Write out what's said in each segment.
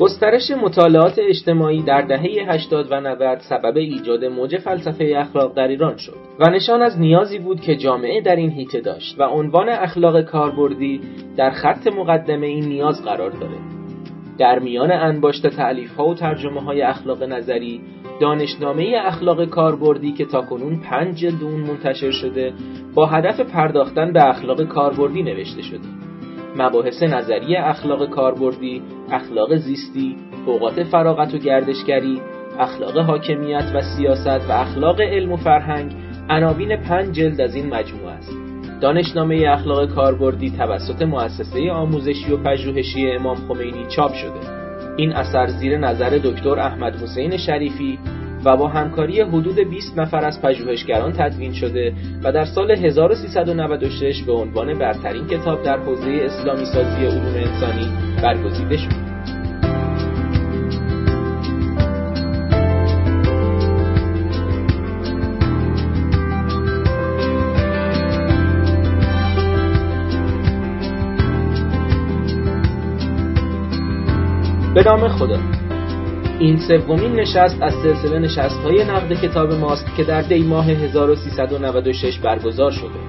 گسترش مطالعات اجتماعی در دهه 80 و 90 سبب ایجاد موج فلسفه اخلاق در ایران شد و نشان از نیازی بود که جامعه در این حیطه داشت و عنوان اخلاق کاربردی در خط مقدمه این نیاز قرار داره. در میان انباشت تعلیف ها و ترجمه های اخلاق نظری دانشنامه اخلاق کاربردی که تاکنون پنج جلد اون منتشر شده با هدف پرداختن به اخلاق کاربردی نوشته شده. مباحث نظری اخلاق کاربردی، اخلاق زیستی، اوقات فراغت و گردشگری، اخلاق حاکمیت و سیاست و اخلاق علم و فرهنگ عناوین پنج جلد از این مجموعه است. دانشنامه اخلاق کاربردی توسط مؤسسه آموزشی و پژوهشی امام خمینی چاپ شده. این اثر زیر نظر دکتر احمد حسین شریفی و با همکاری حدود 20 نفر از پژوهشگران تدوین شده و در سال 1396 به عنوان برترین کتاب در حوزه اسلامی سازی علوم انسانی برگزیده شد. به نام خدا این سومین نشست از سلسله نشست های نقد کتاب ماست که در دی ماه 1396 برگزار شده.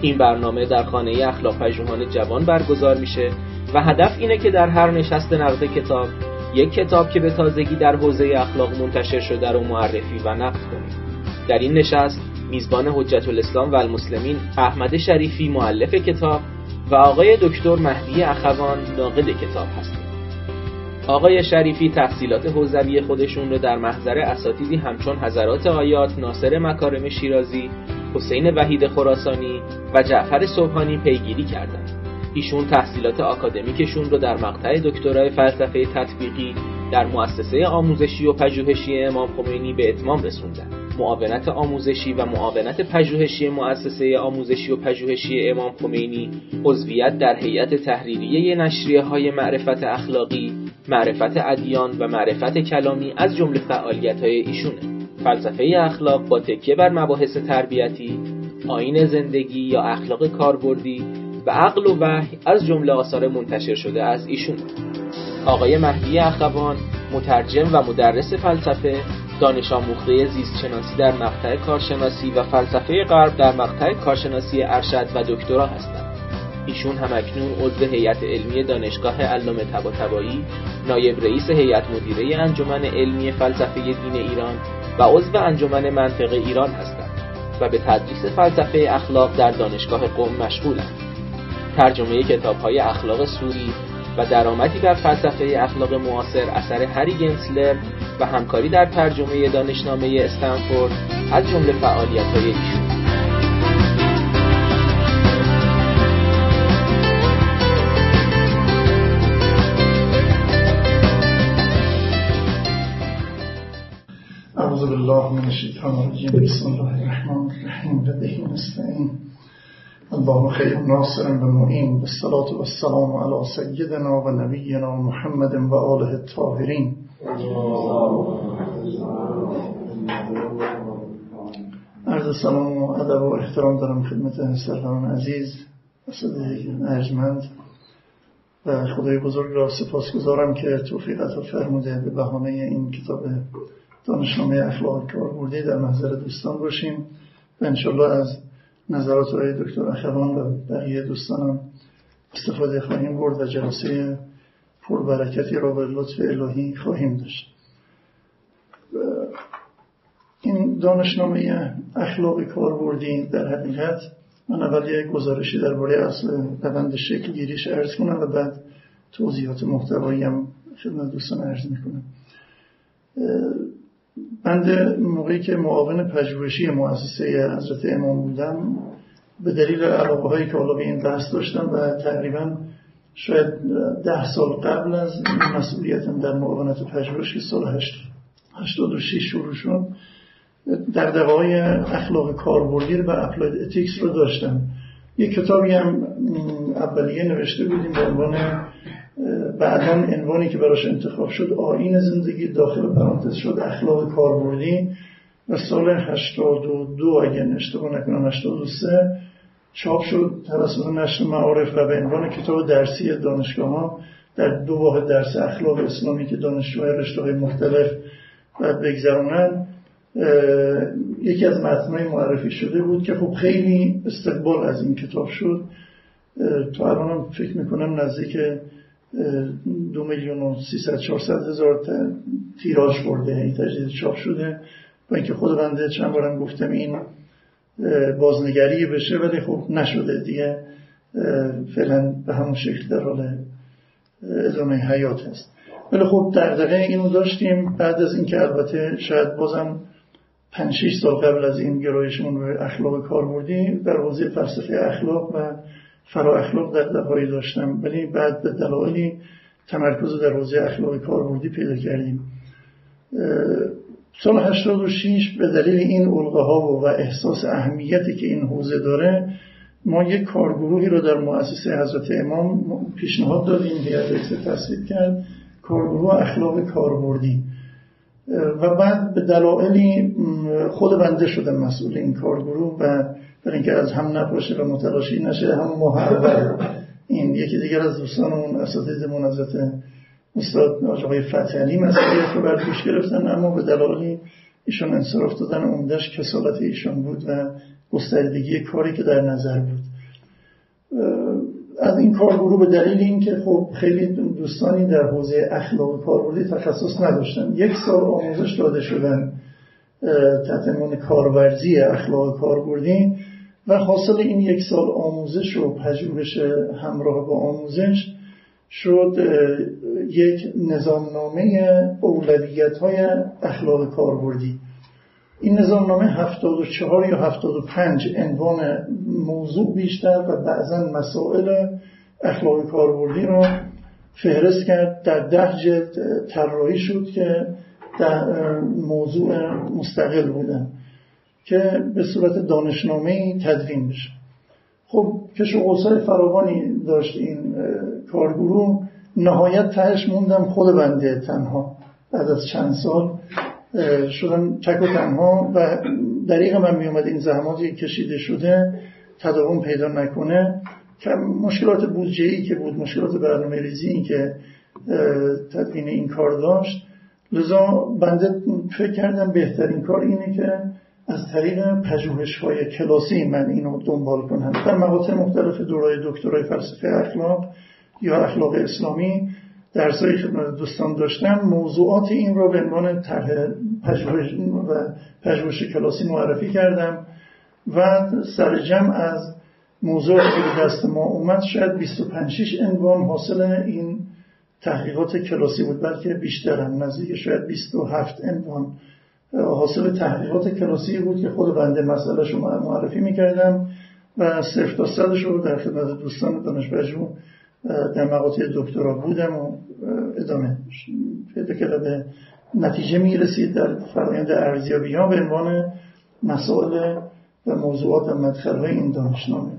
این برنامه در خانه اخلاق پژوهان جوان برگزار میشه و هدف اینه که در هر نشست نقد کتاب یک کتاب که به تازگی در حوزه اخلاق منتشر شده رو معرفی و نقد کنیم در این نشست میزبان حجت الاسلام و المسلمین احمد شریفی معلف کتاب و آقای دکتر مهدی اخوان ناقد کتاب هستند. آقای شریفی تحصیلات حوزوی خودشون رو در محضر اساتیدی همچون حضرات آیات ناصر مکارم شیرازی حسین وحید خراسانی و جعفر صبحانی پیگیری کردند. ایشون تحصیلات آکادمیکشون رو در مقطع دکترای فلسفه تطبیقی در مؤسسه آموزشی و پژوهشی امام خمینی به اتمام رسوندن. معاونت آموزشی و معاونت پژوهشی مؤسسه آموزشی و پژوهشی امام خمینی عضویت در هیئت تحریریه نشریه های معرفت اخلاقی معرفت ادیان و معرفت کلامی از جمله فعالیت های ایشونه. فلسفه اخلاق با تکیه بر مباحث تربیتی آین زندگی یا اخلاق کاربردی و عقل و وحی از جمله آثار منتشر شده از ایشون آقای مهدی اخوان مترجم و مدرس فلسفه دانش آموخته زیست شناسی در مقطع کارشناسی و فلسفه غرب در مقطع کارشناسی ارشد و دکترا هستند. ایشون هم اکنون عضو هیئت علمی دانشگاه علامه طباطبایی نایب رئیس هیئت مدیره انجمن علمی فلسفه دین ایران و عضو انجمن منطقه ایران هستند و به تدریس فلسفه اخلاق در دانشگاه قم مشغولند. ترجمه کتاب های اخلاق سوری و درآمدی بر فلسفه اخلاق معاصر اثر هری گنسلر و همکاری در ترجمه دانشنامه استنفورد از جمله فعالیت های ایشون. أعوذ بالله من الشيطان الرجيم بسم الله الرحمن الرحيم لديه نستعين اللهم خير ناصر ومعين بالصلاة والسلام على سيدنا ونبينا محمد وآله الطاهرين عرض سلام و ادب و احترام دارم خدمت سروران عزیز اسد ارجمند و خدای بزرگ را سپاس گذارم که توفیق عطا فرموده به بهانه این کتاب دانشنامه اخلاق کاربردی در نظر دوستان باشیم. و انشالله از نظرات های دکتر اخوان و بقیه دوستانم استفاده خواهیم برد و جلسه پربرکتی را به لطف الهی خواهیم داشت. این دانشنامه اخلاق کاربردی در حقیقت من اول یک گزارشی درباره اصل روند شکل گیریش ارز کنم و بعد توضیحات محتوایی هم خدمت دوستان عرض می‌کنم. بنده موقعی که معاون پژوهشی مؤسسه حضرت امام بودم به دلیل علاقه هایی که حالا به این بحث داشتم و تقریبا شاید ده سال قبل از مسئولیتم در معاونت پژوهش که سال 86 شروع شد در دقای اخلاق کاربردی و applied ethics رو داشتم. یک کتابی هم اولیه نوشته بودیم به عنوان بعدا عنوانی که براش انتخاب شد آین زندگی داخل پرانتز شد اخلاق کاربردی. و سال 82 اگر اشتباه نکنم 83 چاپ شد توسط نشر معارف و به عنوان کتاب درسی دانشگاه ها در دو واحد درس اخلاق اسلامی که دانشجوهای رشته مختلف باید بگذرونن یکی از متنهای معرفی شده بود که خب خیلی استقبال از این کتاب شد. تا الان فکر می‌کنم نزدیک دو میلیون و سیصد چهارصد هزار تیراژ برده این تجدید چاپ شده. با اینکه خود بنده چند بارم گفتم این بازنگری بشه ولی خب نشده دیگه. فعلا به همون شکل در حال ادامه حیات هست. ولی خب دقیقه اینو داشتیم. بعد از اینکه البته شاید بازم پنج سال قبل از این گرایشمون به اخلاق کار بردیم در حوزه فلسفه اخلاق و فرا اخلاق در داشتم. ولی بعد به دلایلی تمرکز در حوزه اخلاق کاربردی پیدا کردیم. سال 86 به دلیل این علقه ها و احساس اهمیتی که این حوزه داره ما یک کارگروهی رو در مؤسسه حضرت امام پیشنهاد دادیم هیئت تصویب کرد کارگروه اخلاق کاربردی. و بعد به دلایلی خود بنده شدم مسئول این کارگروه و برای اینکه از هم نپاشه و متلاشی نشه هم محول این یکی دیگر از دوستانمون اساتیدمون حضرت استاد آقای فتحعلی مسئولیت رو بر پیش گرفتن اما به دلایلی ایشان انصراف دادن. عمدهش کسالت ایشان بود و گستردگی کاری که در نظر بود. از این کارگروه به دلیل اینکه خب خیلی دوستانی در حوزه اخلاق کاربردی تخصص نداشتن. یک سال آموزش داده شدن تحت کارورزی اخلاق کاربردی. و حاصل این یک سال آموزش و پژوهش همراه با آموزش شد یک نظامنامه اولویت های اخلاق کاربردی. این نظامنامه 74 یا 75 عنوان موضوع بیشتر و بعضا مسائل اخلاق کاربردی را فهرست کرد. در ده جلد طراحی شد که در موضوع مستقل بودن. که به صورت دانشنامه تدوین بشه. خب کش و فراوانی داشت این کارگروه. نهایت تهش موندم خود بنده تنها بعد از چند سال شدم تک و تنها و دریق من میومد این زحماتی کشیده شده تداوم پیدا نکنه. که مشکلات بودجه ای که بود مشکلات برنامه ریزی این که تدوین این کار داشت. لذا بنده فکر کردم بهترین کار اینه که از طریق پژوهش های کلاسی من اینو دنبال کنم در مقاطع مختلف دورای دکترای فلسفه اخلاق یا اخلاق اسلامی درسایی خدمت دوستان داشتم. موضوعات این را به عنوان طرح پژوهش و پژوهش کلاسی معرفی کردم و سر جمع از موضوع که دست ما اومد شاید 25 عنوان حاصل این تحقیقات کلاسی بود بلکه بیشترم نزدیک شاید 27 عنوان حاصل تحقیقات کلاسی بود که خود بنده مسئله رو معرفی می‌کردم و صرف تا صدش رو در خدمت دوستان دانش در مقاطع دکترا بودم و ادامه پیدا که به نتیجه می‌رسید در فرایند ارزیابی ها به عنوان مسائل و موضوعات و مدخل این دانشنامه.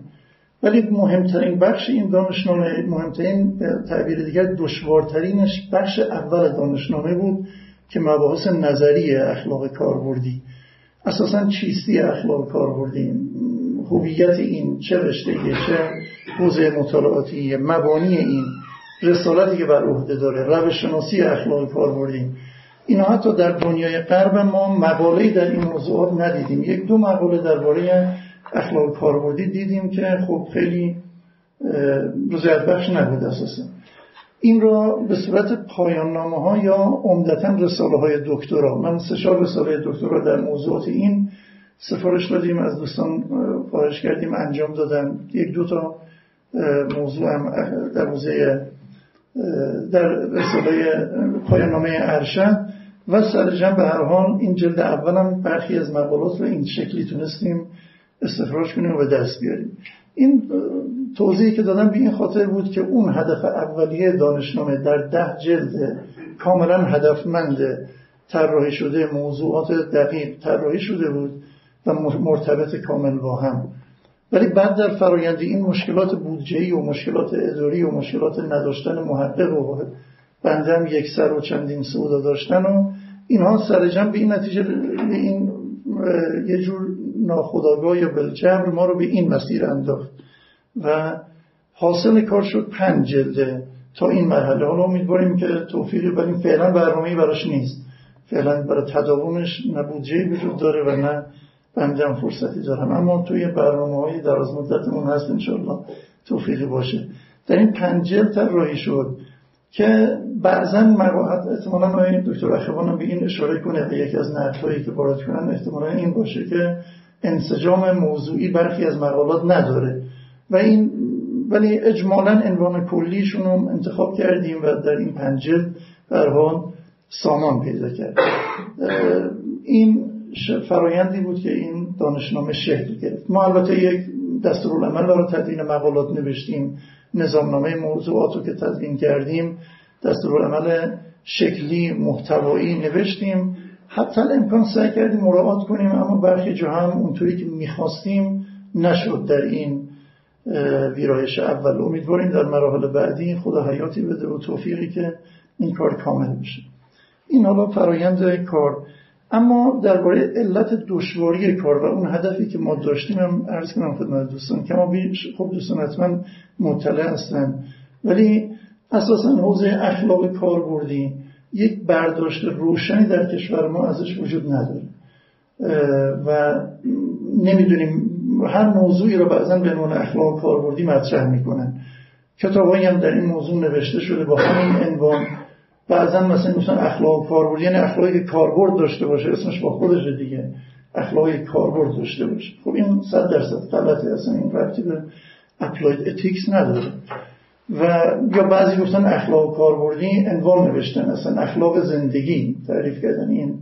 ولی مهمترین بخش این دانشنامه مهمترین تعبیر دیگر دشوارترینش بخش اول دانشنامه بود. که مباحث نظری اخلاق کاربردی اساسا چیستی اخلاق کاربردی هویت این چه رشته چه حوزه مطالعاتی مبانی این رسالتی که بر عهده داره روش شناسی اخلاق کاربردی. اینا حتی در دنیای غرب ما مقاله‌ای در این موضوعات ندیدیم. یک دو مقاله درباره اخلاق کاربردی دیدیم که خب خیلی رضایت بخش نبود اساسا. این را به صورت پایان نامه ها یا عمدتا رساله های دکترا من سه چهار رساله دکترا در موضوعات این سفارش دادیم از دوستان خواهش کردیم انجام دادن یک دو تا موضوع هم در حوزه در رساله پایان نامه ارشد. و سر به هر حال این جلد اولم برخی از مقالات رو این شکلی تونستیم استفراش کنیم و به دست بیاریم. این توضیحی که دادم به این خاطر بود که اون هدف اولیه دانشنامه در ده جلد کاملا هدفمند طراحی شده موضوعات دقیق طراحی شده بود و مرتبط کامل با هم. ولی بعد در فرایند این مشکلات بودجهی و مشکلات اداری و مشکلات نداشتن محقق و بندم یک سر و چندین سودا داشتن و اینها سرجم به این نتیجه به این یه جور ناخداگاه یا بلجبر ما رو به این مسیر انداخت. و حاصل کار شد پنج جلد تا این مرحله. حالا امیدواریم که توفیقی ولی فعلا برنامه‌ای براش نیست. فعلا برای تداومش نه بودجه وجود داره و نه بنده فرصتی دارم. اما توی برنامه های دراز مدتمون هست انشالله توفیقی باشه. در این پنجل طراحی شد که بعضا مراحت احتمالا آقای دکتر اخوانم به این اشاره کنه یکی از نقدهایی که وارد کنن احتمالا این باشه که انسجام موضوعی برخی از مقالات نداره. و این ولی اجمالا عنوان کلیشون رو انتخاب کردیم و در این پنجل در حال سامان پیدا کرد این فرایندی بود که این دانشنامه شکل گرفت. ما البته یک دستورالعمل برای تدوین مقالات نوشتیم نظامنامه موضوعات رو که تدوین کردیم دستورالعمل شکلی محتوایی نوشتیم. حتی امکان سعی کردیم مراعات کنیم اما برخی جا هم اونطوری که می‌خواستیم نشد در این ویرایش اول. امیدواریم در مراحل بعدی خدا حیاتی بده و توفیقی که این کار کامل بشه. این حالا فرایند کار. اما درباره علت دشواری کار و اون هدفی که ما داشتیم هم عرض کنم خدمت دوستان که ما خب دوستان حتما مطلع هستن. ولی اساسا حوزه اخلاق کاربردی یک برداشت روشنی در کشور ما ازش وجود نداره. و نمی‌دونیم هر موضوعی رو بعضا به عنوان اخلاق کاربردی مطرح می‌کنن. کتابایی هم در این موضوع نوشته شده با همین عنوان. بعضا مثلا مثلا اخلاق کاربردی یعنی اخلاقی کاربرد داشته باشه اسمش با خودش دیگه. اخلاقی کاربرد داشته باشه. خب این صد درصد غلطه. اصلا این ربطی به applied ethics نداره. و یا بعضی گفتن اخلاق کاربردی عنوان نوشتن. اصلا اخلاق زندگی تعریف کردن این.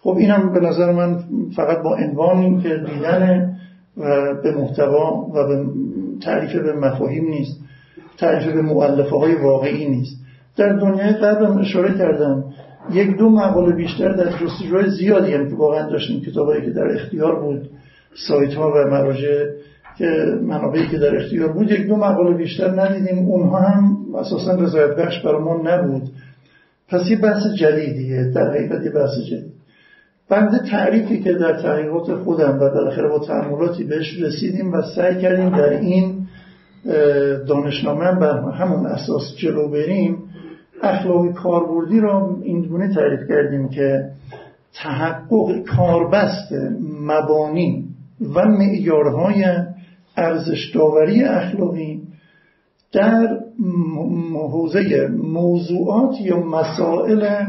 خب اینم به نظر من فقط با عنوان که دیدن و به محتوا و به تعریف به مفاهیم نیست. تعریف به معلفه های واقعی نیست. در دنیای قبلم اشاره کردم. یک دو مقاله بیشتر در جستجوهای زیادی هم که واقعا داشتیم کتابایی که در اختیار بود سایت ها و مراجع که منابعی که در اختیار بود یک دو مقاله بیشتر ندیدیم. اونها هم اساسا رضایت بخش برای ما نبود. پس یه بحث جدیدیه. در حقیقت یه بحث جدید. بنده تعریفی که در تحقیقات خودم و بالاخره با تعملاتی بهش رسیدیم و سعی کردیم در این دانشنامه بر همون اساس جلو بریم اخلاقی کاربردی را اینگونه تعریف کردیم که تحقق کاربست مبانی و معیارهای ارزش داوری اخلاقی در حوزه موضوعات یا مسائل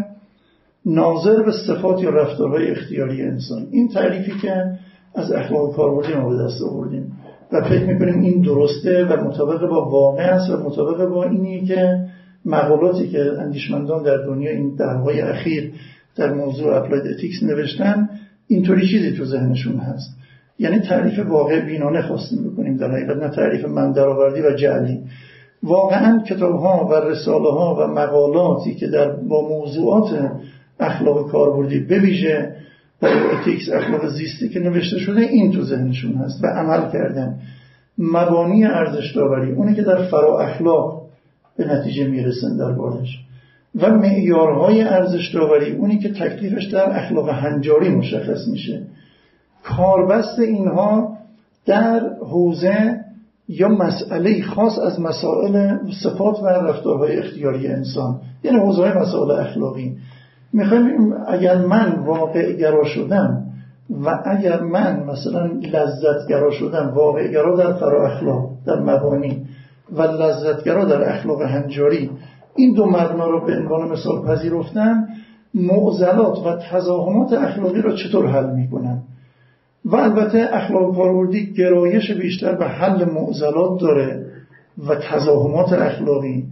ناظر به صفات یا رفتارهای اختیاری انسان. این تعریفی که از اخلاق کاربردی ما به دست آوردیم. و فکر می‌کنیم این درسته و مطابق با واقع است و مطابق با اینی که مقالاتی که اندیشمندان در دنیا این دهه‌های اخیر در موضوع applied ethics نوشتن اینطوری چیزی تو ذهنشون هست. یعنی تعریف واقع بینانه خواستیم بکنیم در حقیقت نه تعریف من درآوردی و جعلی. واقعا کتاب ها و رساله ها و مقالاتی که در با موضوعات اخلاق کاربردی بویژه. اتیکس اخلاق زیستی که نوشته شده این تو ذهنشون هست و عمل کردن. مبانی ارزش داوری اونی که در فرا اخلاق به نتیجه می‌رسن در بارش. و معیارهای ارزش داوری اونی که تکلیفش در اخلاق هنجاری مشخص میشه. کاربست اینها در حوزه یا مسئله خاص از مسائل صفات و رفتارهای اختیاری انسان یعنی حوزه مسائل اخلاقی. می‌خوایم اگر من واقع گرا شدم و اگر من مثلا لذتگرا شدم واقع گرا در فرا اخلاق در مبانی و لذتگرا در اخلاق هنجاری این دو مبنا رو به عنوان مثال پذیرفتن معضلات و تزاهمات اخلاقی رو چطور حل می‌کنن؟ و البته اخلاق کاربردی گرایش بیشتر به حل معضلات داره و تزاهمات اخلاقی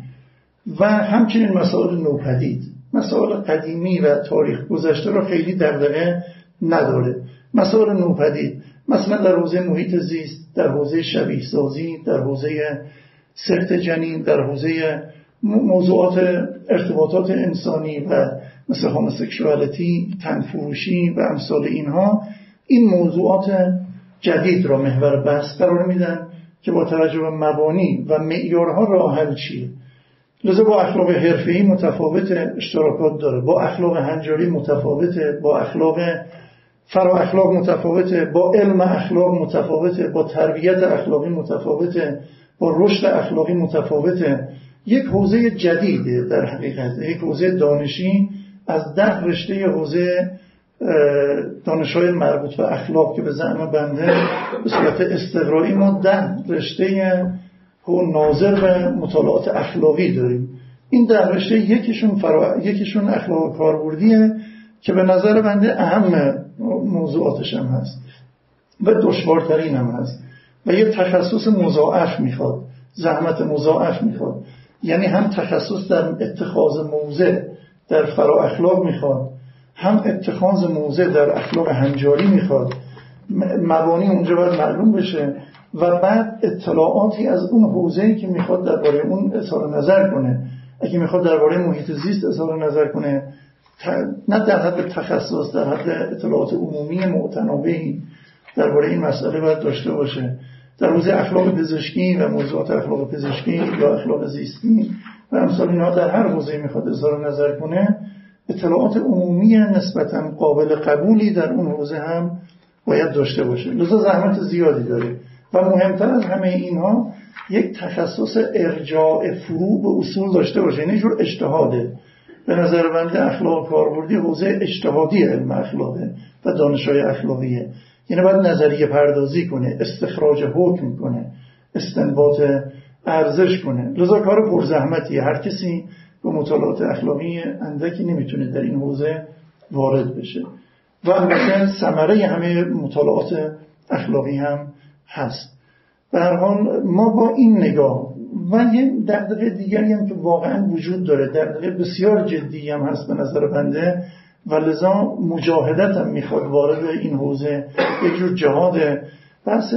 و همچنین مسائل نوپدید. مسائل قدیمی و تاریخ گذشته را خیلی دغدغه نداره. مسائل نوپدید مثلا در حوزه محیط زیست در حوزه شبیه سازی در حوزه سخت جنین در حوزه موضوعات ارتباطات انسانی و مثل هوموسکشوالیتی تنفروشی و امثال اینها این موضوعات جدید را محور بحث قرار میدن که با توجه به مبانی و معیارها راه حل چیه. لذا با اخلاق حرفه‌ای متفاوت اشتراکات داره. با اخلاق هنجاری متفاوته با اخلاق فرا اخلاق متفاوته با علم اخلاق متفاوته با تربیت اخلاقی متفاوته با رشد اخلاقی متفاوته یک حوزه جدیده در حقیقت یک حوزه دانشی از ده رشته حوزه دانشهای مربوط به اخلاق که به زعم بنده به صورت استقرایی ما ده رشته ناظر به مطالعات اخلاقی داریم. این ده رشته یکیشون, فرا... یکیشون اخلاق کاربردیه که به نظر بنده اهم موضوعاتش هم هست و دشوارترین هم هست. و یه تخصص مضاعف می‌خواد زحمت مضاعف می‌خواد. یعنی هم تخصص در اتخاذ موضع در فرا اخلاق می‌خواد هم اتخاذ موضع در اخلاق هنجاری می‌خواد. مبانی اونجا باید معلوم بشه. و بعد اطلاعاتی از اون حوزه‌ای که می‌خواد درباره اون اظهار نظر کنه. اگه می‌خواد درباره محیط زیست اظهار نظر کنه نه در حد تخصص در حد اطلاعات عمومی معتنابهی درباره این مسئله باید داشته باشه. در حوزه اخلاق پزشکی و موضوعات اخلاق پزشکی یا اخلاق زیستی و امثال اینها در هر حوزه می‌خواد اظهار نظر کنه اطلاعات عمومی نسبتا قابل قبولی در اون حوزه هم باید داشته باشه. لذا زحمت زیادی داره. و مهمتر از همه اینها یک تخصص ارجاع فروع به اصول داشته باشه. یعنی جور اجتهاده. به نظر بنده اخلاق کاربردی حوزه اجتهادی علم اخلاقه و دانشهای اخلاقیه. یعنی باید نظریه پردازی کنه استخراج حکم کنه استنباط ارزش کنه. لذا کار پرزحمتی هر کسی به مطالعات اخلاقی اندکی نمی‌تونه در این حوزه وارد بشه. و البته ثمره همه مطالعات اخلاقی هم هست. به حال ما با این نگاه و یه دقدقه دیگری هم که واقعا وجود داره دقدقه بسیار جدی هم هست به نظر بنده و لذا مجاهدت هم می‌خواد وارد این حوزه یک جور جهاد بحث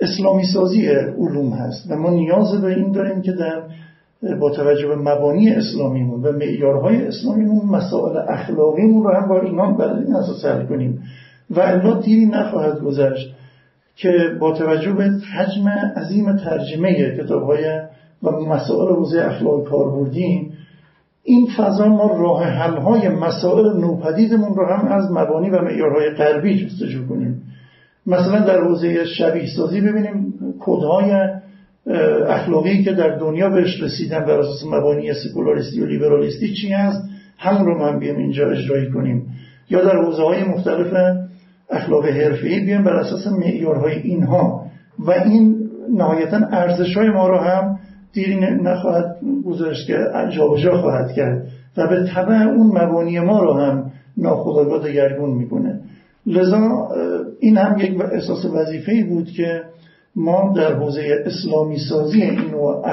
اسلامی سازی علوم هست. و ما نیاز به این داریم که در با توجه به مبانی اسلامیمون و معیارهای اسلامیمون مسائل اخلاقیمون رو هم با ایمان بر این اساس حل کنیم. و الا دیری نخواهد گذشت. که با توجه به حجم عظیم ترجمه کتاب های و مسائل حوزه اخلاق کاربردی این فضا ما راه حل های مسائل نوپدیدمون رو هم از مبانی و معیارهای غربی جستجو کنیم. مثلا در حوزه شبیه سازی ببینیم کدهای اخلاقی که در دنیا بهش رسیدن بر اساس مبانی سکولاریستی و لیبرالیستی چی هست؟ همون رو من بیم اینجا اجرایی کنیم. یا در حوزه های مختلف اخلاق حرفه‌ای بیایم بر اساس معیارهای اینها. و این نهایتا ارزش های ما رو هم دیری نخواهد گذاشت که جابجا خواهد کرد و به طبع اون مبانی ما رو هم ناخودآگاه دگرگون می‌کنه لذا این هم یک احساس وظیفه بود که ما در حوزه اسلامی سازی این نوع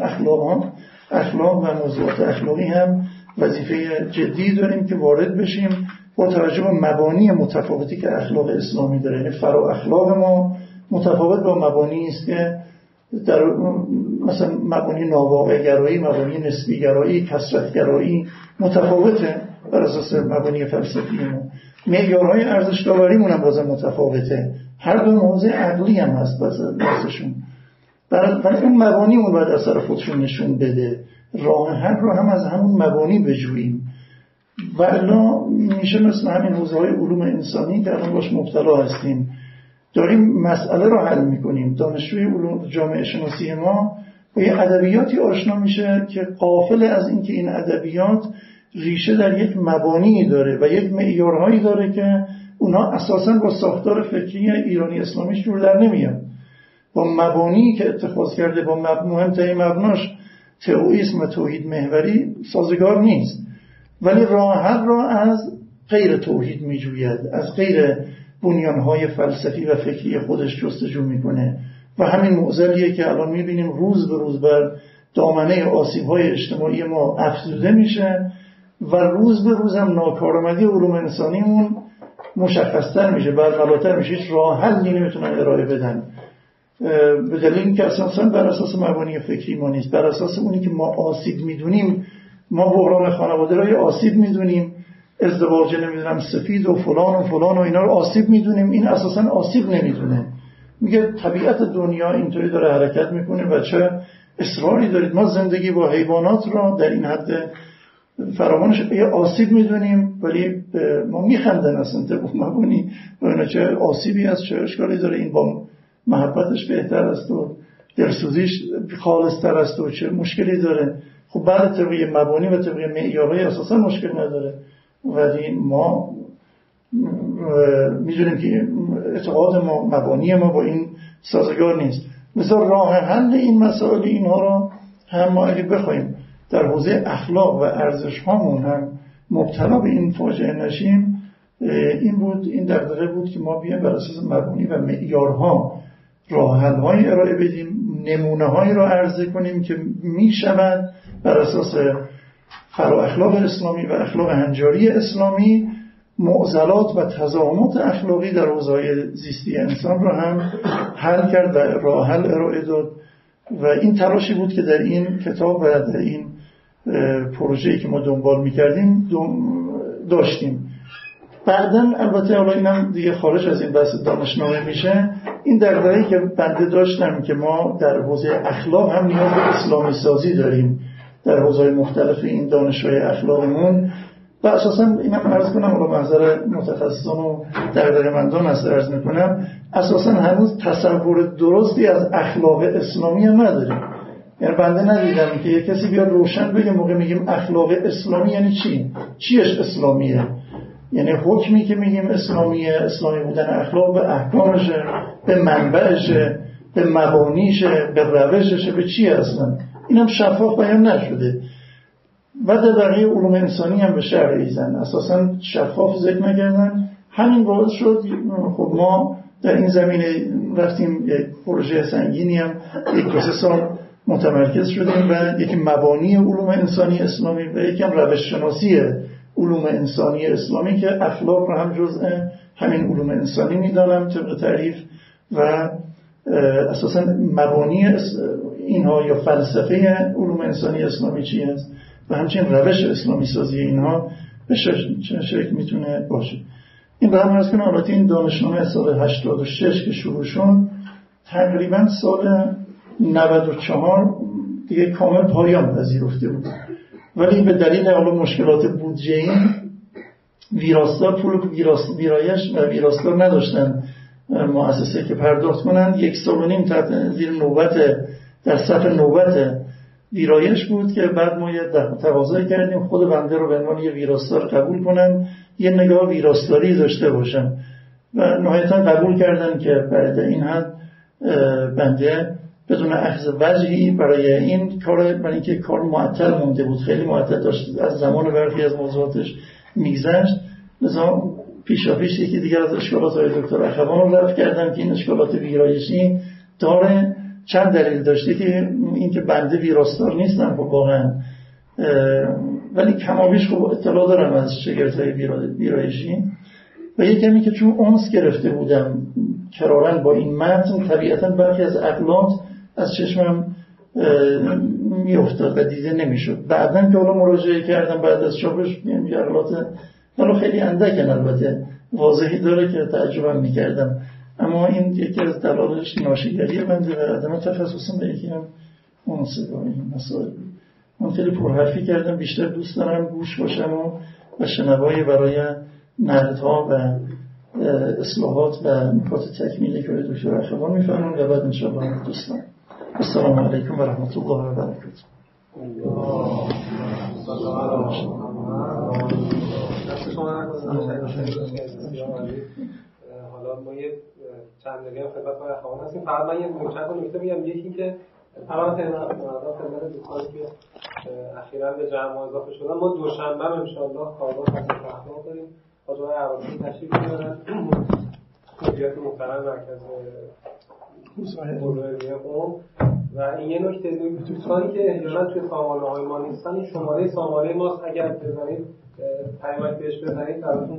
اخلاق, اخلاق و موضوعات اخلاقی هم وظیفه جدی داریم که وارد بشیم با توجه به مبانی متفاوتی که اخلاق اسلامی داره. یعنی فرا اخلاق ما متفاوت با مبانی است که در مثلا مبانی ناواقع گرایی مبانی نسبی گرایی کسرت گرایی متفاوته بر اساس مبانی فلسفی ما. معیارهای ارزش داوریمون هم بازم متفاوته. هر دو موضع عقلی هم هست بازشون برای اون مبانی اون باید اثر خودشون نشون بده. راه حل رو هم از همون مبانی بجوییم. و الا میشه مثل همین حوزه های علوم انسانی که الان باش مبتلا هستیم. داریم مسئله رو حل می‌کنیم. دانشجوی علوم جامعه شناسی ما با یه ادبیاتی آشنا میشه که قافل از اینکه این ادبیات ریشه در یک مبانی داره و یک معیارهایی داره که اونها اساسا با ساختار فکری ایرانی اسلامیش جور در نمیاد با مبانی که اتخاذ کرده با مهمترین مبناش تئویسم و توحید محوری سازگار نیست. ولی راه حل را از غیر توحید میجوید از غیر بنیانهای فلسفی و فکری خودش جستجو می‌کنه. و همین معضلیه که الان می‌بینیم روز به روز بر دامنه آسیب های اجتماعی ما افزوده میشه و روز به روز هم ناکارآمدی علوم انسانیمون مشخصتر میشه برملاتر میشه هیچ راه حلی نمی‌تونن ارائه بدن. به دلیل اینکه اساسا بر اساس مبانی فکری ما نیست بر اساس اونی که ما آسیب می‌دونیم ما بحران خانواده را آسیب می‌دونیم ازدواج نمی‌دونم سفید و فلان و فلان و اینا رو آسیب می‌دونیم. این اساسا آسیب نمی‌دونه. میگه طبیعت دنیا اینطوری داره حرکت می‌کنه و چه اصراری دارید. ما زندگی با حیوانات را در این حد فراوانش یه آسیب می‌دونیم ولی ما میخندن اصلا. طبق مبانی و اینا چه آسیبی از چه اشکالی داره. این با محبتش بهتر است و دلسوزیش خالص تر است و چه مشکلی داره. خب بعد طبقه مبانی و طبقه معیارهای اساسا مشکل نداره. ولی ما می‌دونیم که اعتقاد ما مبانی ما با این سازگار نیست. مثلا راه حل این مسائل اینها را هم ما اگه بخوایم در حوزه اخلاق و ارزش هامون هم مبتلا به این فاجعه نشیم این بود این دغدغه بود که ما بیایم بر اساس مبانی و معیارها راه های ارائه بدیم. نمونه هایی را عرضه کنیم که می شود بر اساس فرا اخلاق اسلامی و اخلاق هنجاری اسلامی معضلات و تضامت اخلاقی در حوزه زیستی انسان را هم حل کرد و راه حل ارائه داد. و این تلاشی بود که در این کتاب و در این پروژه‌ای که ما دنبال می‌کردیم داشتیم. بعدا البته حالا اینم دیگه خارج از این بحث دانشنامه میشه. این دغدغه‌ای که بنده داشتم که ما در حوزه اخلاق هم نیاز به اسلامی سازی داریم در حوزه مختلف این دانش‌های اخلاقمون و اساسا اینم عرض کنم حالا محضر متخصصان و دغدغه‌مندان است عرض می‌کنم اساسا هنوز تصور درستی از اخلاق اسلامی هم نداریم. یعنی بنده ندیدم که یه کسی بیاد روشن بگه موقع میگیم اخلاق اسلامی یعنی چی؟ چیش اسلامیه؟ یعنی حکمی که میگیم اسلامیه اسلامی بودن اخلاق به احکامشه به منبعشه به مبانیشه به روششه به چی اصلا اینم شفاف بیان نشده. و در بقیه علوم انسانی هم به شهر ایزن. اساسا شفاف ذکر نکردن. همین باعث شد خب ما در این زمینه رفتیم یک پروژه سنگینی هم یک دو سال متمرکز شدیم و یکی مبانی علوم انسانی اسلامی و یکم روش شناسی علوم انسانی اسلامی که اخلاق رو هم جزء همین علوم انسانی می‌دانم طبق تعریف و اساسا مبانی اینها یا فلسفه علوم انسانی اسلامی چی است و همچنین روش اسلامی سازی اینها به شکل می‌تونه باشه؟ این به هم کنم البته این دانشنامه سال 86 که شروع شد تقریبا سال 94 دیگه کامل پایان پذیرفته بود. ولی به دلیل حالا مشکلات این ویراستار پول ویرایش و ویراستار نداشتن مؤسسه که پرداخت کنن یک سال و نیم زیر نوبت در صف نوبت ویرایش بود که بعد ما یه تقاضا کردیم. خود بنده رو به عنوان یه ویراستار قبول کنن یه نگاه ویراستاری داشته باشن. و نهایتا قبول کردن که بعد این حد بنده بدون اخذ وجهی برای این کار برای اینکه کار معطل مونده بود. خیلی معطل داشت. از زمان برخی از موضوعاتش میگذشت. لذا پیشا پیش یکی دیگر از اشکالات های دکتر اخوان رو رفت کردم که این اشکالات ویرایشی داره. چند دلیل داشته که اینکه بنده ویراستار نیستم خب واقعا. ولی کمابیش خوب اطلاع دارم از شگرت های ویرایشی. و یه کمی که چون اونس گرفته بودم کرارن با این متن طبیعتا برخی از اقلات از چشمم میافتاد و دیده نمی‌شد. بعدا که حالا مراجعه کردم بعد از چاپش یعنی اقلات حالا خیلی اندکن البته واضحی داره که تعجبم می‌کردم. اما این یکی از دلالش ناشیگری بنده و عدم تخصصم به یکی هم اون این مسائل من خیلی پرحرفی کردم بیشتر دوست دارم گوش باشم و و شنوایی برای نردها و اصلاحات و نکات تکمیلی که دکتر اخوان میفرمون و بعد انشاءالله دوستان. السلام علیکم و رحمت الله و برکاته حالا ما یه چند دقیقه خدمت آقای اخوان هستیم فقط من یه نکته نکته میگم یکی که اولا خدمت دوستانی که اخیرا به جمع اضافه شدن ما دوشنبه ان شاء الله کارگاه تصفیه اخلاق داریم. با جای عراقی تشریف می‌برن. مدیریت محترم مرکز و این یه نکته دوستانی که احیانا توی سامانه های ما نیستن این شماره سامانه ماست. اگر بزنید پیامک بهش بزنید براتون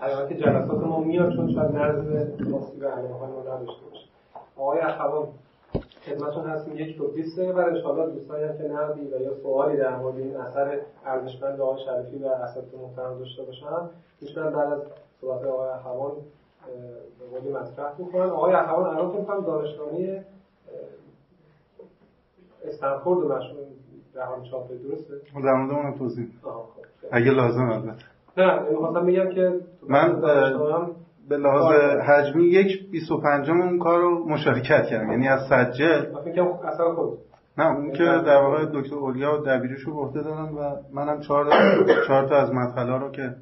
پیامک جلسات ما میاد چون شاید نرز ماسی به علمه های ما نداشته باشه. آقای اخوان خدمتون هستیم. یک تو 20 دقیقه برای انشاءالله دوستانی هم که نقدی و یا سوالی در مورد این اثر ارزشمند آقای شریفی و اساتید محترم داشته باشن می‌تونن بعد از صحبت آقای اخوان به قولی مطرح می‌کنن. آقای اخوان الان فکر کنم دانشگاهی استنفورد مشهور جهان چاپه درسته؟ در مورد اون توضیح خب، اگه لازم البته. نه می‌خواستم بگم که من به لحاظ آره. حجمی یک 25 اون کار رو مشارکت کردم. یعنی از سجل. اثر خود. نه اون که در واقع دکتر اولیا و دبیرش رو عهده دارن و منم چهار چهار تا از مدخلا رو که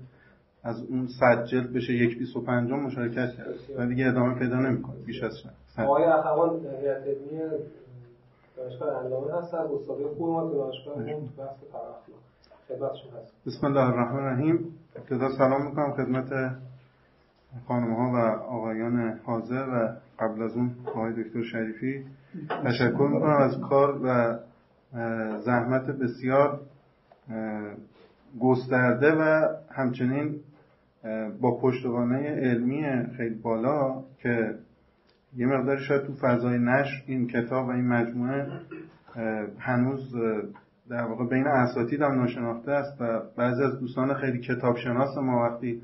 از اون سجل بشه یک 25 مشارکت کردم و دیگه ادامه پیدا نمی‌کنه بیش از چند. آقای اخوان هیئت علمی دانشگاه علامه هستن استادی خوب ما تو دانشگاه تو بحث خدمتشون هست بسم الله الرحمن الرحیم. ابتدا سلام می‌کنم خدمت خانم ها و آقایان حاضر و قبل از اون آقای دکتر شریفی. تشکر می‌کنم از کار و زحمت بسیار گسترده و همچنین با پشتوانه علمی خیلی بالا که یه مقداری شاید تو فضای نشر این کتاب و این مجموعه هنوز در واقع بین اساتید هم ناشناخته است و بعضی از دوستان خیلی کتابشناس ما وقتی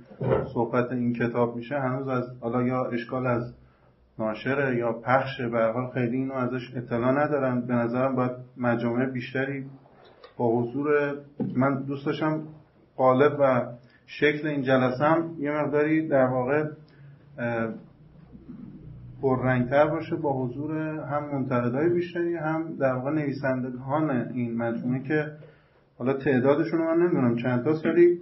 صحبت این کتاب میشه هنوز از حالا یا اشکال از ناشره یا پخش به حال خیلی اینو ازش اطلاع ندارن. به نظرم باید مجامع بیشتری با حضور من دوست داشتم قالب و شکل این جلسه هم یه مقداری در واقع پررنگتر باشه با حضور هم منتقدای بیشتری هم در واقع نویسندگان این مجموعه که حالا تعدادشون رو من نمی‌دونم چند تاست ولی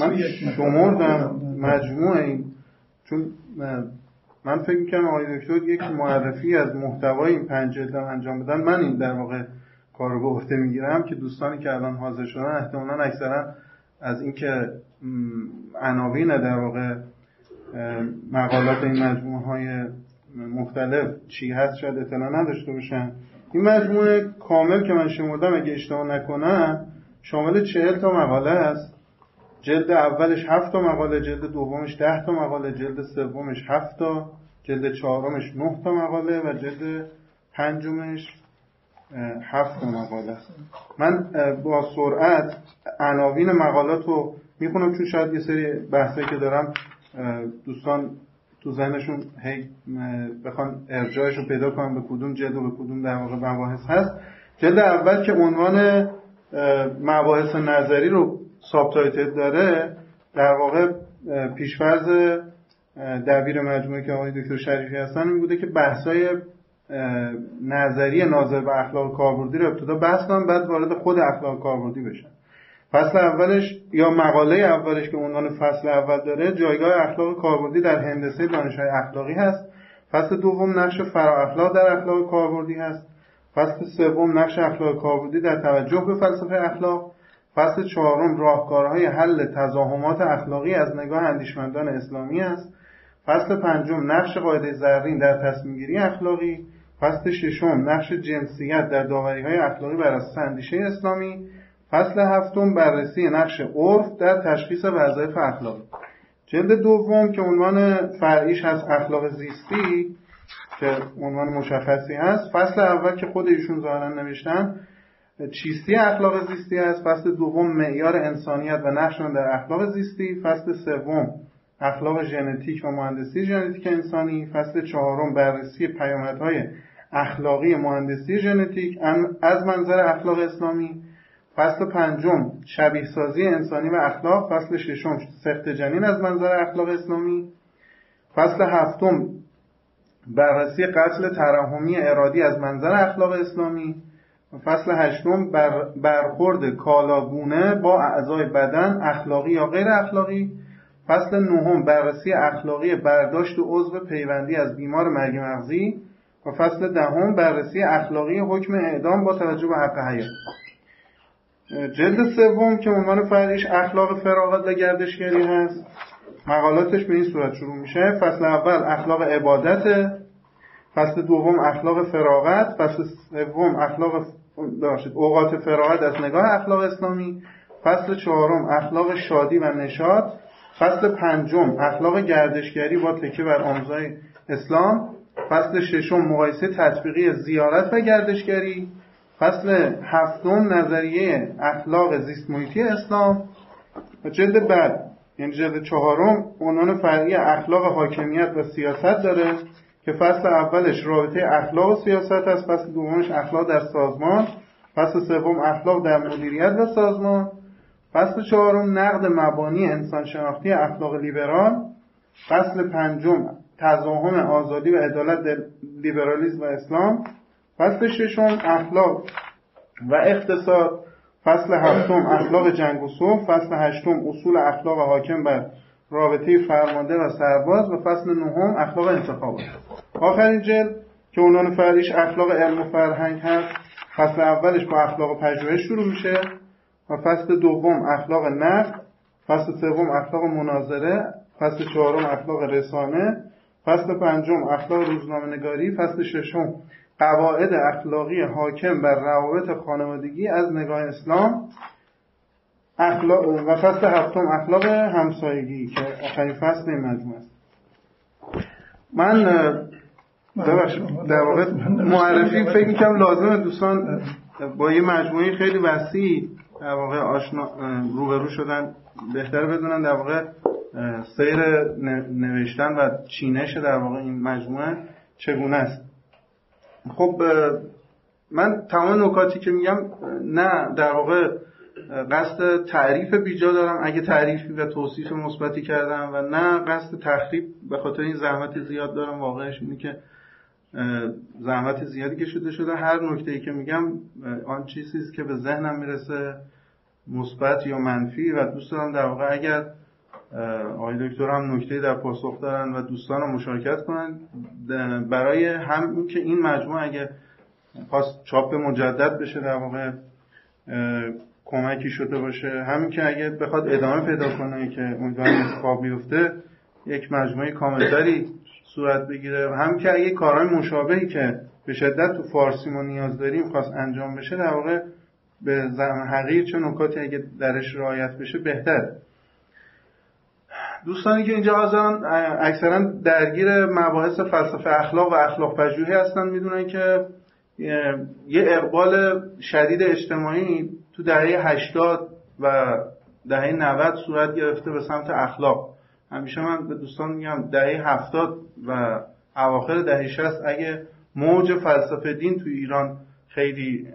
من شمردم مجموعه این. چون من فکر می‌کنم آقای دکتر یک معرفی از محتوای این پنج جلد انجام بدن. من این در واقع کار رو به عهده می‌گیرم که دوستانی که الان حاضر شدن احتمالا اکثرا از اینکه عناوین در واقع مقالات این مجموعه های مختلف چی هست شاید اطلاع نداشته باشن. این مجموعه کامل که من شمردم اگه اشتباه نکنم شامل چهل تا مقاله است. جلد اولش هفت تا مقاله جلد دومش ده تا مقاله جلد سومش هفت تا جلد چهارمش نه تا مقاله و جلد پنجمش هفت مقاله. من با سرعت عناوین مقالات رو می‌خونم چون شاید یه سری بحثایی که دارم دوستان تو ذهنشون هی بخوان ارجاعش پیدا کنن به کدوم جلد و به کدوم در واقع مباحث هست. جلد اول که عنوان مباحث نظری رو سابتایتل داره در واقع پیشفرز دبیر مجموعه که آقای دکتر شریفی هستن این بوده که بحثای نظری ناظر به اخلاق کاربردی رو ابتدا بحث کنن بعد وارد خود اخلاق کاربردی بشن. فصل اولش یا مقاله اولش که عنوان فصل اول داره جایگاه اخلاق کاربردی در هندسه دانشهای اخلاقی هست. فصل دوم نقش فرا اخلاق در اخلاق کاربردی هست. فصل سوم نقش اخلاق کاربردی در توجه به فلسفه اخلاق. فصل چهارم راهکارهای حل تزاهمات اخلاقی از نگاه اندیشمندان اسلامی است. فصل پنجم نقش قاعده زرین در تصمیمگیری اخلاقی. فصل ششم نقش جنسیت در داوری های اخلاقی بر اساس اندیشه اسلامی. فصل هفتم بررسی نقش عرف در تشخیص وظایف اخلاقی جلد دوم که عنوان فرعیش هست اخلاق زیستی که عنوان مشخصی هست. فصل اول که خود ایشون ظاهرا نوشتن چیستی اخلاق زیستی است فصل دوم معیار انسانیت و نقشان در اخلاق زیستی. فصل سوم اخلاق ژنتیک و مهندسی ژنتیک انسانی. فصل چهارم بررسی پیامدهای اخلاقی مهندسی ژنتیک. از منظر اخلاق اسلامی فصل پنجم شبیه سازی انسانی و اخلاق. فصل ششم سخت جنین از منظر اخلاق اسلامی. فصل هفتم بررسی قتل ترحمی ارادی از منظر اخلاق اسلامی. فصل هشتم بر برخورد کالاگونه با اعضای بدن اخلاقی یا غیر اخلاقی. فصل نهم بررسی اخلاقی برداشت و عضو پیوندی از بیمار مرگ مغزی. و فصل دهم بررسی اخلاقی حکم اعدام با توجه به حق حیات. جلد سوم که عنوان فرعیش اخلاق فراغت و گردشگری هست. مقالاتش به این صورت شروع میشه. فصل اول اخلاق عبادت فصل دوم اخلاق فراغت فصل سوم اخلاق باشید اوقات فراغت از نگاه اخلاق اسلامی فصل چهارم اخلاق شادی و نشاط فصل پنجم اخلاق گردشگری با تکیه بر آموزهای اسلام فصل ششم مقایسه تطبیقی زیارت و گردشگری فصل هفتم نظریه اخلاق زیست محیطی اسلام و جلد بعد یعنی جلد چهارم عنوان فرعی اخلاق حاکمیت و سیاست داره که فصل اولش رابطه اخلاق و سیاست است فصل دومش اخلاق در سازمان فصل سوم اخلاق در مدیریت و سازمان فصل چهارم نقد مبانی انسان شناختی اخلاق لیبرال فصل پنجم تضاهم آزادی و عدالت لیبرالیسم و اسلام فصل ششم اخلاق و اقتصاد فصل هفتم اخلاق جنگ و صلح فصل هشتم اصول اخلاق حاکم بر رابطه فرمانده و سرباز و فصل نهم اخلاق انتخابات. آخرین جلد که عنوان فرعیش اخلاق علم و فرهنگ هست فصل اولش با اخلاق پژوهش شروع میشه و فصل دوم اخلاق نقد فصل سوم اخلاق مناظره فصل چهارم اخلاق رسانه فصل پنجم اخلاق روزنامه نگاری فصل ششم قواعد اخلاقی حاکم بر روابط خانوادگی از نگاه اسلام اخلاق و فصل هفتم اخلاق همسایگی که آخرین فصل این مجموعه است. من در واقع معرفی فکر می‌کنم لازم دوستان با یه مجموعه خیلی وسیع در واقع آشنا روبرو شدن بهتر بدونن در واقع سیر نوشتن و چینش در واقع این مجموعه چگونه است. خب من تمام نکاتی که میگم نه در واقع قصد تعریف بیجا دارم. اگه تعریفی و توصیف مثبتی کردم و نه قصد تخریب به خاطر این زحمت زیاد دارم. واقعش اینه که زحمت زیادی که شده شده هر نکته ای که میگم آن چیزی است که به ذهنم می‌رسه مثبت یا منفی و دوست دارم در واقع اگر آقای دکتر هم نکته در پاسخ دارن و دوستان رو مشارکت کنن. برای هم این که این مجموعه اگه خواست چاپ مجدد بشه در واقع کمکی شده باشه. همین که اگه بخواد ادامه پیدا کنه که امیدوارم اتفاق بیفته یک مجموعه کاملتری صورت بگیره. و هم که اگه کارهای مشابهی که به شدت تو فارسی ما نیاز داریم خواست انجام بشه در واقع به زعم حقیر چه نکاتی اگه درش رعایت بشه بهتر دوستانی که اینجا حاضرن اکثرا درگیر مباحث فلسفه اخلاق و اخلاق پژوهی هستن می‌دونن که یه اقبال شدید اجتماعی تو دهه 80 و دهه 90 صورت گرفته به سمت اخلاق. همیشه من به دوستان میگم دهه 70 و اواخر دهه 60 اگه موج فلسفه دین تو ایران خیلی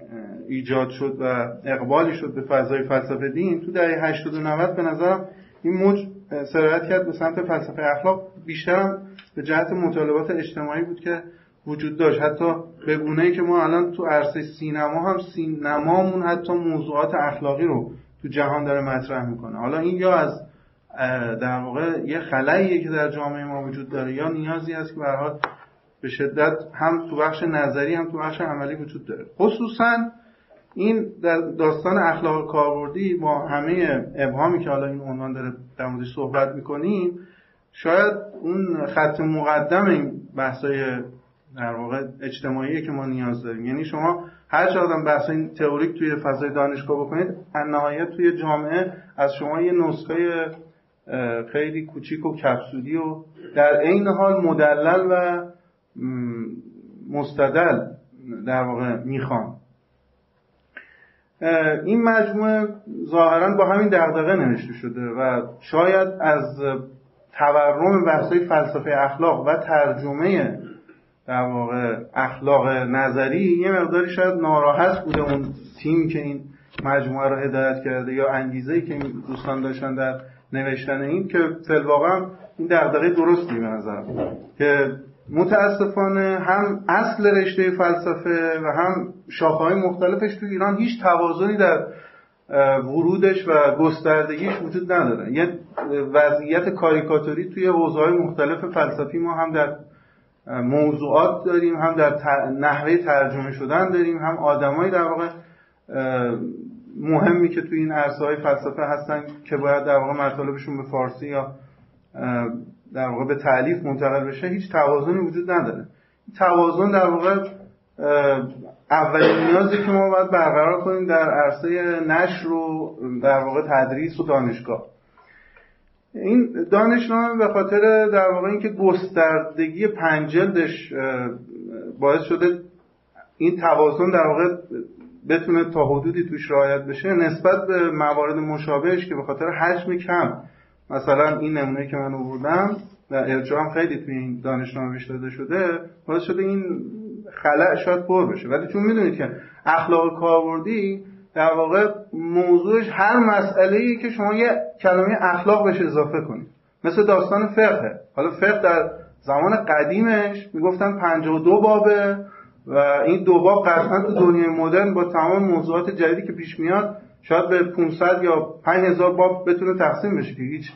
ایجاد شد و اقبالی شد به فضای فلسفه دین تو دهه 80 و 90 به نظرم این موج سرایت کرد به سمت فلسفه اخلاق. بیشتر به جهت مطالبات اجتماعی بود که وجود داشت. حتی به گونه که ما الان تو عرصه سینما هم سینمامون حتی موضوعات اخلاقی رو تو جهان داره مطرح می‌کنه. حالا این یا از در واقع یه خلاییه که در جامعه ما وجود داره یا نیازی هست که به به شدت هم تو بخش نظری هم تو بخش عملی وجود داره. خصوصا این داستان اخلاق کاربردی با همه ابهامی که حالا این عنوان داره در موردش صحبت می‌کنیم شاید اون خط مقدم این بحثای در واقع اجتماعی که ما نیاز داریم. یعنی شما هر چه آدم بحث این تئوریک توی فضای دانشگاه بکنید نهایت توی جامعه از شما یه نسخه خیلی کوچیک و کپسولی و در عین حال مدلل و مستدل در واقع می‌خوام این مجموعه ظاهرا با همین دغدغه نوشته شده و شاید از تورم بحثای فلسفه اخلاق و ترجمه در واقع اخلاق نظری یه مقداری شاید ناراحت بوده اون تیم که این مجموعه رو هدایت کرده یا انگیزه که این دوستان داشتن در نوشتن این که فلواقع این دغدغه درستی به نظر که متاسفانه هم اصل رشته فلسفه و هم شاخه‌های مختلفش تو ایران هیچ توازنی در ورودش و گستردگیش وجود نداره. یه وضعیت کاریکاتوری توی حوزه‌های مختلف فلسفی ما هم در موضوعات داریم هم در نحوه ترجمه شدن داریم هم آدمایی در واقع مهمی که توی این عرصه های فلسفه هستن که باید در واقع مطالبشون به فارسی یا در واقع به تعلیف منتقل بشه هیچ توازنی وجود نداره. توازن در واقع اولین نیازی که ما باید برقرار کنیم در عرصه نشر و در واقع تدریس و دانشگاه. این دانشنامه به خاطر در واقع اینکه گستردگی پنجلدش باعث شده این توازن در واقع بتونه تا حدودی توش رعایت بشه نسبت به موارد مشابهش که به خاطر حجم کم مثلا این نمونه که من آوردم و ارجاع خیلی توی این دانشنامه داده شده باعث شده این خلع شاید پر بشه. ولی چون می‌دونید که اخلاق کاربردی در واقع موضوعش هر مسئله ای که شما یه کلمه اخلاق بهش اضافه کنید. مثل داستان فقه. حالا فقه در زمان قدیمش می‌گفتن 52 بابه و این دو باب قطعا تو دنیای مدرن با تمام موضوعات جدیدی که پیش میاد شاید به 500 یا 5000 باب بتونه تقسیم بشه که هیچ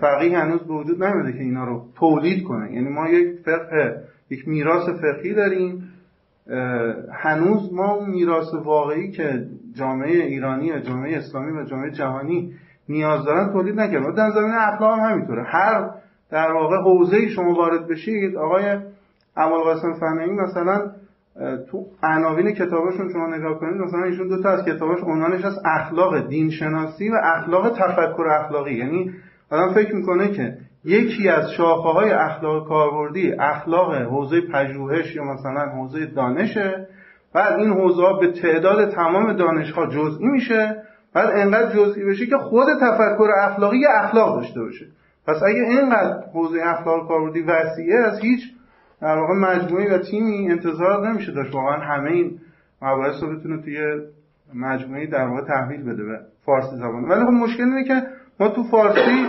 فقیه هنوز به وجود نمیده که اینا رو تولید کنه. یعنی ما یک فقه یک میراث فقهی داریم. هنوز ما اون میراث واقعی که جامعه ایرانی و جامعه اسلامی و جامعه جهانی نیاز دارن تولید نکردن در زمین اخلاق هم همینطوره. هر در واقع حوزه شما وارد بشید آقای اول قاسم فنایی مثلا تو عناوین کتابشون شما نگاه کنید مثلا ایشون دو تا از کتاباش عنوانش از اخلاق دین شناسی و اخلاق تفکر اخلاقی. یعنی آدم فکر می‌کنه که یکی از شاخه های اخلاق کاربردی اخلاق حوزه پژوهش یا مثلا حوزه دانشه بعد این حوزه ها به تعداد تمام دانش ها جزئی میشه بعد انقدر جزئی بشه که خود تفکر اخلاقی اخلاق داشته باشه. پس اگه اینقدر حوزه اخلاق کاربردی وسیعه از هیچ در واقع مجموعی و تیمی انتظار نمیشه داشت. واقعا همه این مباحث رو بتونه توی مجموعی در واقع تحویل بده به فارسی زبان. ولی خب مشکل اینه که ما تو فارسی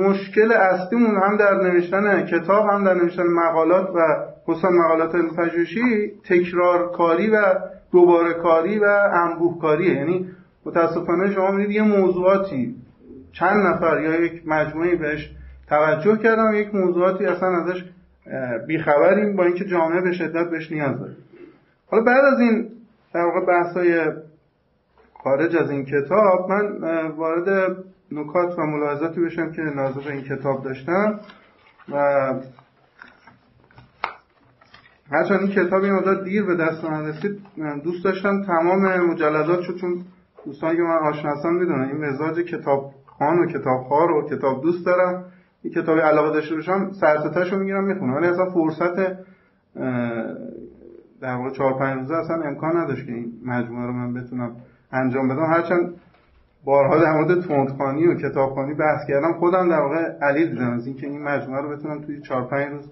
مشکل اصلیمون هم در نوشتن کتاب هم در نوشتن مقالات و خصوصا مقالات پژوهشی تکرار کاری و دوباره کاری و انبوه کاریه یعنی متاسفانه شما می‌دید یه موضوعاتی چند نفر یا یک مجموعه بهش توجه کردن و یک موضوعاتی اصلا ازش بیخبریم با اینکه جامعه به شدت بهش نیاز داره. حالا بعد از این در واقع بحثای خارج از این کتاب من وارد نکات و ملاحظاتی بشم که به این کتاب داشتم و هرچند این کتاب این مدت دیر به دست من رسید دوست داشتم تمام مجلدات شد چون دوستانی که من آشنا هستم می‌دونن این مزاج کتاب خان و کتاب و کتاب دوست دارم. این کتابی علاقه داشته باشم سرستش رو می‌گیرم می‌خونم. ولی اصلا فرصت در واقع چهار پنج روزه اصلا امکان نداشت که این مجموعه رو من بتونم انجام بدم. هرچند بارها در مورد تندخانی و کتابخانی بحث کردم خودم در واقع علی دیدم از اینکه این مجموعه رو بتونم توی چهار پنج روز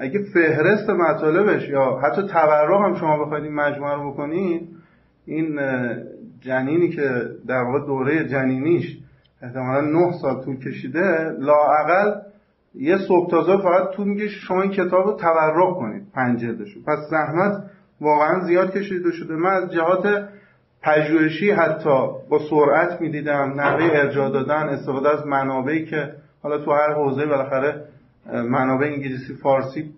اگه فهرست مطالبش یا حتی تبرع هم شما بخواید این مجموعه رو بکنید این جنینی که در واقع دوره جنینیش احتمالا نه سال طول کشیده لاعقل یه صبح تازه فقط طول میگه شما این کتاب رو تبرع کنید پنج جلدشو پس زحمت واقعا زیاد کشیده شده. من از جهات پژوهشی حتی با سرعت می‌دیدم نحوه ارجاع دادن استفاده از منابعی که حالا تو هر حوزه بالاخره منابع انگلیسی فارسی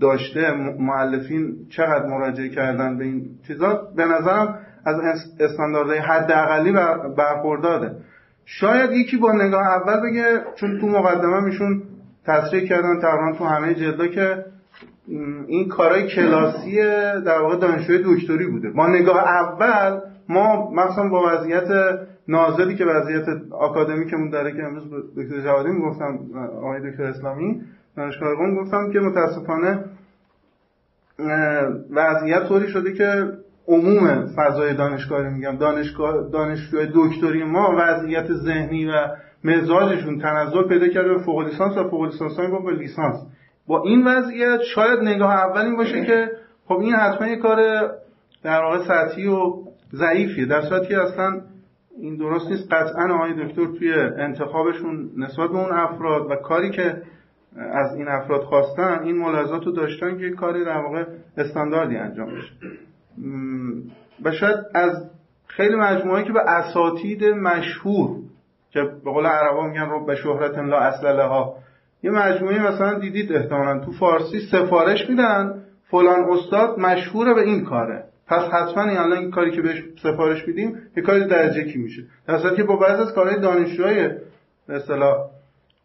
داشته معلفین چقدر مراجعه کردن به این چیزا به نظرم از استانداردهای حداقلی برخورداره شاید یکی با نگاه اول بگه چون تو مقدمه میشون تصریح کردن تقریبا تو همه جلدا که این کارهای کلاسی در واقع دانشجوی دکتری بوده. با نگاه اول ما مثلا با وضعیت نازلی که وضعیت آکادمیکمون داره که امروز دکتر جوادی می‌گفتم آقای دکتر اسلامی دانشگاه قم گفتم که متاسفانه وضعیت طوری شده که عموم فضای دانشگاهی میگم دانشگاه دانشجوی دکتری ما وضعیت ذهنی و مزاجشون تنزل پیدا کرده به فوق لیسانس و فوق لیسانس به لیسانس. با این وضعیت شاید نگاه اول باشه که خب این حتما یه کار در واقع سطحی و ضعیفیه. در صورتی که اصلا این درست نیست. قطعا آقای دکتر توی انتخابشون نسبت به اون افراد و کاری که از این افراد خواستن این ملاحظات رو داشتن که کاری در واقع استانداردی انجام بشه. و شاید از خیلی مجموعه که به اساتید مشهور که به قول عربا میگن رو به شهرت لا اصل ها یه مجموعه مثلا دیدید احتمالا. تو فارسی سفارش میدن فلان استاد مشهوره به این کاره. پس حتما این الان کاری که بهش سفارش میدیم یه کاری درجه کی میشه. در که با بعض از کارهای دانشجوهای به اصطلاح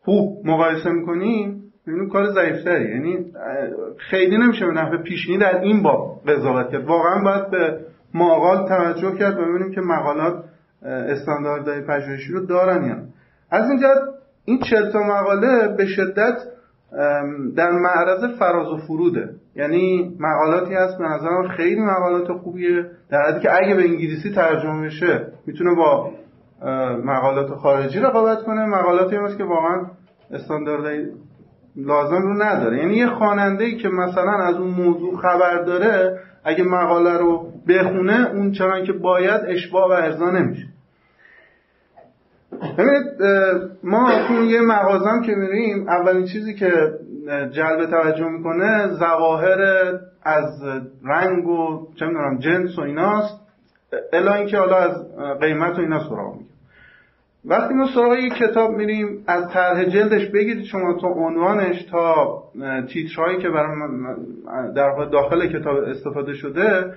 خوب مقایسه می‌کنیم ببینیم کار ضعیفتری یعنی خیلی نمیشه به نحو پیشینی در این باب قضاوت کرد. واقعا باید به مقال توجه کرد و ببینیم که مقالات استانداردهای پژوهشی رو دارن یا از این جهت این چهل تا مقاله به شدت در معرض فراز و فروده. یعنی مقالاتی هست به نظرم خیلی مقالات خوبیه. در حدی که اگه به انگلیسی ترجمه بشه می‌تونه با مقالات خارجی رقابت کنه. مقالاتی هست که واقعا استانداردهای لازم رو نداره. یعنی یه خواننده که مثلا از اون موضوع خبر داره اگه مقاله رو بخونه اون چنان که باید اشباع و ارضا نمیشه. ببینید ما تو یه مغازم که میریم اولین چیزی که جلب توجه می‌کنه ظواهر از رنگ و چه می‌دونم جنس و ایناست. الا اینکه حالا از قیمت و اینا سراغ میگه وقتی ما سراغ یک کتاب میریم از طرح جلدش بگیرید شما تا عنوانش تا تیترهایی که برای در داخل کتاب استفاده شده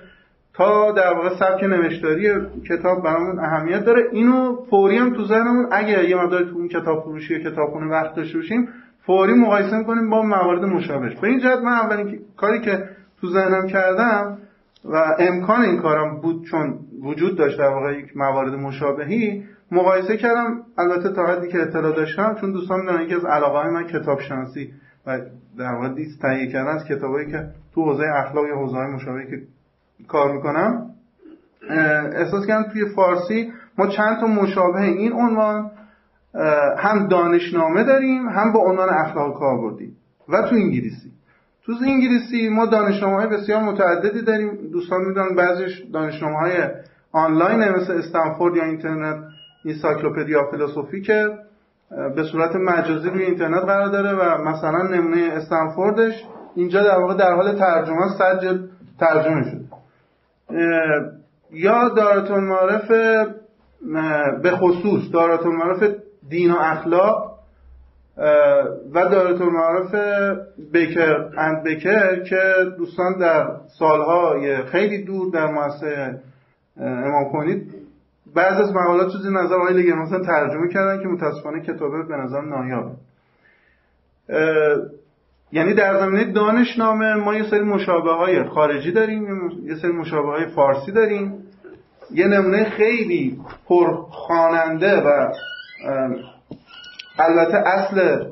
تا در واقع سبک نوشتاری کتاب برامون اهمیت داره. اینو فوری هم تو ذهنمون اگه یه مقدار تو اون کتاب فروشی یا کتابخونه وقت داشته باشیم فوری مقایسه می‌کنیم با موارد مشابهش. به این جهت من اولین کاری که تو ذهنم کردم و امکان این کارم بود چون وجود داشت در واقع یک موارد مشابهی مقایسه کردم البته تا حدی که اطلاع داشتم چون دوستان می‌دونن یکی از علاقه من کتاب شناسی و در واقع دیست تهیه کردن از کتابایی که تو حوزه اخلاق یا حوزه مشابهی که کار می‌کنم احساس کردم توی فارسی ما چند تا مشابه این عنوان هم دانشنامه داریم هم با عنوان اخلاق کاربردی و تو انگلیسی. تو انگلیسی ما دانشنامه های بسیار متعددی داریم. دوستان می‌دونن بعضیش دانشنامه های آنلاین مثل استنفورد یا اینترنت. encyclopedia philosophy که به صورت مجازی روی اینترنت قرار داره و مثلا نمونه استنفوردش اینجا در واقع در حال ترجمه سجل ترجمه شده. یا دارت المعارف به خصوص دارت المعارف دین و اخلاق و دارت المعارف بیکر اند بیکر که دوستان در سالهای خیلی دور در مؤسسه امام کنید بعض از مقالات چیزی نظر آقای مثلا ترجمه کردن که متاسفانه کتابه به نظر نایابه یعنی در زمینه دانشنامه ما یه سری مشابه های خارجی داریم یه سری مشابه های فارسی داریم. یه نمونه خیلی پرخواننده و البته اصل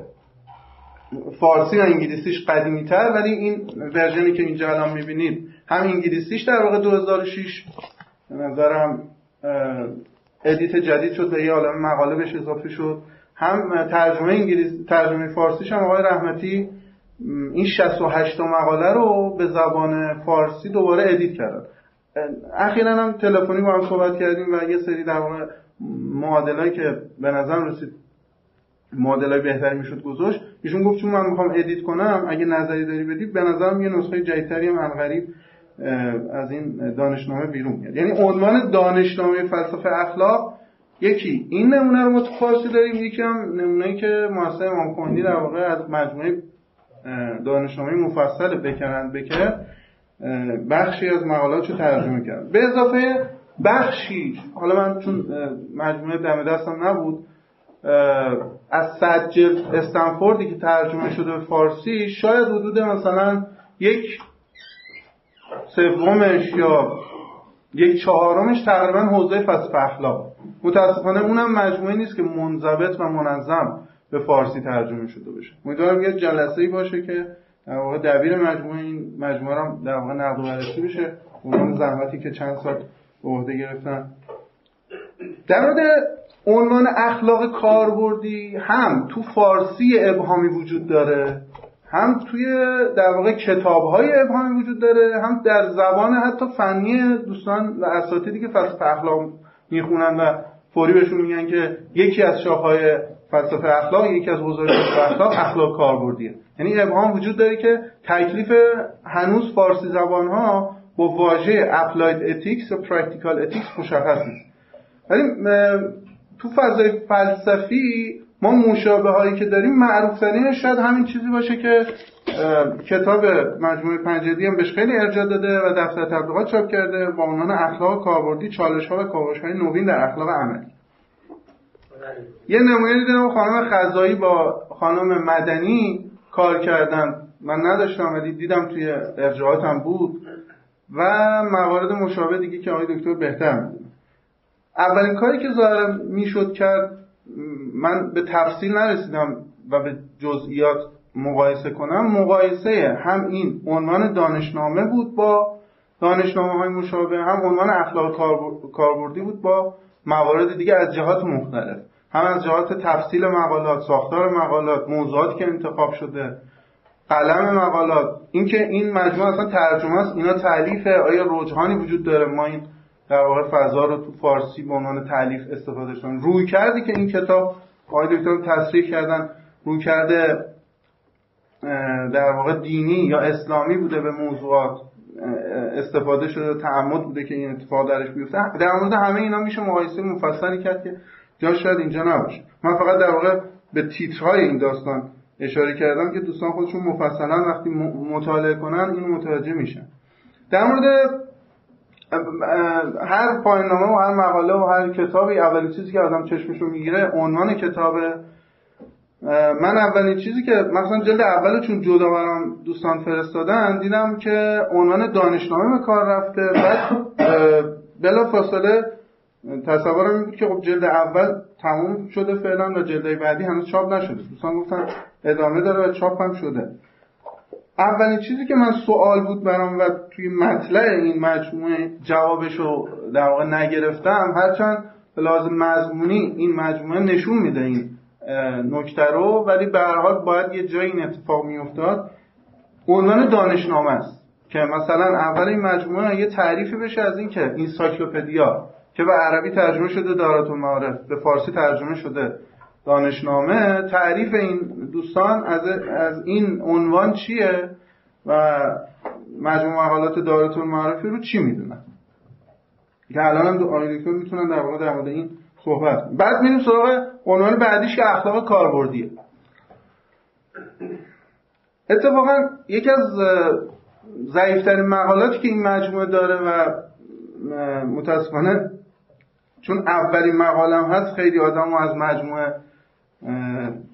فارسی و انگلیسیش قدیمی تر ولی این ورژنی که اینجا الان می‌بینید هم انگلیسیش در واقع 2006 به نظرم ادیت جدید شد به یه عالم مقاله بهش اضافه شد. هم ترجمه انگلیسی ترجمه فارسیش هم آقای رحمتی این 68 مقاله رو به زبان فارسی دوباره edit کردن. اخیرا هم تلفنی با هم صحبت کردیم و یه سری در واقع معادلایی که به نظر رسید معادلای بهتری می‌شد گذاشت. ایشون گفت چون من می‌خوام edit کنم اگه نظری داری بده به نظرم یه نسخه جدیدتری هم غریب. از این دانشنامه بیرون میاد. یعنی عنوان دانشنامه فلسفه اخلاق یکی. این نمونه رو ما تو فارسی داریم یکی هم نمونه‌ای که مؤسسه امام در واقع از مجموعه دانشنامه مفصل بکرند بکر بخشی از مقالات رو ترجمه کرد. به اضافه بخشی حالا من چون مجموعه دم دستم نبود از صد استنفوردی که ترجمه شده به فارسی شاید حدود مثلا یک سومش یا یک چهارمش تقریبا حوزه فلسفه اخلاق. متاسفانه اونم مجموعه نیست که منضبط و منظم به فارسی ترجمه شده بشه امیدوارم یه جلسه ای باشه که در واقع دبیر مجموعه این مجموعه هم در واقع نقد و بررسی بشه. اون زحمتی که چند سال به عهده گرفتن. در مورد عنوان اخلاق کاربردی هم تو فارسی ابهامی وجود داره. هم توی در واقع کتاب های ابهامی وجود داره هم در زبان حتی فنی دوستان و اساتیدی که فلسفه اخلاق می‌خونن و فوری بهشون میگن که یکی از شاخه‌های فلسفه اخلاق یکی از فلسفه اخلاق اخلاق کاربردیه. یعنی ابهام وجود داره که تکلیف هنوز فارسی زبان ها با واژه applied ethics و practical ethics مشخص نیست. ولی تو فضای فلسفی ما مشابه هایی که داریم معروف شاید همین چیزی باشه که کتاب مجموعه پنجدی هم بهش خیلی ارجاع داده و دفتر تبلیغات چاپ کرده با عنوان اخلاق کاربردی چالش ها و کاوش های نوین در اخلاق عملی یه نمونه دیدم خانم خزایی با خانم مدنی کار کردن. من نداشتم ولی دیدم توی ارجاعاتم بود. و موارد مشابه دیگه که آقای دکتر بهتر اولین کاری که ظاهرا می‌شد کرد من به تفصیل نرسیدم و به جزئیات مقایسه کنم. مقایسه هم این عنوان دانشنامه بود با دانشنامه های مشابه هم عنوان اخلاق کاربردی بود با موارد دیگه از جهات مختلف. هم از جهات تفصیل مقالات ساختار مقالات موضوعاتی که انتخاب شده قلم مقالات. اینکه این مجموعه اصلا ترجمه است اینا تعلیف آیا رجحانی وجود داره؟ ما این در واقع فضا رو تو فارسی به عنوان تعلیف استفاده شدن روی کردی که این کتاب آقای دکتر تصریح کردن. روی کرده در واقع دینی یا اسلامی بوده به موضوعات. استفاده شده تعمد بوده که این اتفاق درش بیفته. در مورد همه اینا میشه مقایسه مفصلی کرد که جا شاید اینجا نباشه. من فقط در واقع به تیترهای این داستان اشاره کردم که دوستان خودشون مفصلا وقتی مطالعه کنن این متوجه میشن. در مورد هر پایان‌نامه و هر مقاله و هر کتابی اولین چیزی که آدم چشمشو می‌گیره عنوان کتابه. من اولین چیزی که مثلا جلد اول چون جدا برام دوستان فرستادن دیدم که عنوان دانشنامه به کار رفته. بعد بلا فاصله تصورم این بود که خب جلد اول تموم شده فعلا و جلدهای بعدی هنوز چاپ نشده. دوستان گفتن ادامه داره و چاپ هم شده. اولین چیزی که من سوال بود برام و توی مطلع این مجموعه جوابشو در واقع نگرفتم هرچند لازم مضمونی این مجموعه نشون میده این نکته رو ولی به هر حال باید یه جایی این اتفاق میافتاد. عنوان دانشنامه است که مثلا اول این مجموعه یه تعریفی بشه از این که اینسایکلوپدیا که به عربی ترجمه شده دارات المعارف به فارسی ترجمه شده دانشنامه تعریف این دوستان از, از این عنوان چیه و مجموعه مقالات دارات المعارفی رو چی می‌دونن؟ که الان هم دو می‌تونن در واقع در مورد این صحبت بعد میریم سراغ عنوان بعدیش که اخلاق کاربردیه. اتفاقا یکی از ضعیفترین مقالاتی که این مجموعه داره و متاسفانه چون اولین مقالم هست خیلی آدم از مجموعه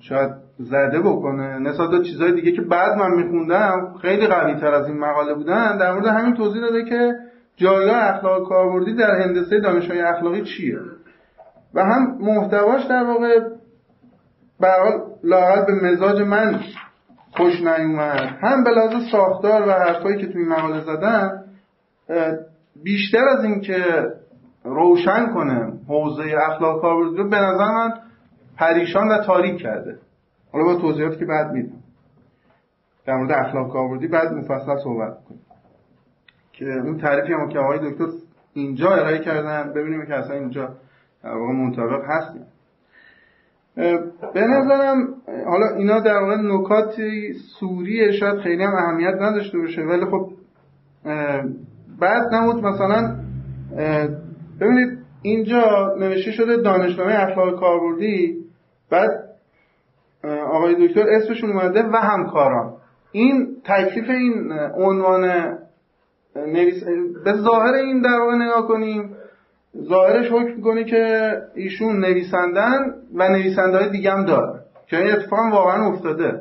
شاید زده بکنه. نسبت به چیزهای دیگه که بعد من میخوندم خیلی قوی تر از این مقاله بودن. در مورد همین توضیح داده که جایگاه اخلاق کاربردی در هندسه دانشهای اخلاقی چیه؟ و هم محتواش در واقع برحال لاقل به مزاج من خوش نیومد. هم به لحاظ ساختار و حرفایی که توی مقاله زدن بیشتر از اینکه روشن کنه حوزه اخلاق کاربردی رو به نظر من پریشان و تاریک کرده. حالا با توضیحاتی که بعد میدم. در مورد اخلاق کاربردی بعد مفصل صحبت کنیم که اون تعریفی هم که آقای دکتر اینجا ارائه کردن ببینیم که اصلا اینجا واقع منطبق هستیم. به نظرم حالا اینا در واقع نکاتی سوریه شاید خیلی هم اهمیت نداشته باشه ولی خب بعد نمود مثلا ببینید اینجا نوشته شده دانشنامه اخلاق کاربردی بعد آقای دکتر اسمشون اومده و همکاران. این تکلیف این عنوان نویس... به ظاهر این در واقع نگاه کنیم ظاهرش حکم می‌کنه که ایشون نویسندن و نویسنده های دیگه هم داره که این اتفاق واقعا افتاده.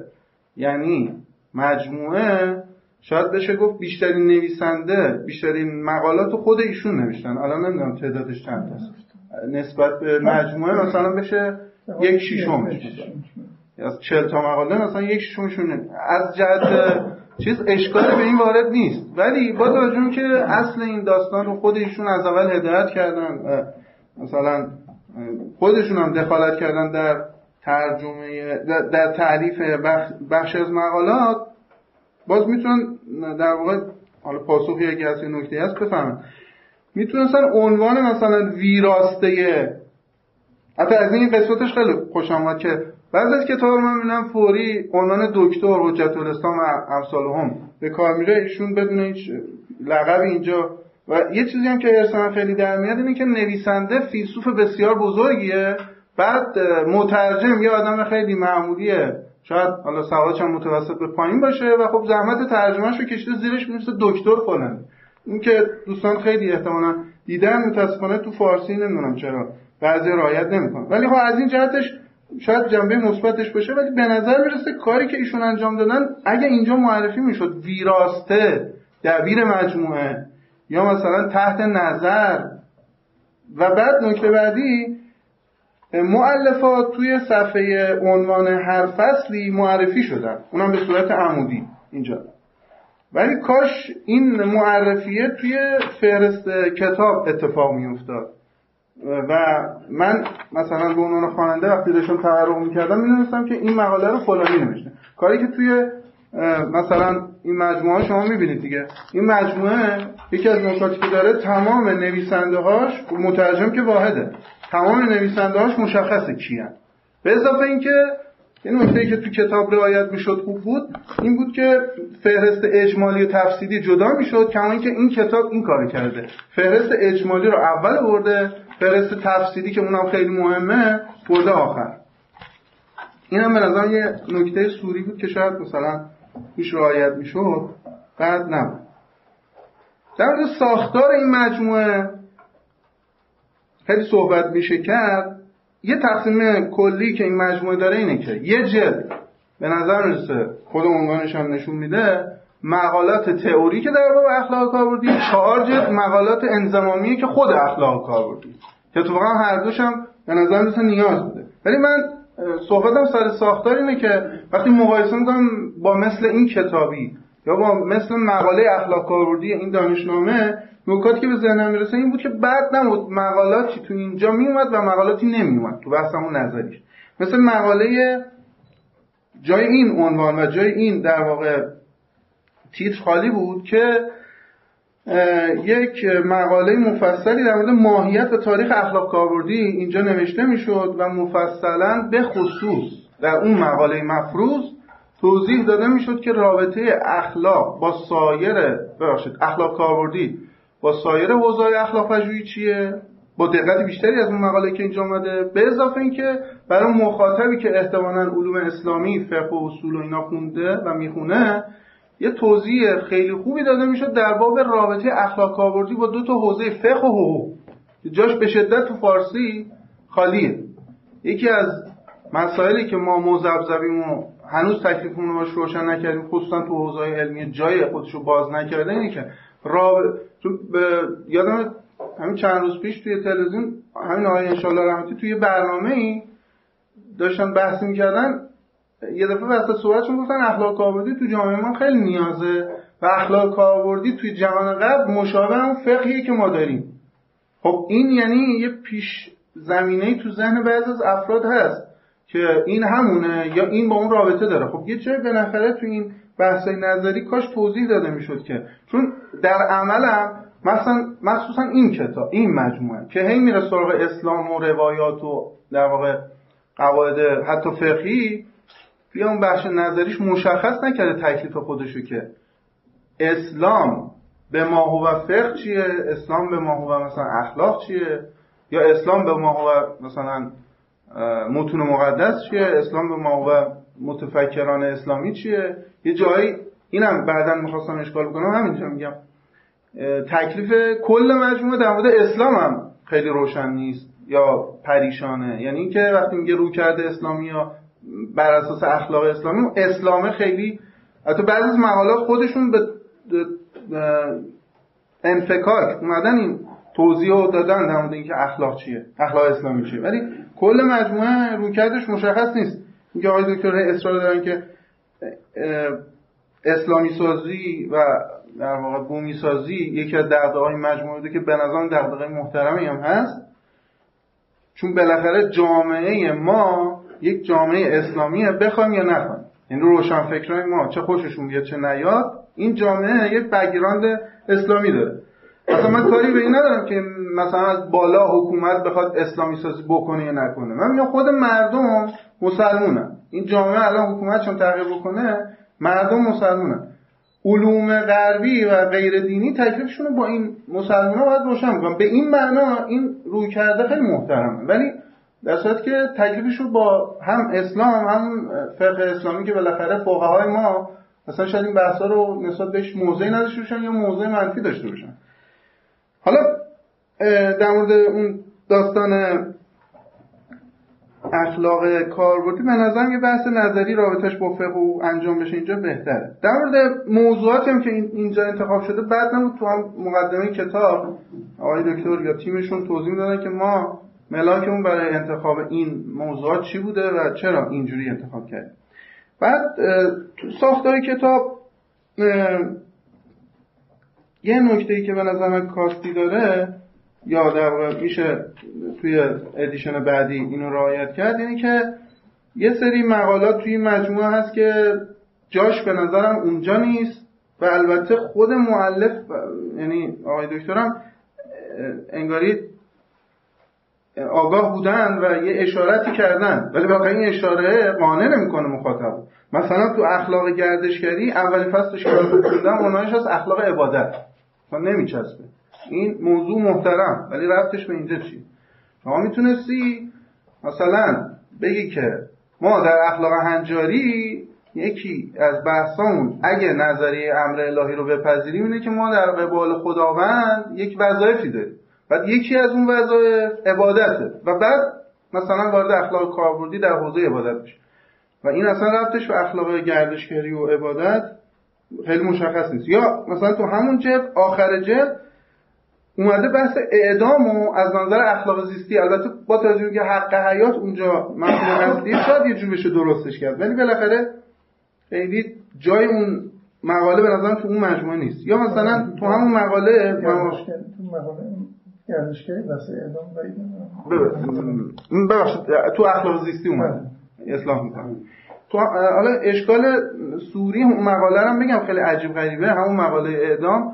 یعنی مجموعه شاید بشه گفت بیشترین نویسنده بیشترین مقالات خود ایشون نوشتن. الان نمی‌دونم تعدادش چند هست نسبت به مجموعه مثلا بشه یک شیشمش از چهل تا مقاله مثلا یک شیشمشون از جهت چیز اشکال به این وارد نیست. ولی با توجه که اصل این داستان رو خود ایشون از اول هدایت کردن مثلا خودشون هم دخالت کردن در ترجمه در تعریف بخش از مقالات باز می‌تونن در واقع حالا پاسخی اگه هست نکته هست بفهمن. می‌تونستن عنوان مثلا ویراسته حتی از این قسمتش خیلی خوشم آمد که بعضی از کتاب من می‌بینم فوری عنوان دکتر حجت الاسلام و امثال هم به کار میره ایشون بدون هیچ لقب اینجا. و یه چیزی هم که ارسان خیلی در میاد اینه که نویسنده فیلسوف بسیار بزرگیه. بعد مترجم یه آدم خیلی معمولیه. شاید حالا سوادش هم متوسط به پایین باشه و خب زحمت ترجمهش رو کشته زیرش می‌رسه دکتر فلان این که دوستان خیلی احتمالا دیدن متاسفانه تو فارسی نمی‌دونم چرا. بعضی رعایت نمی‌کنن. ولی خب از این جهتش شاید جنبه مثبتش باشه ولی به نظر می‌رسه کاری که ایشون انجام دادن اگه اینجا معرفی می‌شد ویراسته دبیر مجموعه یا مثلا تحت نظر و بعد نکته بعدی معلفات توی صفحه عنوان هر فصلی معرفی شدن. اونم به صورت عمودی اینجا. ولی کاش این معرفیه توی فهرست کتاب اتفاق میافتاد. و من مثلا به عنوان خواننده وقتی داشتم تقرر می‌کردم می‌دونستم که این مقاله رو فلانی نوشته. کاری که توی مثلا این مجموعه شما می‌بینید دیگه. این مجموعه یکی از نکاتی که داره تمام نویسنده هاش مترجم که واحده. تمام نویسنده هاش مشخصه کیان به اضافه اینکه این نکته که تو کتاب رعایت می‌شد خوب بود این بود که فهرست اجمالی و تفصیلی جدا می‌شد کما اینکه این کتاب این کار کرده. فهرست اجمالی رو اول برده فهرست تفصیلی که اونم خیلی مهمه برده آخر. این هم به نظر یه نکته سوری بود که شاید مثلا توش رعایت می‌شد بعد نبود در ساختار این مجموعه خیلی صحبت میشه کرد. یه تقسیم کلی که این مجموعه داره اینه که یه جلد به نظر می‌رسه خود عنوانش هم نشون میده. مقالات تئوری که در باب اخلاق کاربردی چهار جلد مقالات انضمامی که خود اخلاق کاربردی که واقعا هر دوش هم به نظر نیاز بوده. ولی من صحبتم سر ساختار اینه که وقتی مقایسه می‌کنم با مثل این کتابی یا با مثل مقاله اخلاق کاربردی این دانشنامه نکاتی که به ذهنم می‌رسه این بود که بعد نمود مقالاتی تو اینجا میومد و مقالاتی نمیومد تو بحثمون نظریش. مثل مقاله جای این عنوان و جای این در واقع تیتر خالی بود که یک مقاله مفصلی در مورد ماهیت و تاریخ اخلاق کاربردی اینجا نوشته می‌شد و مفصلا به خصوص در اون مقاله مفروض توضیح داده می‌شد که رابطه اخلاق با سایر ببخشید اخلاق کاربردی با سایر حوزه اخلاق پژوهی چیه؟ با دقت بیشتری از اون مقاله که اینجا اومده. به اضافه اینکه برای مخاطبی که احتمالاً علوم اسلامی فقه و اصول و اینا خونده و می‌خونه یه توضیح خیلی خوبی داده می‌شد در باب رابطه اخلاق کاربردی با دو تا حوزه فقه و حقوق. جاش به شدت تو فارسی خالیه. یکی از مسائلی که ما مزبزبیم و هنوز تکلیفمون رو روشن نکردیم خصوصا تو حوزه علمی جای خودشو باز نکرده اینه که راب... تو یادم همین چند روز پیش توی تلویزیون همین آقای انشالله رحمتی توی برنامه ای داشتن بحث می‌کردن. یه دفعه وسط صحبتشون گفتن اخلاق کاربردی تو جامعه ما خیلی نیازه و اخلاق کاربردی توی جهان قبل مشابه هم فقهیه که ما داریم. خب این یعنی یه پیش زمینه تو ذهن بعض از افراد هست که این همونه یا این با اون رابطه داره. خب یه جای بالاخره تو این بحثای نظری کاش توضیح داده می‌شد که. چون در عملم مثلا مخصوصا این کتاب این مجموعه که هی میره سراغ اسلام و روایات و در واقع قواعد حتی فقهی بیا اون بخش نظریش مشخص نکرده تکلیف خودشو که اسلام به ما هو فقه چیه؟ اسلام به ما هو مثلا اخلاق چیه؟ یا اسلام به ما هو مثلا متون مقدس چیه؟ اسلام به ما هو متفکران اسلامی چیه؟ یه جایی اینم بعدا می‌خواستم اشکال بکنم همینجا میگم. تکلیف کل مجموعه در مورد اسلام هم خیلی روشن نیست یا پریشانه. یعنی اینکه وقتی میگه رو کرده اسلامی یا بر اساس اخلاق اسلامی اسلام خیلی حتی بعضی از مقالات خودشون به انفکاک اومدن این توضیح رو دادن در مورد اینکه اخلاق چیه اخلاق اسلامی چیه. ولی کل مجموعه رویکردش مشخص نیست. اینکه آقای دکتر اصرار دارن که اسلامی سازی و در واقع بومی سازی یکی از های مجموعه بوده که به نظر دغدغه محترمی هم هست. چون بالاخره جامعه ما یک جامعه اسلامیه بخوایم یا نخوایم. این روشن فکرای ما چه خوششون بیاد چه نیاد این جامعه یک بگیراند اسلامی داره. مثلا من کاری به این ندارم که مثلا از بالا حکومت بخواد اسلامی سازی بکنه یا نکنه. من میگم خود مردم مسلمونن. این جامعه الان حکومت چون تغییر بکنه مردم مسلمونن. علوم غربی و غیر دینی تکلیفشون رو با این مسلمان باید روشن کنن به این معنا این روی کرده خیلی محترمه. ولی در صورت که تکلیفش رو با هم اسلام هم فقه اسلامی که بالاخره فقهای ما مثلا شاید این بحثا رو نسبت بهش موضعی نداشته باشن یا موضع منفی داشته باشن. حالا در مورد اون داستان اخلاق کاربردی به نظرم یه بحث نظری رابطش با فقه و انجام بشه اینجا بهتره. در مورد موضوعاتی هم که اینجا انتخاب شده بعد تو هم مقدمه کتاب آقای دکتر یا تیمشون توضیح می‌دادن که ما ملاکمون برای انتخاب این موضوعات چی بوده و چرا اینجوری انتخاب کرد؟ بعد تو ساختار کتاب یه نکته ای که به نظر کاستی داره یا در میشه توی ادیشن بعدی اینو رعایت کرد اینی که یه سری مقالات توی مجموعه هست که جاش به نظرم اونجا نیست و البته خود معلف یعنی آقای دکترم انگاری آگاه بودن و یه اشارتی کردن. ولی واقعا این اشاره قانع نمی‌کنه مخاطب. مثلا تو اخلاق گردشگری اولین فصلش که خوندم عنوانش از اخلاق عبادت. تا نمیچسبه. این موضوع محترم. ولی رفتش به اینجا چی؟ شما می‌تونستی مثلا بگی که ما در اخلاق هنجاری یکی از بحثامون اگه نظریه امر الهی رو بپذیریم اینه که ما در قبال خداوند یک وظایفی داریم. بعد یکی از اون وظایف عبادته. و بعد مثلا وارد اخلاق کاربردی در حوزه عبادت میشه. و این اصلا ربطش به اخلاق گردشگری و عبادت خیلی مشخص نیست. یا مثلا تو همون جلد آخر جلد اومده بحث اعدام و از نظر اخلاق زیستی. البته با توجه که حق حیات اونجا مفهوم اصلی شاید یه جور بشه درستش کرد. ولی بالاخره خیلی جای اون مقاله به نظرم تو اون مجموعه نیست. یا مثلا تو همون مقاله تو مقاله. گردشگری بحث اعدام ببخشید تو اخلاق زیستی اومده اصلاح می‌کنم. تو حالا اشکال سوری اون مقاله رو بگم خیلی عجیب غریبه. همون مقاله اعدام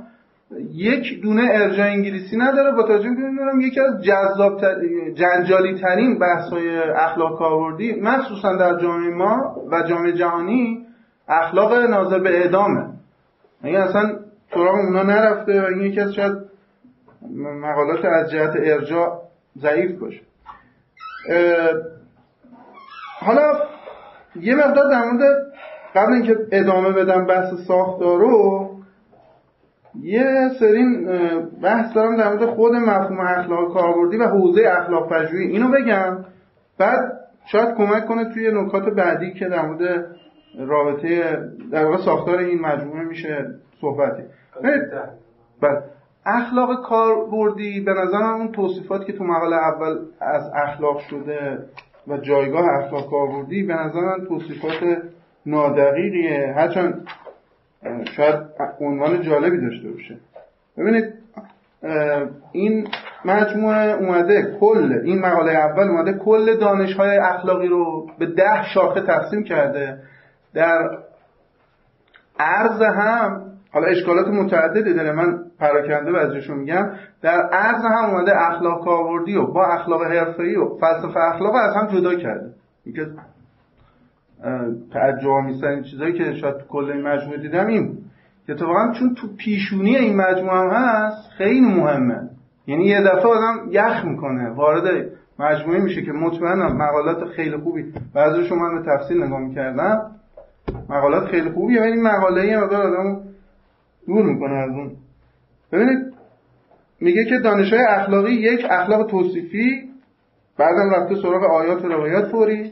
یک دونه ارجاع انگلیسی نداره. با توجه که یکی از جذاب جنجالی ترین بحث های اخلاق کاربردی مخصوصا در جامعه ما و جامعه جهانی اخلاق ناظر به اعدامه. این اصلا سراغ اونا نرفته و این یکی از شاید مقالات از جهت ارجاع ضعیف باشه. حالا یه مقدار در مورد قبل اینکه ادامه بدم بحث ساختارو یه سرین بحث دارم در مورد خود مفهوم اخلاق کاربردی و حوزه اخلاق پژوهی. اینو بگم بعد شاید کمک کنه توی نکات بعدی که در مورد رابطه در واقع ساختار این مجموعه میشه صحبتی بعد اخلاق کاربردی به نظر اون توصیفات که تو مقاله اول از اخلاق شده و جایگاه اخلاق کاربردی به نظر من توصیفات نادقیقیه. هرچند شاید عنوان جالبی داشته باشه. ببینید این مجموعه اومده کل این مقاله اول اومده کل دانش های اخلاقی رو به ده شاخه تقسیم کرده. در عرض هم حالا اشکالات متعددی داره. من پراکنده بعضیشو میگم. در عرض هم اومده اخلاق کاربردی و با اخلاق حرفه‌ای و فلسفه اخلاق از هم جدا کرده. اینکه تعجب میسن چیزایی که شاید تو کل این مجموعه دیدم این که واقعا چون تو پیشونی این مجموعه هم هست خیلی مهمه. یعنی یه دفعه آدم یخ می‌کنه. وارد مجموعه میشه که مطمئنم مقالات خیلی خوبی. بعضی شما من به تفصیل نگاه می‌کردم. مقالات خیلی خوبیه. ولی مقاله ای مقدار آدم دور می‌کنه از اون. ببینید میگه که دانش های اخلاقی یک اخلاق توصیفی بعدم رفته سراغ آیات و روایات فوری.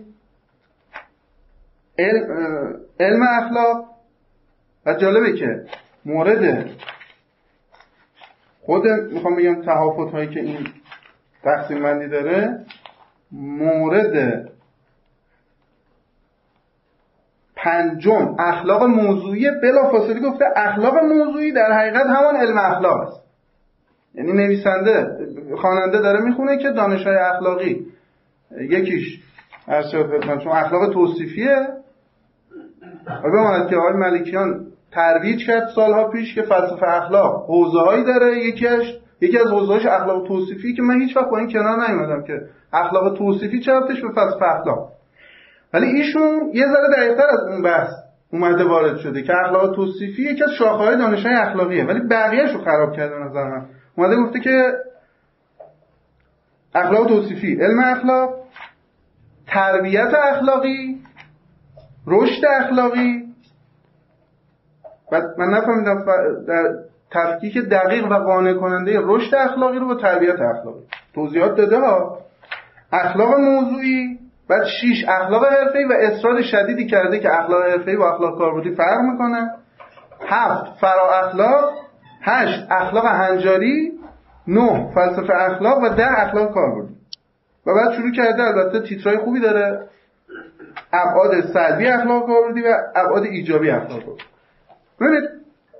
علم اخلاق. و جالبه که مورد خود می‌خوام بگم تحافت هایی که این تقسیم بندی داره مورد پنجم اخلاق موضوعی بلا فاصله گفته اخلاق موضوعی در حقیقت همان علم اخلاق است. یعنی نویسنده خواننده داره می‌خونه که دانش های اخلاقی یکیش از چون اخلاق توصیفیه. و بماند که آقای ملکیان ترویج کرد سالها پیش که فلسفه اخلاق حوزه هایی داره. یکیش یکی از حوزه‌هاش اخلاق توصیفی که من هیچ وقت با این کنار نیومدم که اخلاق توصیفی چه به فلسفه اخلاق؟ ولی ایشون یه ذره دقیقتر از اون بحث اومده وارد شده که اخلاق توصیفی یکی از شاخه‌های دانش‌های اخلاقیه. ولی بقیه‌اش رو خراب کرده نظر من. اومده گفته که اخلاق توصیفی علم اخلاق تربیت اخلاقی رشد اخلاقی و من نفهمیدم در تفکیک دقیق و قانع کننده رشد اخلاقی رو با تربیت اخلاقی. توضیحات داده ها. اخلاق موضوعی بعد شیش اخلاق حرفه‌ای و اصرار شدیدی کرده که اخلاق حرفه‌ای و اخلاق کاربردی فرق می‌کنه. هفت فرا اخلاق. هشت اخلاق هنجاری. نه فلسفه اخلاق و ده اخلاق کاربردی. و بعد شروع کرده البته تیترای خوبی داره. ابعاد سلبی اخلاق کاربردی و ابعاد ایجابی اخلاق کاربردی. ببینید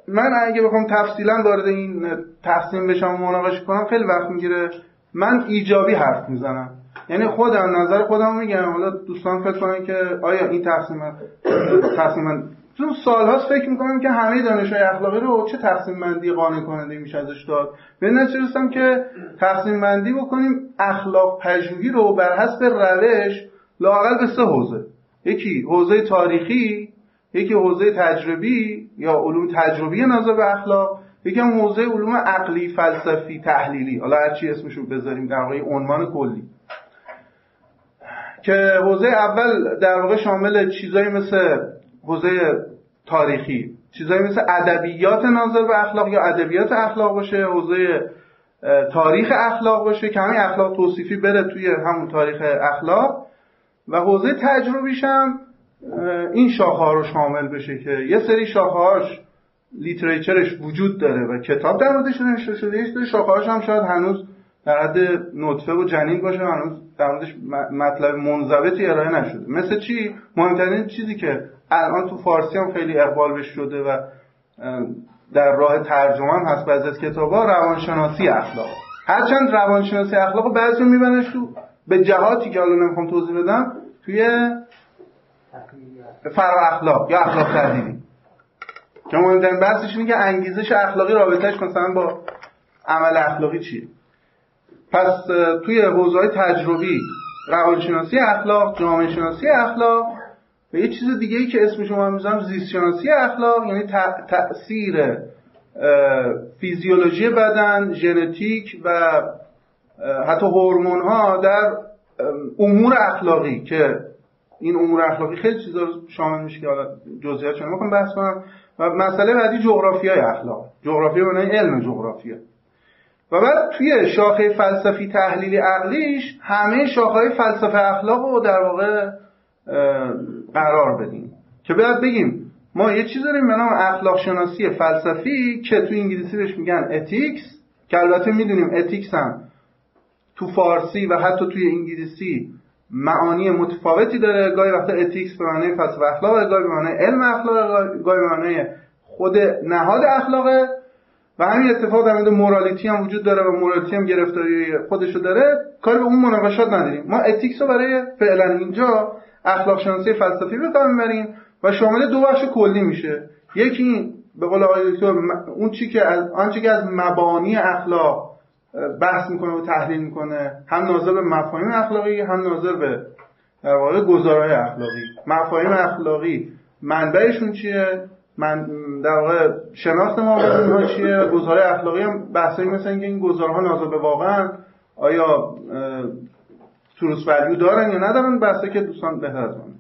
من اگه بخوام تفصیلا وارد این تقسیم بشم و مناقشه کنم خیلی وقت می‌گیره. من ایجابی حرف می‌زنم. یعنی خودم نظر خودم میگم حالا دوستان فکر کنن که آیا این تقسیم تقسیم چون سالهاست فکر می‌کنم که همه دانشهای اخلاقی رو چه تقسیم بندی قانع کننده میشه ازش داد. به نتیجه که تقسیم بندی بکنیم اخلاق پژوهی رو بر حسب روش لاقل به سه حوزه. یکی حوزه تاریخی یکی حوزه تجربی یا علوم تجربی نظر به اخلاق یکی هم حوزه علوم عقلی فلسفی تحلیلی. حالا هر چی اسمشو بذاریم در واقع عنوان کلی. که حوزه اول در واقع شامل چیزایی مثل حوزه تاریخی چیزایی مثل ادبیات ناظر به اخلاق یا ادبیات اخلاق باشه حوزه تاریخ اخلاق باشه که همین اخلاق توصیفی بره توی همون تاریخ اخلاق. و حوزه تجربیش هم این شاخه ها رو شامل بشه که یه سری شاخه هاش لیتریچرش وجود داره و کتاب در موردش نوشته شده یه سری شاخه هاش هم شاید هنوز در حد نطفه و جنین باشه هنوز در موردش مطلب منضبطی ارائه نشده. مثل چی؟ مهمترین چیزی که الان تو فارسی هم خیلی اقبال بش شده و در راه ترجمه هم هست بعضی از کتابا روانشناسی اخلاق. هرچند روانشناسی اخلاق بعضی میبنش تو به جهاتی که حالا نمی‌خوام توضیح بدم توی فرا اخلاق یا اخلاق تحلیلی. که مهمترین بحثش اینه که انگیزش اخلاقی رابطهش مثلا با عمل اخلاقی چیه. پس توی حوزه تجربی روانشناسی اخلاق جامعه شناسی اخلاق و یه چیز دیگه ای که اسم شما می‌ذارم زیست شناسی اخلاق یعنی تاثیر فیزیولوژی بدن ژنتیک و حتی هورمون ها در امور اخلاقی که این امور اخلاقی خیلی چیزا رو شامل میشه که حالا جزئیاتش رو بحث کنم. و مسئله بعدی جغرافیای اخلاق. جغرافیا معنی علم جغرافیا و بعد توی شاخه فلسفی تحلیلی عقلیش همه شاخه فلسفه اخلاق رو در واقع قرار بدیم. که باید بگیم ما یه چیز داریم به نام اخلاق شناسی فلسفی که تو انگلیسی بهش میگن ethics که البته می‌دونیم ethics هم تو فارسی و حتی توی انگلیسی معانی متفاوتی داره. گاهی وقتا ethics به معنی فلسفه اخلاق گاهی به معنی علم اخلاق گاهی به معنی خود نهاد اخلاقه. و همین اتفاق در مورد مورالیتی هم وجود داره و مورالیتی هم گرفتاری خودشو داره کاری به اون مناقشات نداریم. ما اتیکس رو برای فعلا اینجا اخلاق شناسی فلسفی به کار می‌بریم و شامل دو بخش کلی میشه. یکی به قول آقای دکتر اون چی که از آنچه که از مبانی اخلاق بحث می‌کنه و تحلیل می‌کنه هم ناظر به مفاهیم اخلاقی هم ناظر به در واقع گزارهای اخلاقی. مفاهیم اخلاقی منبعشون چیه؟ من در واقع شناخت ما به اونها چیه گزارهای اخلاقی هم بحثایی مثل اینکه این گزارها ناظر به واقعا آیا تروس ولیو دارن یا ندارن بحثی که دوستان بهتر از من.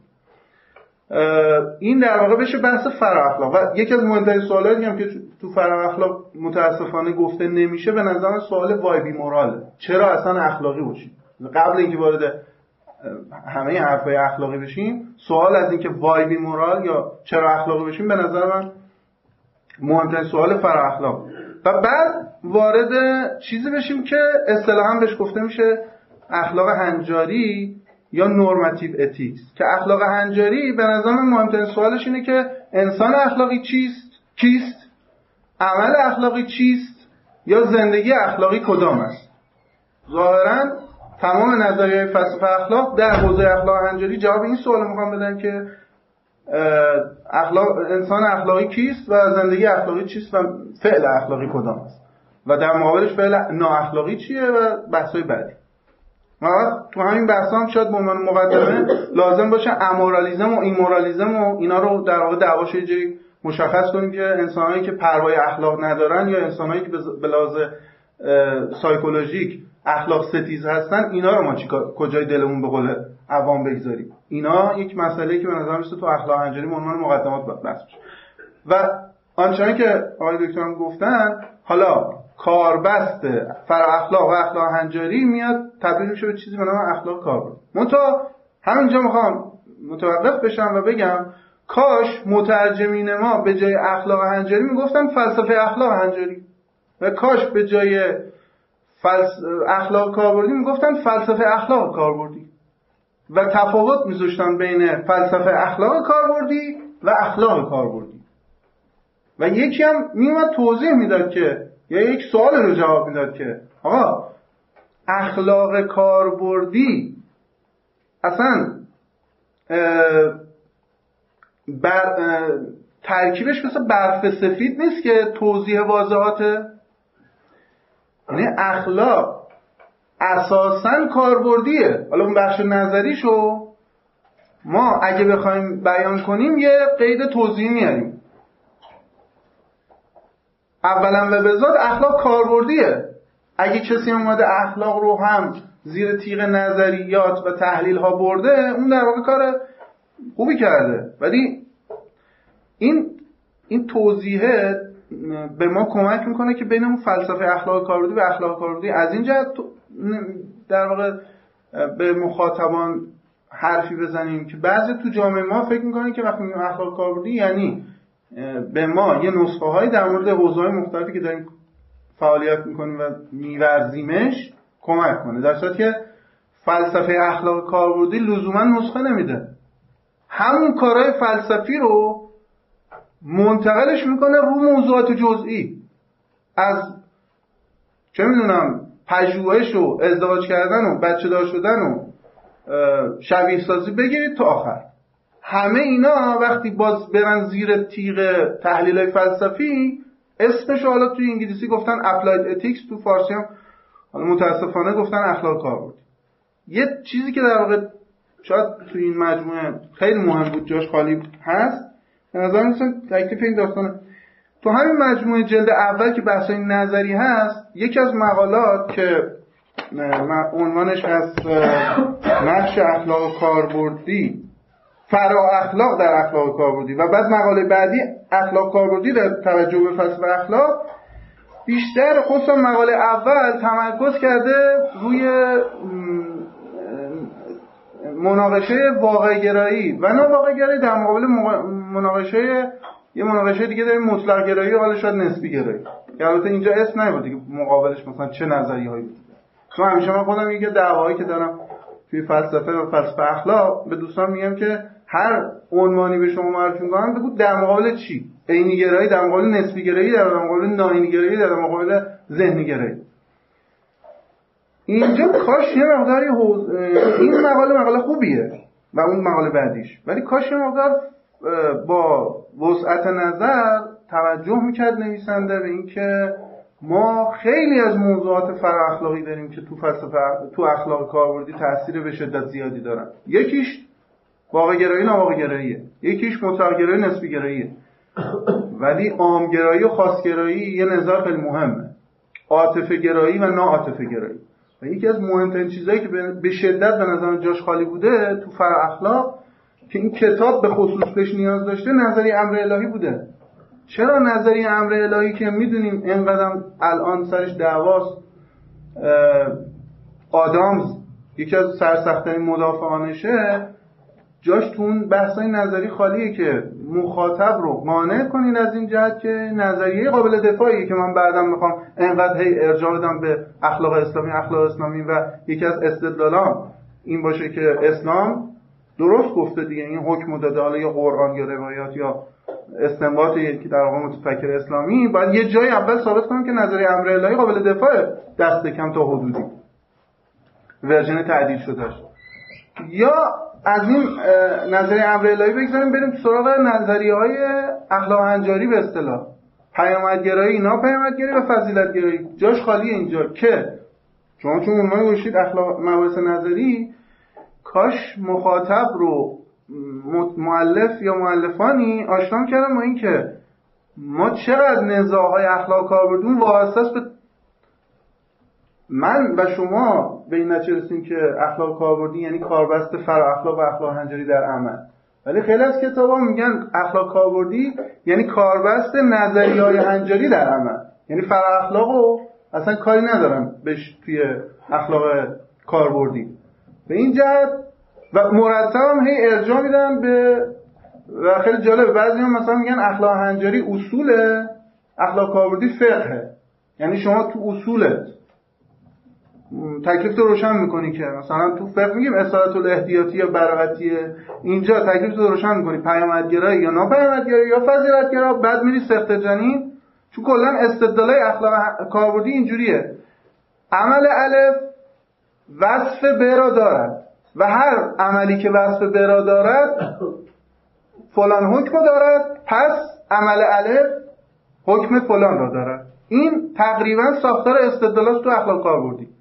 این در واقع بشه بحث فرا اخلاق. و یکی از مهمترین سوالاتی هم که تو فرا اخلاق متاسفانه گفته نمیشه به نظر سوال وایبی موراله چرا اصلا اخلاقی باشیم قبل اینکه وارد همه حرفای اخلاقی بشیم. سوال از اینکه وایبی مورال یا چرا اخلاقی بشیم به نظر من مهمترین سوال فرا اخلاق. و بعد وارد چیزی بشیم که اصطلاحا بهش گفته میشه اخلاق هنجاری یا نورماتیو اتیکس که اخلاق هنجاری به نظر من مهمترین سوالش اینه که انسان اخلاقی چیست؟ کیست؟ عمل اخلاقی چیست؟ یا زندگی اخلاقی کدام است؟ ظاهرا تمام نظریه فلسفه اخلاق در حوزه اخلاق هنجاری جواب این سوال می‌خوام بدن که اخلاق انسان اخلاقی کیست و زندگی اخلاقی چیست و فعل اخلاقی کدام است و در مقابلش فعل نااخلاقی چیه و بحثای بعدی؟ تو همین بحث هم شاید به عنوان مقدمه لازم باشه amoralism و immoralism و اینا رو در واقع دعواش یه مشخص کنیم که انسانهایی که پروای اخلاق ندارن یا انسانهایی که به لحاظ سایکولوژیک اخلاق ستیز هستن اینا رو ما چیکار کجای دلمون به قول عوام بگذاریم؟ اینا یک مسئله که به نظر میاد تو اخلاق انجاری عنوان مقدمات بحث میشه و آنچنانی که آقای دکترم گفتن حالا کاربست فر اخلاق و اخلاق هنجاری میاد تبدیل میشه به چیزی به نام اخلاق کاربرد. منتها همینجا می‌خوام متوقف بشم و بگم کاش مترجمین ما به جای اخلاق هنجاری می‌گفتن فلسفه اخلاق هنجاری. و کاش به جای فلس... اخلاق کاربردی می‌گفتن فلسفه اخلاق کاربردی و تفاوت میذاشتن بین فلسفه اخلاق کاربردی و اخلاق کاربردی و یکی هم میومد توضیح می‌داد که یا یک سوال رو جواب می‌داد که آقا اخلاق کاربردی اصلا بر ترکیبش مثل برف سفید نیست که توضیح واضحاته؟ یعنی اخلاق اساسا کاربردیه. حالا اون بخش نظریشو ما اگه بخوایم بیان کنیم یه قید توضیحی میاریم. اولا و بذات اخلاق کاربردیه. اگه کسی اومده اخلاق رو هم زیر تیغ نظریات و تحلیل ها برده اون در واقع کار خوبی کرده. ولی این این توضیحه به ما کمک می‌کنه که بین اون فلسفه اخلاق کاربردی و اخلاق کاربردی از این جهت در واقع به مخاطبان حرفی بزنیم که بعضی تو جامعه ما فکر می‌کنن که وقتی اخلاق کاربردی یعنی به ما یه نسخه های در مورد حوزه مختلفی که داریم فعالیت می‌کنیم و میورزیمش کمک کنه. در صورتی که فلسفه اخلاق کاربردی لزوما نسخه نمیده. همون کارهای فلسفی رو منتقلش می‌کنه رو موضوعات جزئی. از چه می‌دونم پژوهش و ازدواج کردن و بچه دار شدن و شبیه سازی بگیرید تا آخر. همه اینا وقتی باز برن زیر تیغ تحلیل فلسفی اسمش حالا توی انگلیسی گفتن applied ethics تو فارسی هم حالا متاسفانه گفتن اخلاق کاربردی یه چیزی که در واقع شاید توی این مجموعه خیلی مهم بود جاش خالی هست به نظر تکلیف این داستانه. تو همین مجموعه جلد اول که بحثای نظری هست یکی از مقالات که عنوانش هست نقش اخلاق کاربردی فرا اخلاق در اخلاق کاربردی و بعد مقاله بعدی اخلاق کاربردی در توجه به فلسفه اخلاق بیشتر خصوصا مقاله اول تمرکز کرده روی مناقشه واقع گرایی و نه واقع گرایی در مقابل مناقشه یه مناقشه دیگه داریم مطلق گرایی حالا شاید نسبی گرایی که البته اینجا اسم نمیاد دیگه مقابلش مثلا چه نظریه هایی بود. چون همیشه من خودم یه دعوایی که دارم توی فلسفه و فلسفه اخلاق به دوستان میگم که هر عنوانی به شما معرفی می‌کنم بگو در مقابل چی؟ عینی گرایی در مقابل نسبی گرایی در مقابل ناینی گرایی در مقابل ذهنی گرایی اینجا کاش یه مقداری این مقاله مقاله خوبیه و اون مقاله بعدیش. ولی کاش یه مقدار با وسعت نظر توجه می‌کرد نویسنده به اینکه ما خیلی از موضوعات فرا اخلاقی داریم که تو فلسفه تو اخلاق کاربردی تاثیر به شدت زیادی دارن. یکیش واقع گرایی نواقع گراییه یکیش مطلق گرایی نسبی گراییه ولی عامگرایی و خاصگرایی یه نظر خیلی مهمه. عاطفه گرایی و ناعاطفه گرایی و یکی از مهمترین چیزهایی که به شدت به نظر جاش خالی بوده تو فر اخلاق که این کتاب به خصوص بهش نیاز داشته نظری امر الهی بوده. چرا نظری امر الهی که می‌دونیم اینقدر الان سرش دعواست آدامز یکی از سرسختترین مدافعانشه جاش تو اون بحثای نظری خالیه که مخاطب رو مانع کنین از این جهت که نظریه قابل دفاعیه که من بعدا می‌خوام انقدر هی ارجاع بدم به اخلاق اسلامی اخلاق اسلامی و یکی از استدلالام این باشه که اسلام درست گفته دیگه. این حکم داده حالا یا قرآن یا روایات یا استنباط یکی در واقع متفکر اسلامی باید یه جای اول ثابت کنم که نظریه امر الهی قابل دفاع دست کم تا حدودی. ورژن تعدیل شدهش. یا از این نظریه امر الهی بگذاریم بریم سراغ نظریه های اخلاق هنجاری به اصطلاح. پیامدگرایی ناپیامدگرایی و فضیلتگرایی. جاش خالی اینجا که شما چون عنوان گوشید اخلاق مباحث نظری کاش مخاطب رو معلف یا معلفانی آشنا کردن با اینکه ما چقدر نزاعهای اخلاق کاربردون واسه به من و شما به این نتیجه رسیم که اخلاق کاربردی یعنی کاربست فرا اخلاق و اخلاق هنجاری در عمل. ولی خیلی از کتاب ها میگن اخلاق کاربردی یعنی کاربست نظری های هنجاری در عمل. یعنی فرا اخلاق رو اصلا کاری ندارم بهش توی اخلاق کاربردی. به این جهت و مرتب هم هی ارجاع میدن به و خیلی جالب بعضی هم مثلا میگن اخلاق هنجاری اصوله اخلاق کاربردی فقهه. یعنی شما تو اصولت تکلیف رو روشن می‌کنی که مثلا تو فقه میگیم اصالت الاحتیاطی یا براحتیه اینجا تکلیف رو روشن می‌کنی پیامدگرایی یا ناپیامدگرایی یا فضیلتگرا بعد میری سخت جنین چون کلا استدلال اخلاق کاربردی اینجوریه. عمل الف وصف ب را دارد و هر عملی که وصف ب را دارد فلان حکم دارد پس عمل الف حکم فلان را دارد. این تقریبا ساختار استدلال تو اخلاق کاربردی.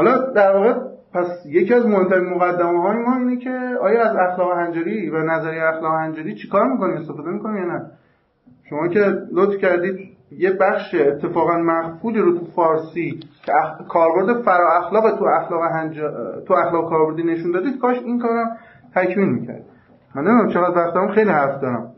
حالا در واقع پس یکی از مهمترین مقدمه های ما اینه که آیا از اخلاق هنجاری و نظریه اخلاق هنجاری چیکار می‌کنیم؟ استفاده می‌کنیم یا نه؟ شما که لطف کردید یه بخش اتفاقا مخفولی رو تو فارسی که اخ... کاربرد فرا اخلاق تو اخلاق هنج... تو اخلاق کاربردی نشون دادید کاش این کارم تکمیل می‌کرد. من نمی‌دونم چقدر وقتم خیلی حرف دارم.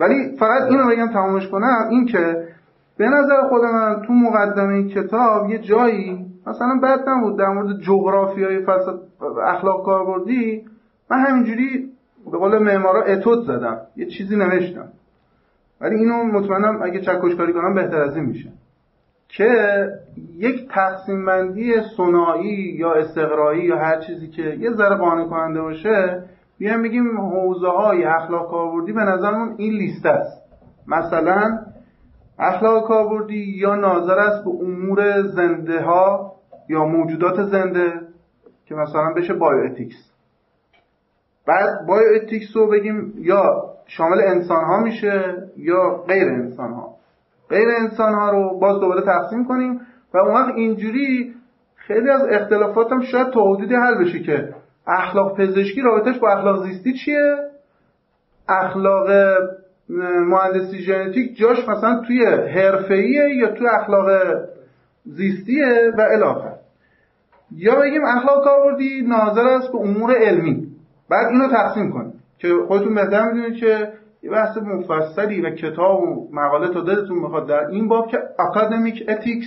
ولی فقط اینو بگم تمامش کنم این که به نظر خود من تو مقدمه کتاب یه جایی مثلا بد نبود در مورد جغرافیای فلسفه اخلاق کاربردی من همینجوری به قول معمارا اتود زدم یه چیزی نوشتم. ولی اینو مطمئنم اگه چکشکاری کنم بهتر از این میشه. که یک تقسیم بندی صناعی یا استقرایی یا هر چیزی که یه ذره قانع کننده باشه بیایم بگیم حوزه های اخلاق کاربردی به نظرمون این لیست است. مثلا اخلاق کاربردی یا ناظر است به امور زنده ها یا موجودات زنده که مثلا بشه bioethics بعد bioethics رو بگیم یا شامل انسان ها میشه یا غیر انسان ها. غیر انسان ها رو باز دوباره تقسیم کنیم و اون وقت اینجوری خیلی از اختلافات هم شاید تا حدودی حل بشه که اخلاق پزشکی رابطش با اخلاق زیستی چیه؟ اخلاق مهندسی ژنتیک جاش مثلا توی حرفه‌ایه یا توی اخلاق زیستیه و الی آخر یا بگیم اخلاق کاربردی ناظر است به امور علمی. بعد اینو تقسیم کنیم که خودتون بهتر می‌دونید که یه بحث مفصلی و کتاب و مقاله تا دلتون می‌خواد در این باب که academic ethics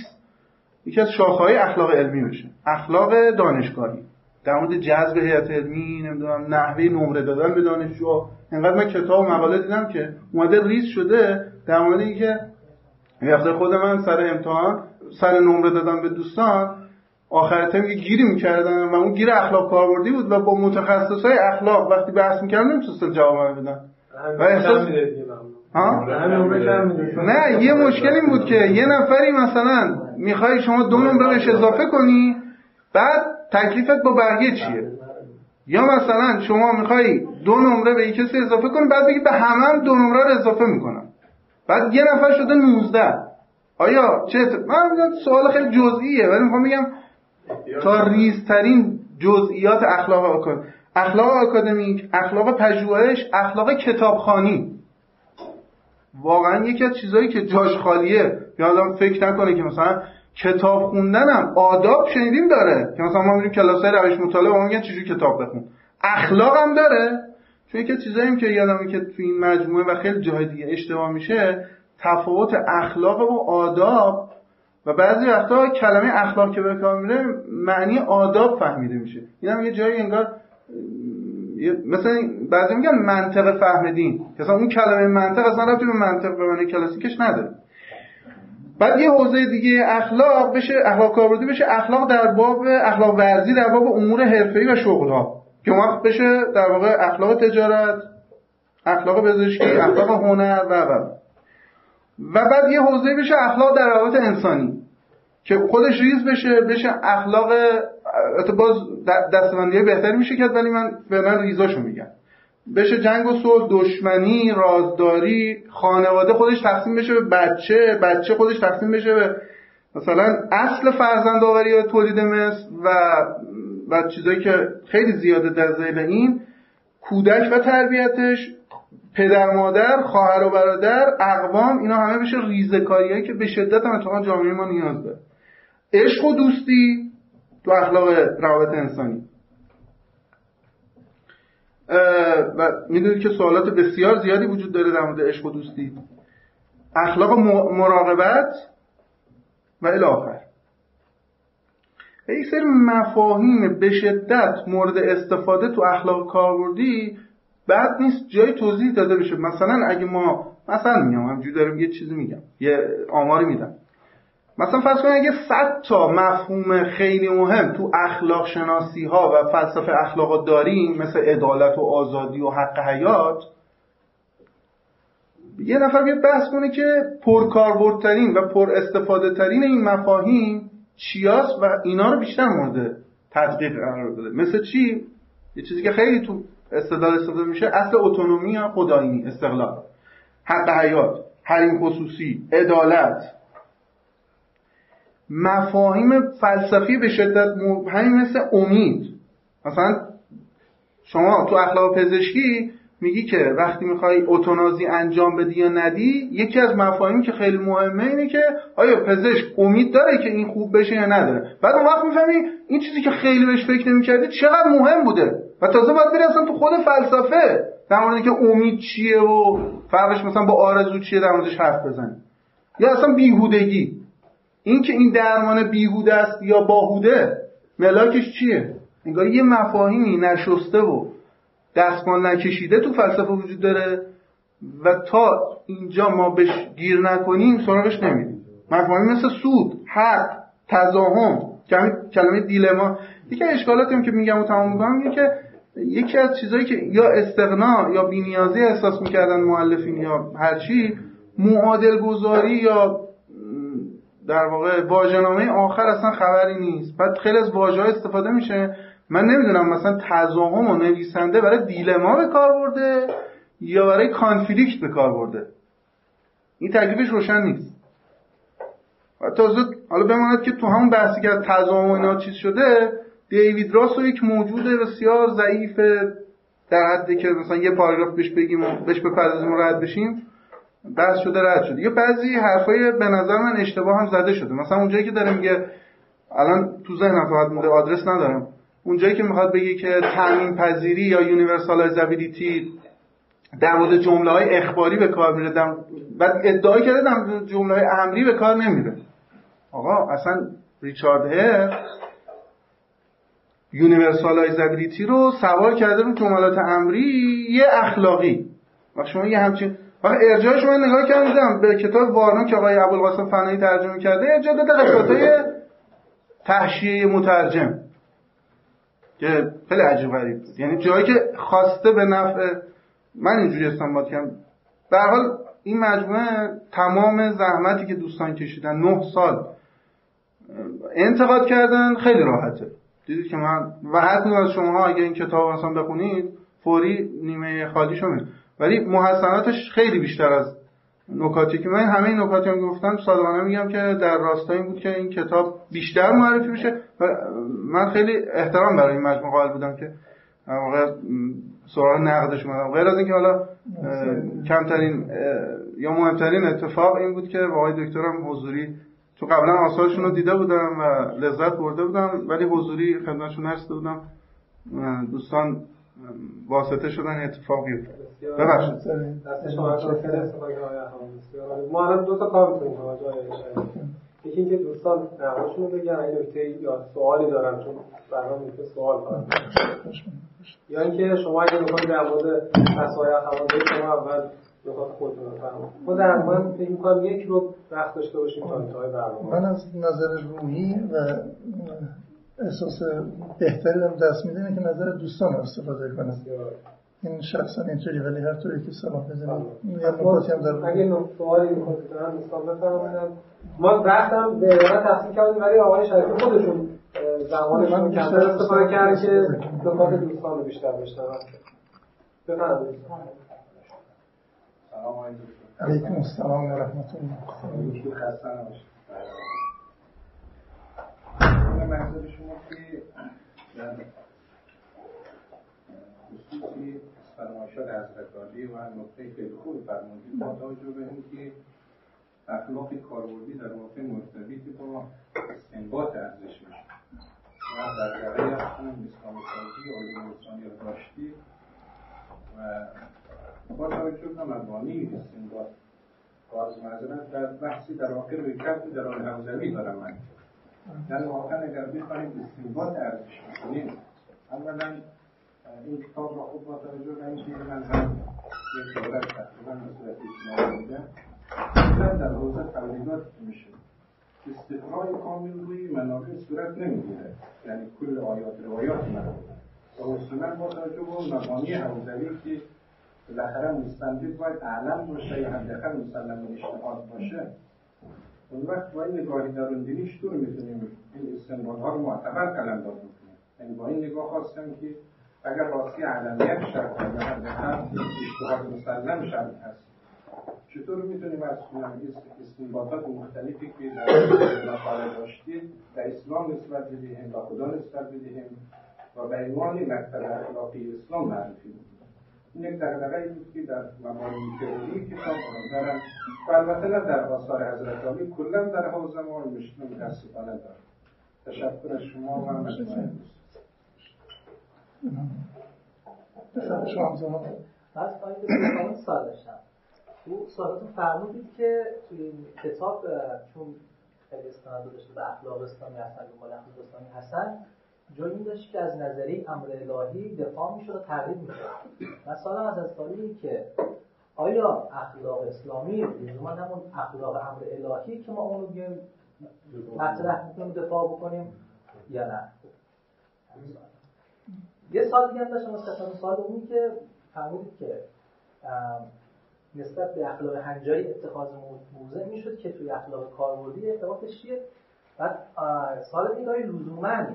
یکی از شاخه‌های اخلاق علمی بشه. اخلاق دانشگاهی. در مورد جذب هیئت علمی نمی‌دونم نحوه نمره دادن به دانشجو انقدر من کتاب و مقاله دیدم که اومده ریز شده در مورد اینکه وقتی خود من سر امتحان سر نمره دادم به دوستان آخر ترم یه گیری می‌کردن و اون گیر اخلاق کاربردی بود و با متخصصای اخلاق وقتی بحث می‌کردم نمی‌تونستن جواب بدن. و احساس ها؟ نه یه مشکل این بود که یه نفری مثلا می‌خوای شما دو نمره بهش اضافه کنی بعد تکلیفت با بقیه چیه؟ یا مثلا شما می‌خوای دو نمره به کسی اضافه کنی بعد بگی به همه هم دو نمره رو اضافه می‌کنم. بعد یه نفر شده 19 آیا چه من سوال خیلی جزئیه ولی می‌خوام بگم تا ریزترین جزئیات اخلاق آکادمیک اخلاق آکادمیک اخلاق پژوهش اخلاق کتابخانی. واقعا یکی از چیزهایی که جاش خالیه یادم فکر نکنه که مثلا کتاب خوندنم. آداب شنیدیم داره. که مثلا ما میریم کلاسای روش مطالعه با میگن چجوری کتاب بخون. اخلاق هم داره. چون یکی چیزایی که یادمه که تو این مجموعه و خیلی جای دیگه اشتباه میشه تفاوت اخلاق و آداب. و بعضی وقتا کلمه اخلاق که به کار میره معنی آداب فهمیده میشه. این هم یه جایی انگار مثلا بعضی میگن منطق فهمیدین مثلا اون کلمه منطق اصلا رفتی به منطق به معنی کلاسیکش نداره. بعد یه حوزه دیگه اخلاق بشه اخلاق کاربردی بشه اخلاق در باب اخلاق ورزی در باب امور حرفه‌ای و شغل ها. که وقت بشه در واقع اخلاق تجارت اخلاق پزشکی اخلاق هنر و و و. بعد یه حوزه بشه اخلاق در روابط انسانی. که خودش ریز بشه بشه اخلاق باز دستبندی بهتری میشه کرد ولی من فعلا ریزاشو میگم. بشه جنگ و صلح دشمنی رازداری خانواده خودش تقسیم بشه به بچه بچه خودش تقسیم بشه به مثلا اصل فرزند آوری یا تولید مثل و و چیزایی که خیلی زیاده در زیل این کودک و تربیتش پدر مادر خواهر و برادر اقوام اینا همه بشه ریزکاریایی که به شدت هم جامعه ما نیاز داره. عشق و دوستی تو اخلاق روابط انسانی. و می‌دونید که سوالات بسیار زیادی وجود داره در مورد عشق و دوستی. اخلاق مراقبت و الاخر یک سری مفاهیم به شدت مورد استفاده تو اخلاق کاربردی بعد نیست جای توضیح داده بشه. مثلا اگه ما مثلا میگم همجوری دارم یه چیزی میگم یه آماری میدم. مثلا فرض کنید اگه 100 تا مفهوم خیلی مهم تو اخلاق شناسی ها و فلسفه اخلاق داریم مثل عدالت و آزادی و حق حیات یه نفر بیاد بحث کنه که پرکاربردترین و پر استفاده ترین این مفاهیم چیاست و اینا رو بیشتر مورد تدقیق قرار بده مثل چی؟ یه چیزی که خیلی تو استدلال استفاده میشه اصل اتونومی یا خدایینی استقلال. حق حیات حریم خصوصی عدالت. مفاهیم فلسفی به شدت همین مثل امید. مثلا شما تو اخلاق پزشکی میگی که وقتی می‌خوای اتونازی انجام بدی یا ندی یکی از مفاهیمی که خیلی مهمه اینه که آیا پزشک امید داره که این خوب بشه یا نداره؟ بعد اون وقت می‌فهمی این چیزی که خیلی بهش فکر نمی‌کردی چقدر مهم بوده؟ و تازه باید بری اصلا تو خود فلسفه در مورد که امید چیه و فرقش مثلا با آرزو چیه در موردش حرف بزنی. یا اصلا بیهودگی. این که این درمان بیهوده است یا باهوده ملاکش چیه؟ انگار یه مفاهیمی نشسته و دستمال نکشیده تو فلسفه وجود داره و تا اینجا ما بهش گیر نکنیم سراغش نمیدیم مفاهیم مثل سود حق تضاهم کلمه دیلما. یکی اشکالاتی هم که میگم و تمام می‌کنم میگه که یکی از چیزهایی که یا استغنا یا بینیازی احساس می‌کردن معلفین یا هرچی معادل گذاری یا در واقع واژه‌نامه آخر اصلا خبری نیست. بعد خیلی از واژه استفاده میشه. من نمی‌دونم مثلا تضاهم و نویسنده برای دیلما به کار برده یا برای کانفلیکت به کار برده. این تکلیفش روشن نیست. و تازه حالا بماند که تو همون بحثی که از تضاهم اینا چیز شده دیوید راس و یک موجود بسیار ضعیف در حدی که مثلا یه پاراگراف بهش بگیم و بهش بپردازیم و رد بشیم. بحث شده رد شده. یه بعضی حرفای به نظر من اشتباه هم زده شده. مثلا اونجایی که داره میگه الان تو ذهنم فقط آدرس ندارم. اونجایی که می‌خواد بگه که تعمیم پذیری یا universalizability در مورد جمله های اخباری به کار میره و ادعای کرده در جمله های امری به کار نمیره. آقا اصلا ریچارد هر universalizability رو سوار کرده رو جملات امری یه اخلاقی. و شما یه همچین وقت ارجاعش من نگاه کردم به کتاب وارنا که آقای ابوالقاسم فنایی ترجمه کرده ارجاع داده قسمت تحشیه مترجم که خیلی عجیب غریب یعنی جایی که خواسته به نفع من اینجوری استنباط کردم. به حال این مجموعه تمام زحمتی که دوستان کشیدن نه سال انتقاد کردن خیلی راحته. دیدید که من و حتی از شما اگه این کتاب مثلا بخونید فوری نیمه خالی شده ولی محسناتش خیلی بیشتر از نکاتی که من همه این نکاتی هم گفتم صادقانه میگم که در راستای این بود که این کتاب بیشتر معرفی بشه و من خیلی احترام برای این مجموعه قائل بودم که واقعا سوال نقدش اومدم. غیر از اینکه حالا کمترین یا مهمترین اتفاق این بود که آقای دکترم حضوری تو قبلا آثارشون رو دیده بودم و لذت برده بودم ولی حضوری خدمتشون نرسیده بودم. دوستان واسطه شدن اتفاقی ببخشید. دست شما ما الان دو تا کار می‌کنیم. یکی اینکه دوستان نقاشون رو بگن اگه نکته یا سوالی دارن چون برنامه میگه سوال کنن یا اینکه شما اگه می‌خواید در مورد مسائل خواندن شما اول نکات خودتون رو فرمایید ما در من فکر می‌کنم یک رو وقت داشته باشیم تا انتهای برنامه. من از نظر روحی و احساس بهتری هم دست میده که نظر دوستان استفاده کنم. این شخصا اینطوری ولی هر طوری که سلام بزنیم یه نکاتی هم در اگه سوالی می‌خواید دوستان بفرمایید ما وقتم به ارائه تقسیم کردیم ولی آقای شریفی خودشون زمانشون کمتر استفاده کرد که نکات دوستان رو بیشتر بشنون بفرمایید سلام علیکم السلام و رحمت الله خسته نباشید منظور شما که در خصوصی فرمایشات حضرت و نقطه خیلی خوب فرمودید با توجه به اینکه اخلاق کاربردی در واقع مرتبط با استنباط ارزش میشه. و در برای اصلا اسلام سازی علوم انسانی رو داشتی و با توجه به مبانی استنباط باز معذرت در بحثی در واقع روی کردی در آن حوزوی دارم من در واقع اگر بخواهیم استنباط ارزش کنیم اولا این کتاب را خوب با توجه به اینکه من هم یک دولت تقریبا به صورت اجتماعی میدم در حوزه تولیدات میشه. استقرای کامل روی منابع صورت نمی‌گیره. یعنی کل آیات روایات منابع. و اصولا با توجه به مبانی حوزوی که بالاخره مستندد باید اعلم باشه یا حداقل مسلم اجتهاد باشه اون وقت با این نگاهی دروندینیش دور می‌تونیم این استنباط ها رو معتبر قلم داد بکنیم؟ یعنی با این نگاه خواستم که اگر راستی علمیت شرط هم اشتباه مسلم شرط هست. چطور می‌تونیم از استنباطات مختلفی که در مقاله داشتید در اسلام نسبت بدهیم و خدا نسبت بدهیم و به عنوان مکتب اخلاقی اسلام معرفی این یک دقدقه بود که در مبانی تئوری کتاب دارن و البته نه در آثار حضرت علی کلا در حوزه ما مشکل متاسفانه دارد تشکر از شما و مجموعه بس پایین سال داشتم. او سوالاتون فرمودید که توی این کتاب چون خیلی استناد داشته به اخلاق اسلامی حسن و اخلاق اسلامی حسن جایی داشت که از نظری امر الهی دفاع می‌شد و تغییر می‌شد مثلا از از که آیا اخلاق اسلامی لزوما همون اخلاق امر الهی که ما اونو بیایم مطرح می‌کنیم دفاع بکنیم یا نه؟ یه سال دیگه هم داشتم سال اونی که فرمودید که نسبت به اخلاق هنجاری اتخاذ موضع می‌شد که توی اخلاق کاربردی ارتباطش چیه؟ بعد سال دیگه لزوما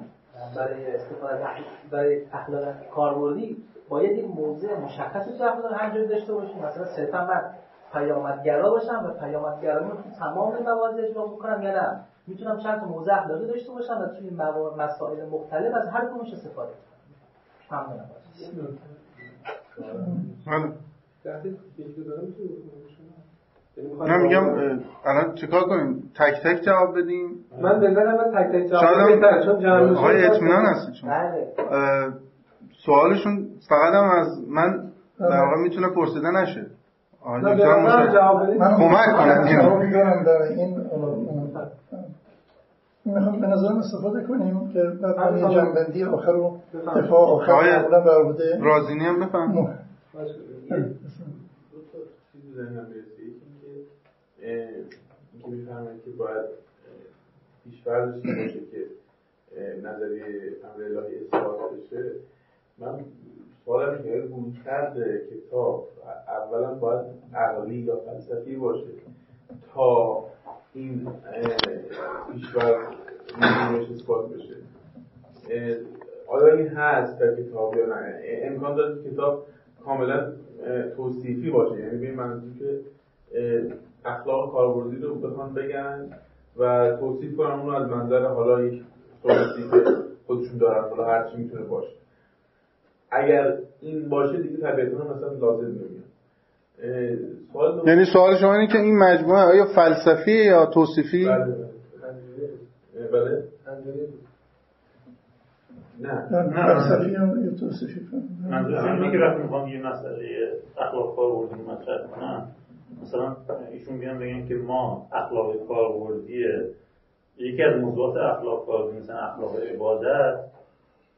برای استفاده برای اخلاق کاربردی باید یک موضع مشخصی تو اخلاق هنجاری داشته باشیم؟ مثلا صرفا من پیامدگرا باشم و پیامدگرایی رو تو تمام مواضع اجرا بکنم یا نه؟ می‌تونم چند تا موضع اخلاقی داشته باشم و توی مسائل مختلف از هر کدومش استفاده کنم. ممنونم نه میگم الان چیکار کنیم؟ تک تک جواب بدیم؟ من بذارم من تک تک جواب بدم چون جمع آقای اطمینان هستی چون بله. سوالشون فقط هم از من در واقع می‌تونه پرسیده نشه. آقای دکتر کمک کنن در این می‌خوام به نظرم استفاده کنیم که بعد یه جنبندی آخر رو دفاع آخر در رازینی هم بفهم که می‌فهمن که باید پیشفرض باشه که نظریه امر الهی اثبات بشه. من سوالم اینه روی کرده کتاب اولا باید عقلی یا فلسفی باشه تا این پیشفرض نمیش اثبات بشه. آیا این هست در کتاب یا نه؟ امکان داره کتاب کاملا توصیفی باشه. یعنی به من که اخلاق کاربردی رو بخوان بگن و توصیف کنن اونو از منظر حالا یک توصیف که خودشون دارن حالا هر چی می‌تونه باشه. اگر این باشه دیگه طبیعتا مثلا لازم نمیاد سوال یعنی سوال شما اینه که این مجموعه آیا فلسفی یا توصیفی؟ بله بله, بله. نه فلسفی هم یه توصیفی منظورش اینه که وقتی می‌خوام یه مسئله اخلاق کاربردی مطرح کنم مثلا ایشون بیان بگن که ما اخلاق کاربردی یکی از موضوعات اخلاق کاربردی مثلا اخلاق عبادت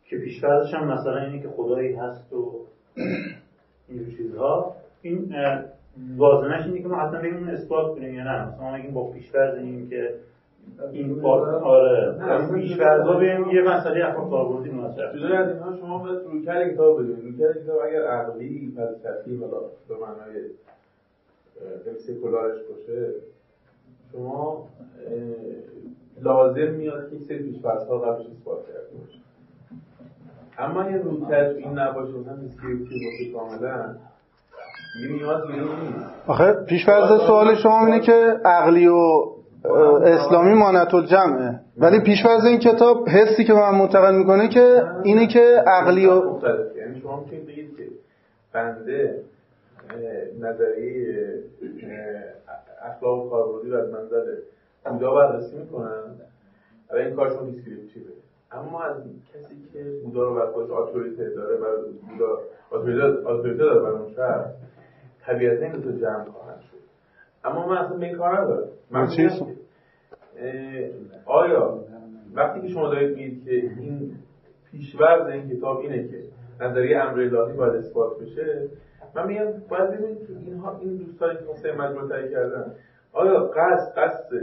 که پیشفرزش هم مثلا اینه که خدایی هست و اینجور چیزها. این وازنش اینه که ما حتما بگیم اثبات کنیم یا نه؟ مثلا ما با پیشفرز این که این آره. پیش فرضا بیم یه مسئله اخلاق کاربردی مطرح جدا از شما باید رویکرد کتاب بدونید. رویکرد کتاب اگر عقلی فلسفی حالا به معنای سکولارش باشه شما لازم میاد که یک سری پیش‌فرض‌ها قبلش اثبات کرده باشه. اما یه رویکرد این نباشه مثلا descriptive باشه کاملا آخه پیش‌فرض سوال شما اینه که عقلی و اسلامی مانعة الجمعه ولی پیش فرض این کتاب حسی که من منتقل می‌کنه که اینه که عقلی و یعنی شما می‌تونید بگید که بنده نظریه اخلاق کاربردی رو از منظر بودا بررسی می‌کنم و این کارشون دیسکریپتیوه. اما از کسی که بودا رو بر خودش آتوریته داره و بودا آتوریته داره بر اون شهر طبیعتا این تو جمع خواهند شد. اما من اصلا به این کار ندارم من آیا وقتی که شما دارید میگید که این پیش‌فرض این کتاب اینه که نظریه امر الهی باید اثبات بشه من میگم باید ببینید اینها این دوستانی که مجموعه تهیه کردن آیا قصد قصد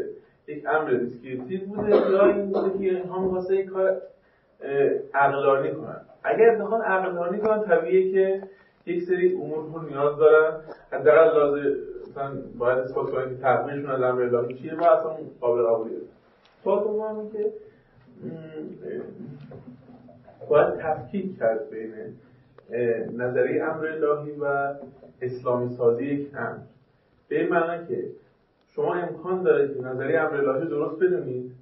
یک امر descriptive بوده یا این بوده که اینها می‌خواسته یک کار عقلانی کنن؟ اگر بخوان عقلانی کنن طبیعیه که یک سری امور رو نیاز دارن. حداقل لازم مثلا باید اثبات کنن که تقریرشون از امر الهی چیه و اصلا قابل قبولیه سوال دوم که باید تفکیک کرد بین نظریه امر الهی و اسلامی سازی یک به این معنی که شما امکان داره که نظریه امر الهی درست بدونید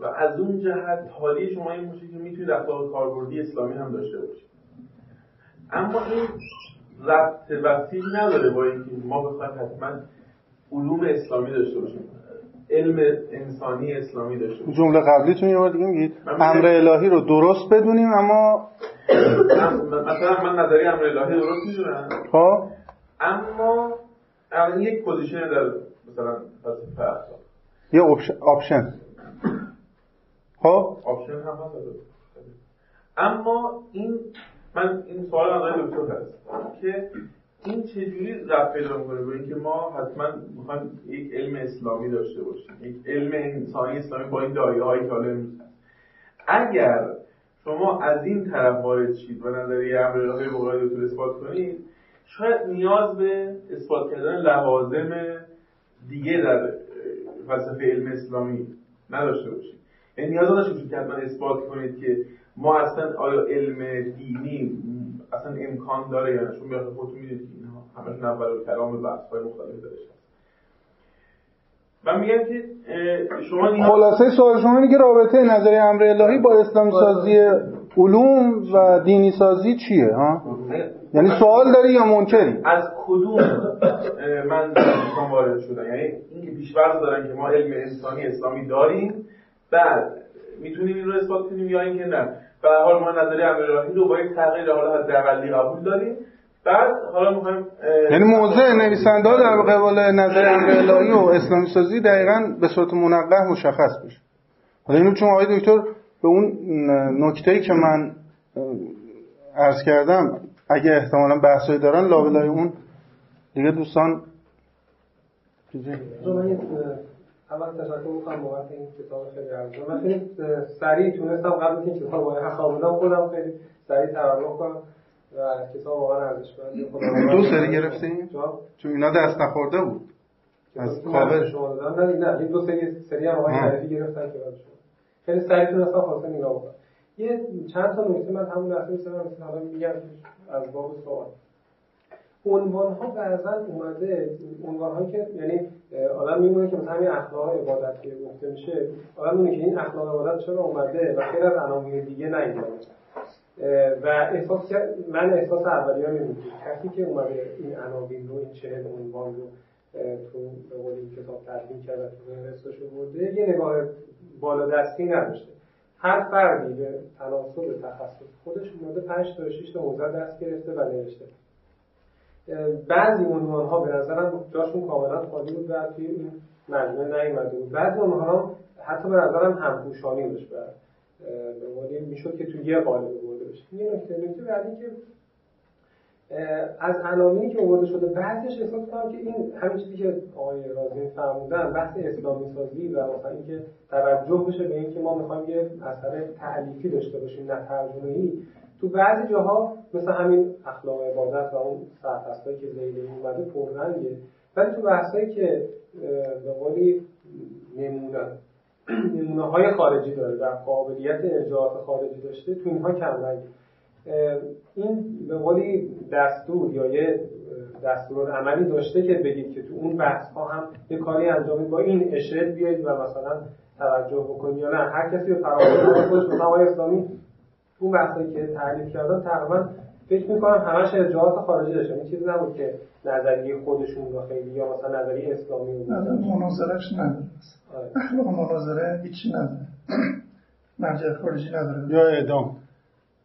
و از اون جهت حالی شما این باشه که می‌تونید اخلاق کاربردی اسلامی هم داشته باشید. اما این ربط وسیع نداره با اینکه ما بخوایم حتما علوم اسلامی داشته باشیم. علم انسانی اسلامی داشته باشیم. جمله قبلیتون یه بار دیگه میگید. امر الهی رو درست بدونیم اما مثلا من نظریه امر الهی درست می‌دونم. خب. اما الان یک position در مثلا فلسفه اخلاق. یه option. خب. option هم هست. اما این من این سوال آقای دکتر هست که این چجوری رفت پیدا می‌کنه؟ به اینکه ما حتما می‌خوایم یک علم اسلامی داشته باشیم یک علم انسانی اسلامی با این دایه هایی که اگر شما از این طرف وارد شید و نظریه امر الهی به قول دکتر اثبات کنید شاید نیاز به اثبات کردن لوازم دیگه در فلسفه علم اسلامی نداشته باشید. یعنی نیاز نداشته باشید که حتما اثبات کنید که ما اصلا آیا علم دینی اصلا امکان داره یا نه؟ چون بیاد خودتون می‌دونید که اینها همشون اول کلام بحث های مختلف داره من میگم که شما خلاصه سوال شما اینه که رابطه نظری امر الهی با اسلام سازی علوم و دینی سازی چیه ها؟ یعنی سوال داری یا منکری؟ از کدوم من می‌خوام وارد شدن یعنی اینکه پیش‌فرض دارن که ما علم انسانی اسلامی داریم بعد می‌تونیم این رو اثبات کنیم یا اینکه نه؟ به حال ما نظریه امر الهی رو با یک تغییر حالا حداقلی قبول داریم. بعد حالا می‌خوایم یعنی موضع نویسنده ها در قبال نظر امر الهی و اسلامی سازی دقیقا به صورت منقه مشخص بشه حالا اینو چون آقای دکتر به اون نکته‌ای که من عرض کردم اگه احتمالا بحثایی دارن لابلای اون دیگه دوستان اول تشکر می‌کنم بابت این کتاب خیلی ارزشمند. من خیلی سریع تونستم قبل که کتاب رو خوابوندم خودم خیلی سریع ترجمه کنم و کتاب واقعا ارزشمند. دو سری گرفتین چون اینا دست نخورده بود. از کاور شما دادن. نه نه این دو سری سری هم آقای شریفی گرفتن که خیلی سریع تونستم خاصه نگاه بکنم یه چند تا نکته من همون لحظه مثلا مثلا میگم از باب سوال. عنوان ها بعضا اومده عنوان هایی که یعنی آدم میمونه که مثلا همین اخلاق عبادت که گفته میشه آدم میمونه که این اخلاق عبادت چرا اومده و خیلی از عناوین دیگه نیومده و احساس من احساس اولیه میمونه کسی که اومده این عناوین رو این چهل عنوان رو تو به قول این کتاب تدوین کرد و تو رستش برده یه نگاه بالا دستی نداشته. هر فردی به تناسب تخصص خودش اومده 5 تا 6 تا حوزه دست گرفته و نوشته. بعضی عنوان ها به نظرم جاشون کاملا خالی بود و توی این مجموعه نیومده بود. بعضی عنوان ها حتی به نظرم همپوشانی داشت و به می‌شد که توی یه قالب برده بشه. یه نکته نکته بعدی که از عناوینی که آورده شده بعضیش احساس کنم که این همین چیزی که آقای رازی فرمودن بحث اسلامی سازی و مثلا اینکه توجه بشه به اینکه ما می‌خوایم یه اثر تعلیفی داشته باشیم نه ترجمه‌ای تو بعضی جاها مثل همین اخلاق عبادت و اون سرفصلایی که زیده اومده پررنگه. ولی تو بحثایی که به قولی نمونه نمونه های خارجی داره و قابلیت ارجاعات خارجی داشته تو اینها کم رنگه. این به قولی دستور یا یه دستور عملی داشته که بگید که تو اون بحث ها هم یه کاری انجام با این اشل بیاید و مثلا توجه بکنید یا نه. هر کسی به فراموش خودش مثلا اسلامی اون بحثایی که تعریف کردن تقریبا فکر می‌کنم همش ارجاعات خارجی داشتن. این چیزی نبود که نظریه خودشون رو خیلی یا مثلا نظریه اسلامی بود مناظرش نداره اخلاق مناظره هیچی نداره مرجع خارجی نداره. یا اعدام.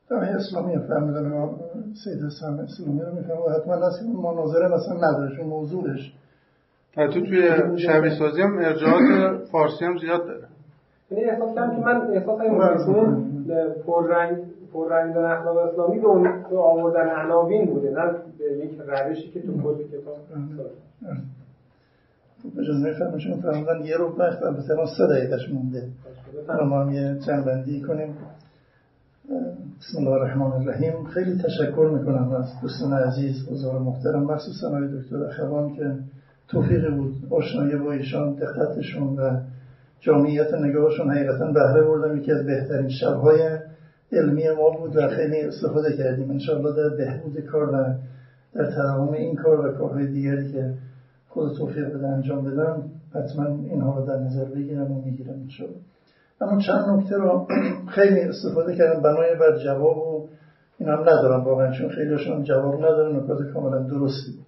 دعای اسلامی فهمیدن ما سید حسن اسلامی رو میفهم و حتما که مناظره مثلا نداره چون موضوعش تو توی شبیه سازی هم ارجاعات فارسی هم زیاد داره. یعنی احساس کردم که من احساس این پررنگ پررنگ در اخلاق اسلامی به اون آوردن عناوین بوده نه به یک روشی که تو کل کتاب به جز میفهمشون فرمودن یه رو وقت البته ما سه دقیقش مونده. ما هم یه جنبندی کنیم. بسم الله الرحمن الرحیم. خیلی تشکر می‌کنم از دوستان عزیز بزرگ محترم مخصوصا آقای دکتر اخوان که توفیق بود آشنایی با ایشان دقتشون و جامعیت نگاهشون حقیقتا بهره بردم یکی از بهترین شبهای علمی ما بود و خیلی استفاده کردیم. انشاءالله در بهبود کار و در تمام این کار و کارهای دیگری که خود توفیق بده انجام بدم حتما اینها رو در نظر بگیرم و می‌گیرم انشاءالله. اما چند نکته رو خیلی استفاده کردم. بنای بر جواب و این هم ندارم واقعا چون خیلیشون جواب ندارن نکات کاملا درستی.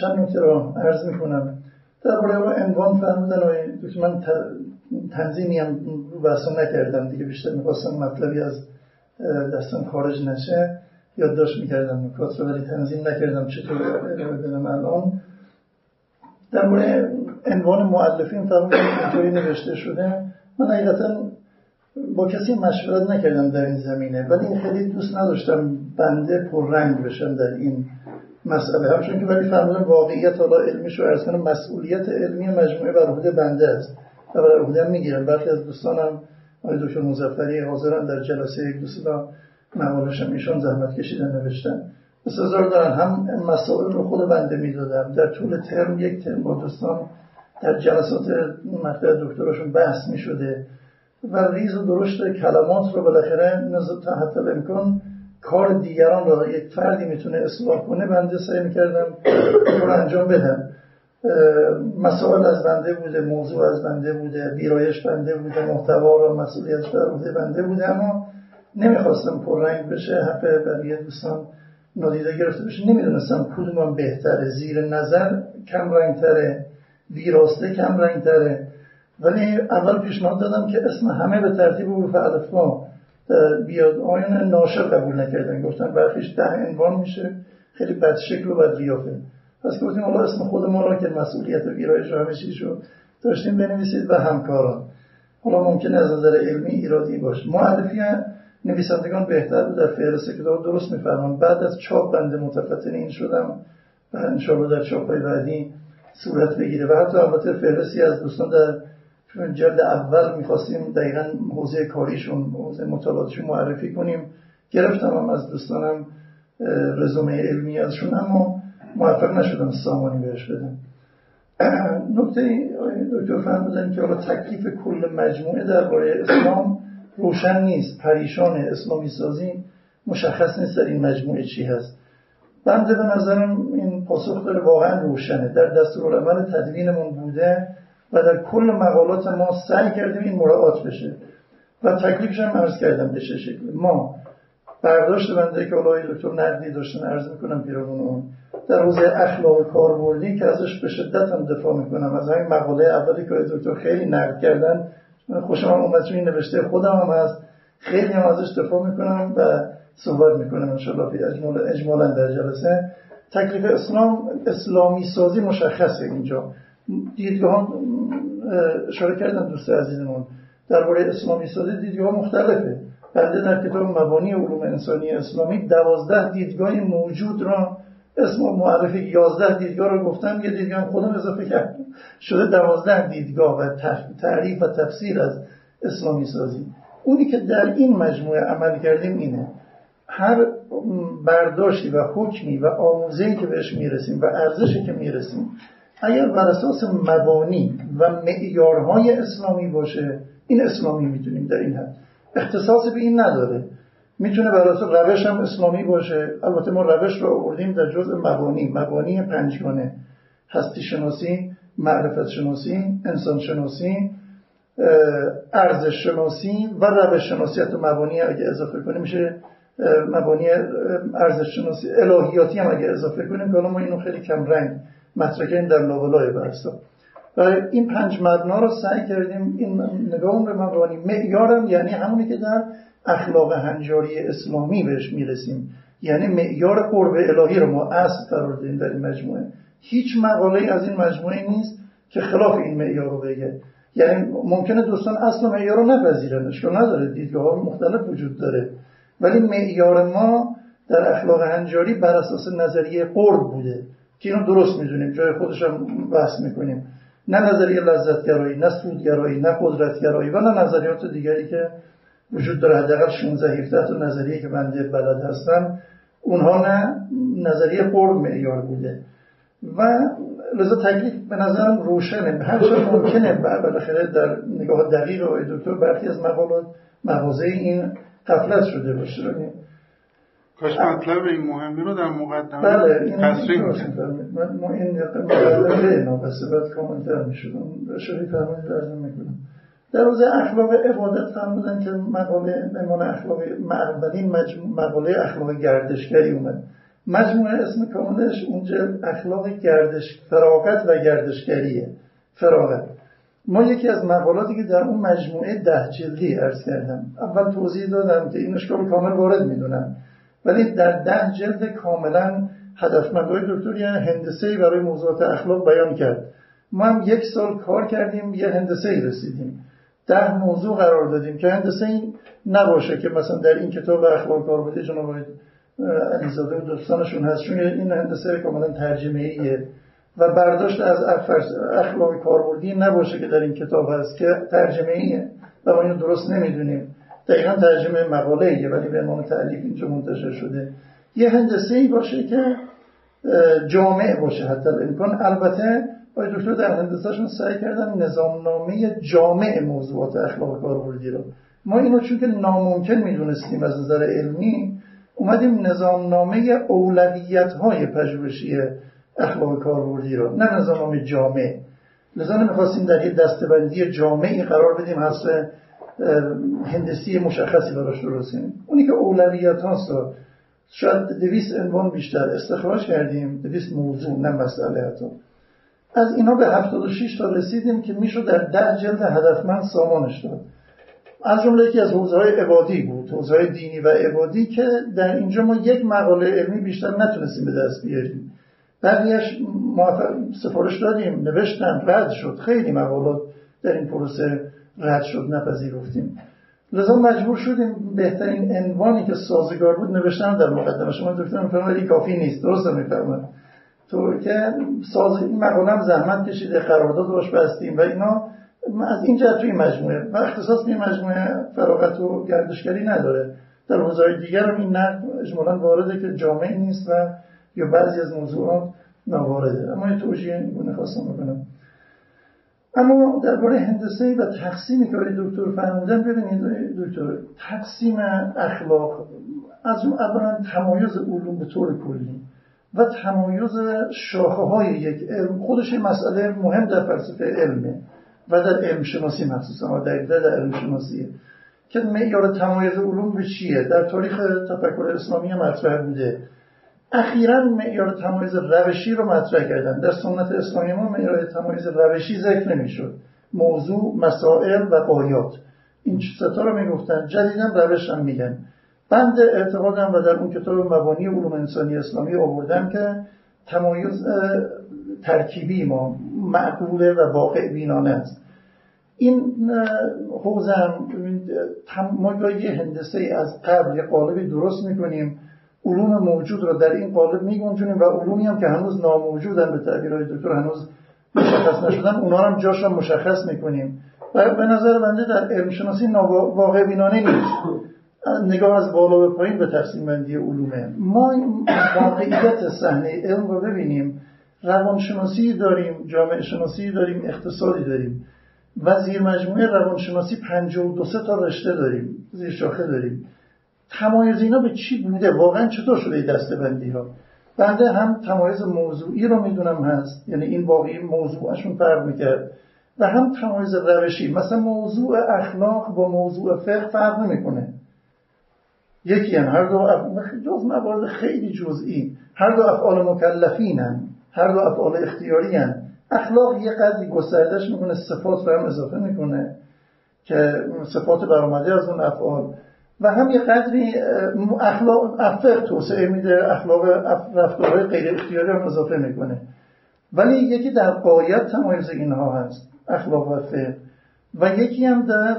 چند نکته رو عرض می‌کنم. درباره عنوان فرمودن و من تنظیمی هم رو نکردم دیگه بیشتر می‌خواستم مطلبی از دستم خارج نشه یادداشت می‌کردم نکات رو ولی تنظیم نکردم چطور بدم الان درباره عنوان معلفین فرمودن اینطوری نوشته شده من حقیقتا با کسی مشورت نکردم در این زمینه ولی خیلی دوست نداشتم بنده پررنگ بشم در این مسئله همچون که ولی فرمودن واقعیت حالا علمیش رو ارز مسئولیت علمی مجموعه بر عهده بنده است. و بر عهده می‌گیرم برخی از دوستانم آقای دکتر مزفری حاضرن در جلسه یک دوستان مقالشم ایشان زحمت کشیدن نوشتن. بسیار دارن. هم مسائل رو خود بنده می‌دادم در طول ترم یک ترم با دوستان در جلسات مقطع دکتراشون بحث می‌شده و ریز و درشت کلمات رو بالاخره تا حتی امکان کار دیگران را یک فردی می‌تونه اصلاح کنه بنده سعی می‌کردم رو انجام بدم. مسائل از بنده بوده موضوع از بنده بوده ویرایش بنده بوده محتوا را مسئولیت بر بنده بوده اما نمی‌خواستم پررنگ بشه حق بقیه دوستان نادیده گرفته بشه. نمی‌دونستم کدوم بهتره. زیر نظر کم رنگتره ویراسته کم رنگتره. ولی اول پیشنهاد دادم که اسم همه به ترتیب حروف الفبا بیاد. آیان ناشر قبول نکردن. گفتن برخیش ده عنوان میشه. خیلی بد شکل و بد قیافه پس گفتیم حالا اسم خود ما را که مسئولیت و ویرایش همه چیزشو داشتیم بنویسید و همکاران. حالا ممکن از نظر علمی ایرادی باشه. معرفی نویسندگان بهتر در فهرست کتاب درست میفرمان بعد از چاپ بنده متفتن این شدم و انشاءالله در چاپ بعدی صورت بگیره. و حتی البته فهرستی از دوستان در چون جلد اول می‌خواستیم دقیقا حوزه کاریشون حوزه مطالعاتشون معرفی کنیم. گرفتم از دوستانم رزومه علمی ازشون اما موفق نشدم سامانی بهش بدم. نکته دکتر فرمودن که حالا تکلیف کل مجموعه درباره اسلام روشن نیست پریشان اسلامی سازی مشخص نیست در این مجموعه چی هست. بنده به نظرم این پاسخ داره واقعا روشنه. در دستورالعمل تدوینمون بوده و در کل مقالات ما سعی کردیم این مراعات بشه. و تکلیفش هم عرض کردم به شکل. ما برداشت بنده که آقای دکتر نقدی داشتن عرض می‌کنم پیرامون اون در حوزه اخلاق کاربردی که ازش به شدت هم دفاع می‌کنم. از همین مقاله اولی که دکتر خیلی نقد کردن خوشم هم اومد این نوشته خودم هم هست. خیلی هم ازش دفاع می‌کنم و صحبت می‌کنم انشاءالله اجمال اجمالا در جلسه. تکلیف اسلام اسلامی سازی مشخصه اینجا. دیدگاه اشاره کردن دوست عزیزمون. درباره اسلامی سازی دیدگاه مختلفه. بنده در کتاب مبانی علوم انسانی اسلامی دوازده دیدگاه موجود را اسم معرفی یازده دیدگاه رو گفتم یه دیدگاه خودم اضافه کردم. شده دوازده دیدگاه و تعریف و تفسیر از اسلامی سازی. اونی که در این مجموعه عمل کردیم اینه. هر برداشتی و حکمی و آموزهی که بهش می‌رسیم و ارزشی که می‌رسیم اگر بر اساس مبانی و معیارهای اسلامی باشه این اسلامی می‌تونیم در این حد. اختصاص به این نداره. می‌تونه بر اساس روش هم اسلامی باشه. البته ما روش رو آوردیم در جزء مبانی. مبانی پنجگانه. هستی شناسی معرفت شناسی انسان شناسی ارزش شناسی و روش شناسی حتی مبانی اگه اضافه کنیم میشه مبانی ارزش شناسی الهیاتی هم اگه اضافه کنیم که ما اینو خیلی کم رنگ مطرح در لابلای برسا. و این پنج مبنا رو سعی کردیم این نگاه به مبانی. معیارم یعنی همونی که در اخلاق هنجاری اسلامی بهش می‌رسیم. یعنی معیار قرب الهی رو ما اصل قرار دادیم در این مجموعه. هیچ مقاله از این مجموعه نیست که خلاف این معیار رو بگه. یعنی ممکنه دوستان اصل معیار رو نپذیرن اشکال نداره دیدگاه مختلف وجود داره. ولی معیار ما در اخلاق هنجاری بر اساس نظریه قرب بوده. که اینو درست می‌دونیم جای خودش هم بحث می‌کنیم. نه نظریه لذتگرایی نه سودگرایی نه قدرتگرایی و نه نظریات دیگری که وجود داره. حداقل 16 17 تا نظریه که بنده بلد هستم اونها نه نظریه قرب معیار بوده. و لذا تکلیف به نظرم روشنه. هر ممکنه بالاخره در نگاه دقیق و دکتر برخی از مقالات مغازه این قفلت شده باشه. یعنی کاش مطلب این مهمی رو در مقدمه بله تصریح ما این مقدمه ناقصه بعد کامنتر می‌شدم شریف فرمانی لازم می‌کنم. در روز اخلاق عبادت فرمودن که مقاله به اخلاق معربلین مقاله اخلاق گردشگری اومد. مجموعه اسم کاملش اونجا اخلاق گردش فراغت و گردشگریه. فراغت. ما یکی از مقالاتی که در اون مجموعه ده جلدی ارز کردم. اول توضیح دادم که این اشکال کامل وارد می‌دونم. ولی در ده جلد کاملا هدفمندهای دکتر یعنی هندسه برای موضوعات اخلاق بیان کرد. ما هم یک سال کار کردیم یه هندسه ای رسیدیم. ده موضوع قرار دادیم که هندسه این نباشه که مثلا در این کتاب اخلاق کاربردی جناب علیزاده و دوستانشون هست. چون این هندسه کاملا ترجمه ایه و برداشت از اخلاق کاربردی نباشه که در این کتاب هست که ترجمه ایه و ما درست نمی‌دونیم. دقیقا ترجمه مقاله ایه ولی به عنوان تعلیف اینجا منتشر شده. یه هندسه ای باشه که جامع باشه حتی امکان. البته آقای دکتر در هندسهشون سعی کردن نظامنامه جامع موضوعات اخلاق کاربردی رو. ما اینو چون که ناممکن می‌دونستیم از نظر علمی اومدیم نظامنامه اولویت های پژوهشی اخلاق کاربردی رو. نه نظامنامه جامع. لذا نمی‌خواستیم در یه دستبندی جامعی قرار بدیم حسب هندسی مشخصی براش درست کنیم. اونی که اولویت هاست شاید دویست عنوان بیشتر استخراج کردیم دویست موضوع نه مسئله حتی. از اینا به 76 تا رسیدیم که می‌شد در ده جلد هدفمند سامانش داد. از جمله یکی از حوزه های عبادی بود حوزه های دینی و عبادی که در اینجا ما یک مقاله علمی بیشتر نتونستیم به دست بیاریم. بقیهش سفارش دادیم نوشتن رد شد. خیلی مقالات در این پروسه رد شد نپذیرفتیم. لذا مجبور شدیم بهترین عنوانی که سازگار بود نوشتن در مقدمه. شما دکتر میفرمایید کافی نیست. درست میفرمایید. تو که ساز این مقاله هم زحمت کشیده قرارداد باش بستیم و اینا. از این جهت توی مجموعه. و اختصاص به مجموعه فراغت و گردشگری نداره. در حوزه‌های دیگر هم این نقد اجمالا وارده که جامع نیست و یا بعضی از موضوعات نوارده اما یه توجیه این خواستم بکنم. اما درباره هندسه و تقسیمی که دکتر فرمودن ببینید دکتر تقسیم اخلاق از اون اولا تمایز علوم به طور کلی و تمایز شاخه های یک علم. خودش مسئله مهم در فلسفه علمه و در علم شناسی مخصوصا و در در علم شناسی که معیار تمایز علوم به چیه؟ در تاریخ تفکر اسلامی مطرح بوده. اخیرا معیار تمایز روشی رو مطرح کردن. در سنت اسلامی ما معیار تمایز روشی ذکر نمی‌شد. موضوع مسائل و قایات. این ستا رو می‌گفتن. جدیدا روش هم میگن. بند اعتقادم و در اون کتاب مبانی علوم انسانی اسلامی آوردم که تمایز ترکیبی ما معقوله و واقع بینانه است. این حوزه هم ما یه هندسه از قبل یه قالبی درست می‌کنیم. علوم موجود رو در این قالب میگنجونیم و علومی هم که هنوز ناموجودن به تعبیرهای دکتر هنوز مشخص نشدن اونا هم جاش مشخص می‌کنیم. و به نظر بنده در علم شناسی واقع بینانه نیست. نگاه از بالا به پایین به تقسیم بندی علومه ما واقعیت صحنه علم رو ببینیم. روانشناسی داریم جامعه شناسی داریم اقتصادی داریم. و زیر مجموعه روانشناسی 52 تا رشته داریم زیر شاخه داریم. تمایز اینا به چی بوده؟ واقعا چطور شده دسته بندی ها بنده هم تمایز موضوعی رو می‌دونم هست. یعنی این واقعی موضوعشون فرق می‌کرد. و هم تمایز روشی. مثلا موضوع اخلاق با موضوع فقه فرق نمی‌کنه. یکی هم هر دو جز موارد خیلی جزئی. هر دو افعال مکلفینن. هر دو افعال اختیاری هن. اخلاق یه قدری گستردش می‌کنه صفات رو هم اضافه می‌کنه که صفات برآمده از اون افعال. و هم یه قدری اخلاق افق توسعه میده اخلاق رفتارهای غیر اختیاری هم اضافه می‌کنه. ولی یکی در قایت تمایز اینها هست اخلاق و فقه. و یکی هم در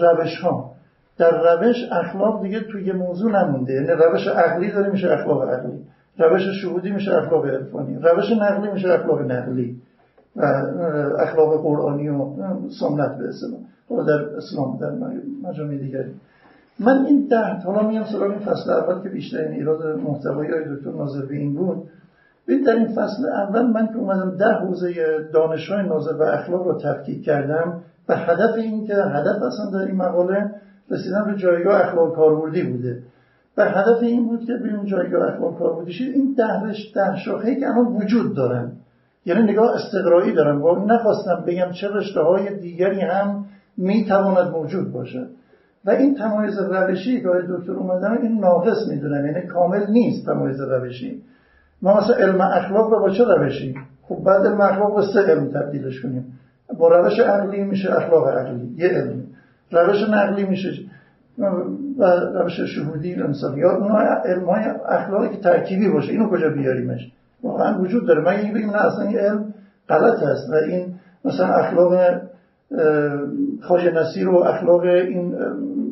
روش ها. در روش اخلاق دیگه توی موضوع نمونده. یعنی روش عقلی داره میشه اخلاق عقلی. روش شهودی میشه اخلاق عرفانی. روش نقلی میشه اخلاق نقلی. و اخلاق قرآنی و سنت به اسلام در اسلام در مجامع دیگری. من این ده حالا میام سراغ این فصل اول که بیشتر ایراد محتوایی های دکتر ناظر به این بود. ببین در این فصل اول من که اومدم ده حوزه دانش های ناظر و اخلاق رو تفکیک کردم و هدف این که هدف اصلا در این مقاله رسیدن به جایگاه اخلاق کاربردی بوده. و هدف این بود که به اون جایگاه اخلاق کاربردی شد این ده ده شاخه که الان وجود دارن. یعنی نگاه استقرایی دارن و نخواستم بگم چه رشته های دیگری هم می‌تواند موجود باشد. و این تمایز روشی که دکتر اومدن این ناقص می‌دونن یعنی کامل نیست تمایز روشی. ما مثلا علم اخلاق رو با چه روشی؟ خب بعد علم اخلاق به سه علم تبدیلش کنیم. با روش عقلی میشه اخلاق عقلی یه علم. روش نقلی میشه و روش شهودی انسانی یا اونها علم های اخلاقی که ترکیبی باشه. اینو کجا بیاریمش؟ واقعا وجود داره. مگه این بگیم نه اصلا این علم غلط هست و این مثلا اخلاق خواجه نصیر و اخلاق این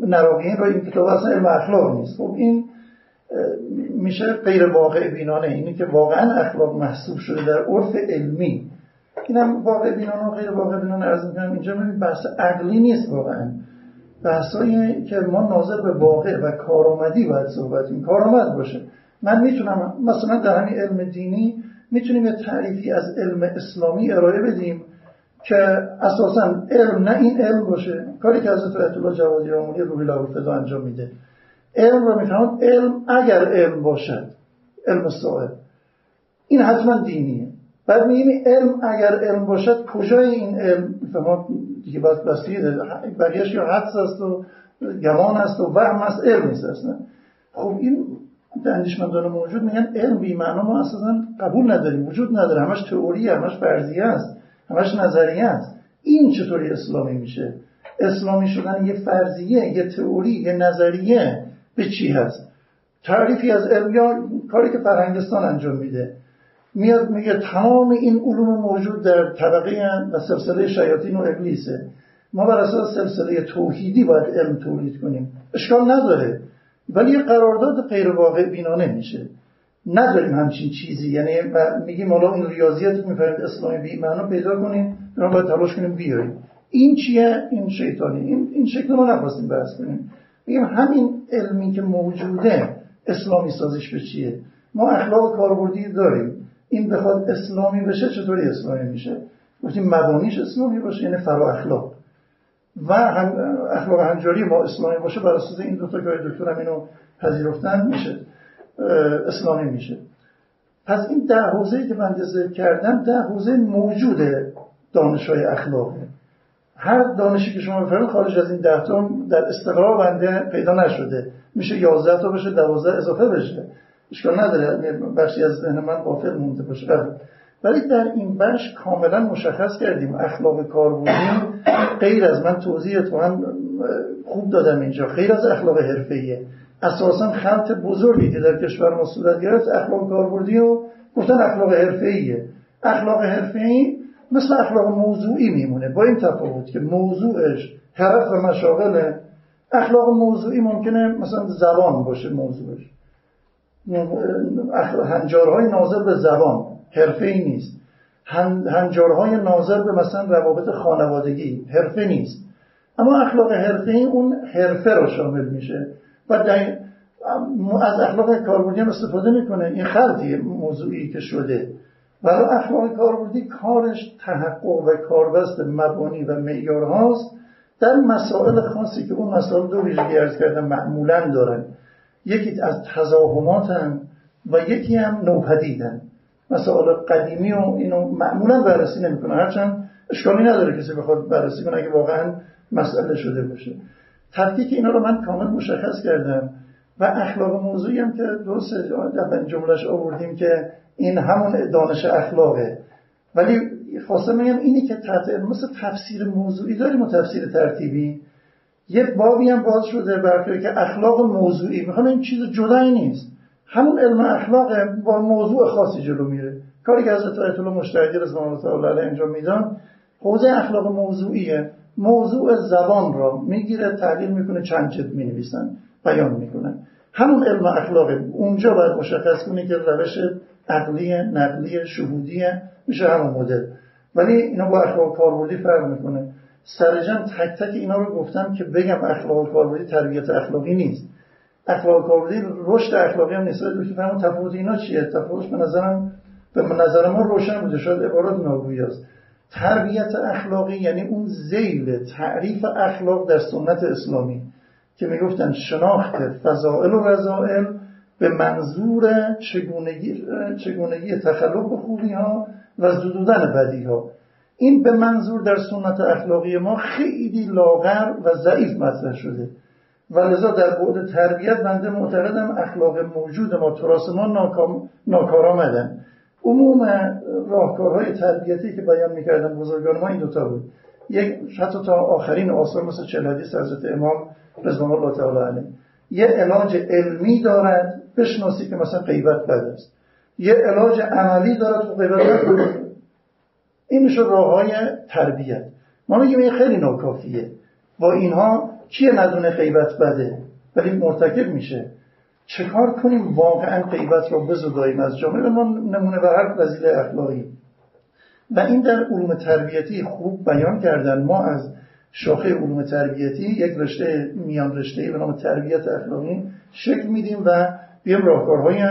نراقیین رو این کتاب اصلا علم اخلاق نیست. خب این میشه غیر واقع بینانه. اینی که واقعا اخلاق محسوب شده در عرف علمی. اینم واقع بینانه و غیر واقع بینانه از می‌کنم. اینجا می‌بینیم بحث عقلی نیست واقعا. بحثایی که ما ناظر به واقع و کارآمدی باید صحبت کنیم. کارآمد باشه. من می‌تونم مثلا در همین علم دینی می‌تونیم یه تعریفی از علم اسلامی ارائه بدیم. که اساسا علم نه این علم باشه کاری که حضرت آیت الله جوادی آموری روحی الله انجام میده. علم رو می‌فهمم علم اگر علم باشد علم سائل این حتما دینیه. بعد میگیم علم اگر علم باشد کجای این علم؟ می‌فهمم دیگه باید بستیه بقیهش یا حدس است و گمان است و وهم است علم نیست اصلا. خب این اندیشمندان موجود میگن علم بی معنا ما اصلا قبول نداریم وجود نداره. همش تئوری همش فرضیه است. همش نظریه است این چطوری اسلامی میشه؟ اسلامی شدن یه فرضیه یه تئوری یه نظریه به چی هست؟ تعریفی از علم یا کاری که فرهنگستان انجام میده. میاد میگه تمام این علوم موجود در طبقه و سلسله شیاطین و ابلیسه. ما بر اساس سلسله توحیدی باید علم تولید کنیم. اشکال نداره. ولی قرارداد غیر واقع بینانه میشه. نداریم همچین چیزی. یعنی میگیم حالا این ریاضیت میفرد اسلامی بی معنا پیدا کنیم ما باید تلاش کنیم بیاریم. این چیه؟ این شیطانی. این این شکل ما نخواستیم بحث کنیم. میگیم همین علمی که موجوده اسلامی سازش به چیه؟ ما اخلاق کاربردی داریم. این بخواد اسلامی بشه چطوری اسلامی میشه؟ گفتیم مبانیش اسلامی باشه یعنی فرا اخلاق. و هم اخلاق هنجاری ما اسلامی باشه بر اساس این دو تا که دکتر اینو پذیرفتن میشه. اسلامی میشه. پس این ده حوزه که من ذکر کردم ده حوزه موجود دانشهای اخلاقه. هر دانشی که شما بفرمایید خارج از این ده تا در استقرار بنده پیدا نشده. میشه 11 تا بشه 12 اضافه بشه. اشکال نداره. بخشی از ذهن من قافل مونده باشه. بله. ولی در این بخش کاملا مشخص کردیم اخلاق کاربردی غیر از من توضیح تو هم خوب دادم اینجا. غیر از اخلاق حرفه‌ایه. اساسا خلط بزرگی که در کشور ما صورت گرفت اخلاق کاربردی و گفتن اخلاق حرفه‌ایه. اخلاق حرفه‌ای مثل اخلاق موضوعی میمونه. با این تفاوت که موضوعش طرف و مشاغله اخلاق موضوعی ممکنه مثلا زبان باشه موضوعش. هنجارهای ناظر به زبان حرفه ای نیست هنجارهای ناظر به مثلا روابط خانوادگی حرفه نیست. اما اخلاق حرفه ای اون حرفه را شامل میشه. و از اخلاق کاربردی هم استفاده می‌کنه. این خلطی موضوعی که شده. برای اخلاق کاربردی کارش تحقق و کاربست مبانی و معیارهاست در مسائل خاصی که اون مسائل دو ویژگی ارز کردن معمولا دارن. یکی از تزاهمات هم و یکی هم نوپدیدن. مسائل قدیمی و اینو معمولا بررسی نمی‌کنه هرچند اشکالی نداره کسی بخواد بررسی کنه اگه واقعا مسئله شده باشه. تفکیک اینا رو من کامل مشخص کردم. و اخلاق موضوعی هم که درست در جملهش آوردیم که این همون دانش اخلاقه. ولی خواستم میگم اینی که تحت مثل تفسیر موضوعی داریم و تفسیر ترتیبی. یه بابی هم باز شده برای که اخلاق موضوعی. می‌خوام این چیز جدایی نیست. همون علم اخلاق با موضوع خاصی جلو میره. کاری که حضرت آیت الله مشتهدی رضوان الله تعالی انجام میدن حوزه اخلاق موضوعیه. موضوع زبان را می‌گیره تحلیل می‌کنه چند جد می‌نویسن بیان می‌کنن. همون علم اخلاق اونجا باید مشخص کنه که روش عقلی نقلی شهودی میشه همون مدل. ولی اینا با اخلاق کاربردی فرق می‌کنه. سرجم تک تک اینا رو گفتم که بگم اخلاق کاربردی تربیت اخلاقی نیست. اخلاق کاربردی رشد اخلاقی هم نیست. ولی فهمون تفاوت اینا چیه؟ تفاوتش به نظرم به نظر ما روشن بوده. شاید عبارات ناگویی است. تربیت اخلاقی یعنی اون زیل تعریف اخلاق در سنت اسلامی که می‌گفتن شناخت فضائل و رضائل به منظور چگونگی, چگونگی تخلق خوبی ها و زدودن بدی ها این به منظور در سنت اخلاقی ما خیلی لاغر و ضعیف مطرح شده. و لذا در بعد تربیت بنده معتقدم اخلاق موجود ما تراس ما ناکار آمدن عموم راهکارهای تربیتی که بیان می‌کردن بزرگان ما این دوتا بود. یک حتی تا آخرین آثار مثل چل حدیث حضرت امام رضوان الله تعالی علیه. یه علاج علمی دارد بشناسی که مثلا غیبت بد است. یه علاج عملی دارد که غیبت بد این میشه راه های تربیت. ما میگیم این خیلی ناکافیه. با اینها کیه ندونه غیبت بده؟ ولی مرتکب میشه. چه کار کنیم واقعا غیبت رو بزداییم از جامعه ما نمونه به هر وزیل اخلاقی. و این در علوم تربیتی خوب بیان کردن. ما از شاخه علوم تربیتی یک رشته میان رشته به نام تربیت اخلاقی شکل میدیم و بیم راهکارهای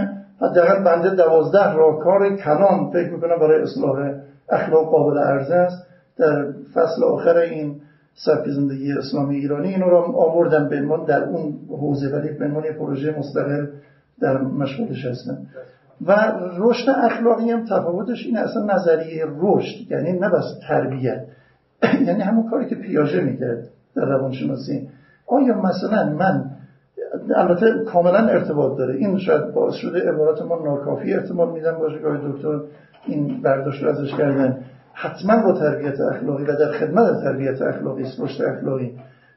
حداقل بنده دوازده راهکار کلام فکر می‌کنم برای اصلاح اخلاق قابل عرضه است. در فصل آخر این سبک زندگی اسلامی ایرانی اینو رو آوردم به عنوان در اون حوزه ولی به عنوان پروژه مستقل در مشغولش هستم و رشد اخلاقی هم تفاوتش این اصلا نظریه رشد یعنی نه بس تربیت. یعنی همون کاری که پیاژه می‌کرد در روانشناسی. آیا مثلا من البته کاملا ارتباط داره. این شاید باعث شده عبارات ما ناکافی ارتباط میدن باشه که دکتر این برداشت رو ازش کردن. حتما با تربیت اخلاقی و در خدمت تربیت اخلاقی است رشد اخلاقی.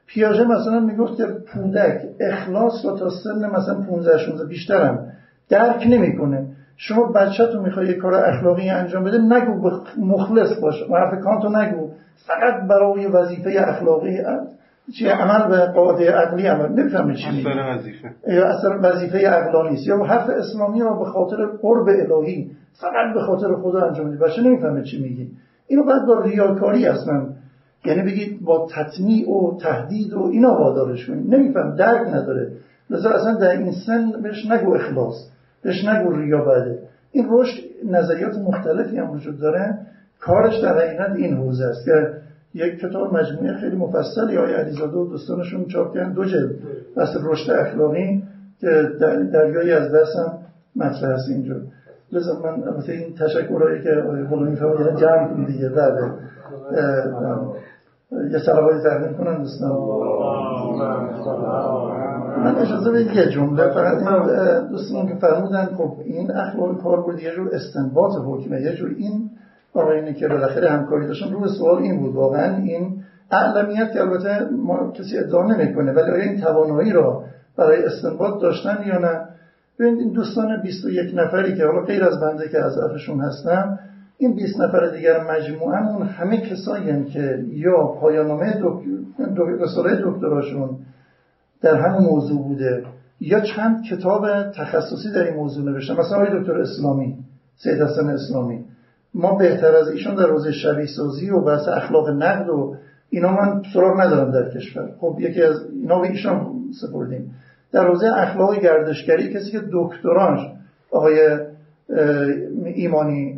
پیاژه مثلا می‌گفت که پودک اخلاص رو تا سن مثلا 15 16 بیشترم درک نمی‌کنه. شما بچه‌تون می‌خوای یه کار اخلاقی انجام بده نگو مخلص باش. حرف کانتو نگو. فقط برای وظیفه اخلاقی چی؟ عمل به قاعده عقلی عمل. نمی‌فهمه چی میگه. وظیفه. یا اصلا وظیفه عقلانی است یا حرف اسلامی رو به خاطر قرب الهی فقط به خاطر خدا انجام میده. بچه نمی‌فهمه چی میگی اینو باید با ریاکاری اصلا. یعنی بگید با تطمیع و تهدید و اینا وادارش کنید نمیفهم درک نداره. لذا اصلا در این سن بهش نگو اخلاص بهش نگو ریا بده این رشد نظریات مختلفی هم وجود داره. کارش در حقیقت این حوزه است. که یک کتاب مجموعه خیلی مفصلی آقای علیزاده و دوستانشون چاپ کردن دو جلد. بس رشد اخلاقی که دریایی از دستم مطرح است اینجور لذا من البته این تشکرهایی که غلامی فرمودن جمع کنید دیگه بعد یه سلواتی تقدیم کنم دوستان. من اجازه به یه جمله فقط دوستان که فرمودن خب این اخلاق کار بود یه جور استنباط حکمه یه جور این آقایانی که بالاخره همکاری داشتن. روی سوال این بود واقعا این اعلمیت که البته ما کسی ادعا نمی‌کنه ولی این توانایی را برای استنباط داشتن یا نه؟ ببینید این دوستان 21 نفری که حالا غیر از بنده که از افشون هستم این 20 نفر دیگر مجموعه اون همه کسایی که یا پایانامه رساله دکتراشون در همون موضوع بوده یا چند کتاب تخصصی در این موضوع نوشتن. مثلا آقای دکتر اسلامی سید حسن اسلامی. ما بهتر از ایشون در روز شبیه سازی و بحث اخلاق نقد و اینا من سراغ ندارم در کشور. خب یکی از اینا به ایشان سپردیم. در حوزه اخلاق گردشگری کسی که دکترانش آقای ایمانی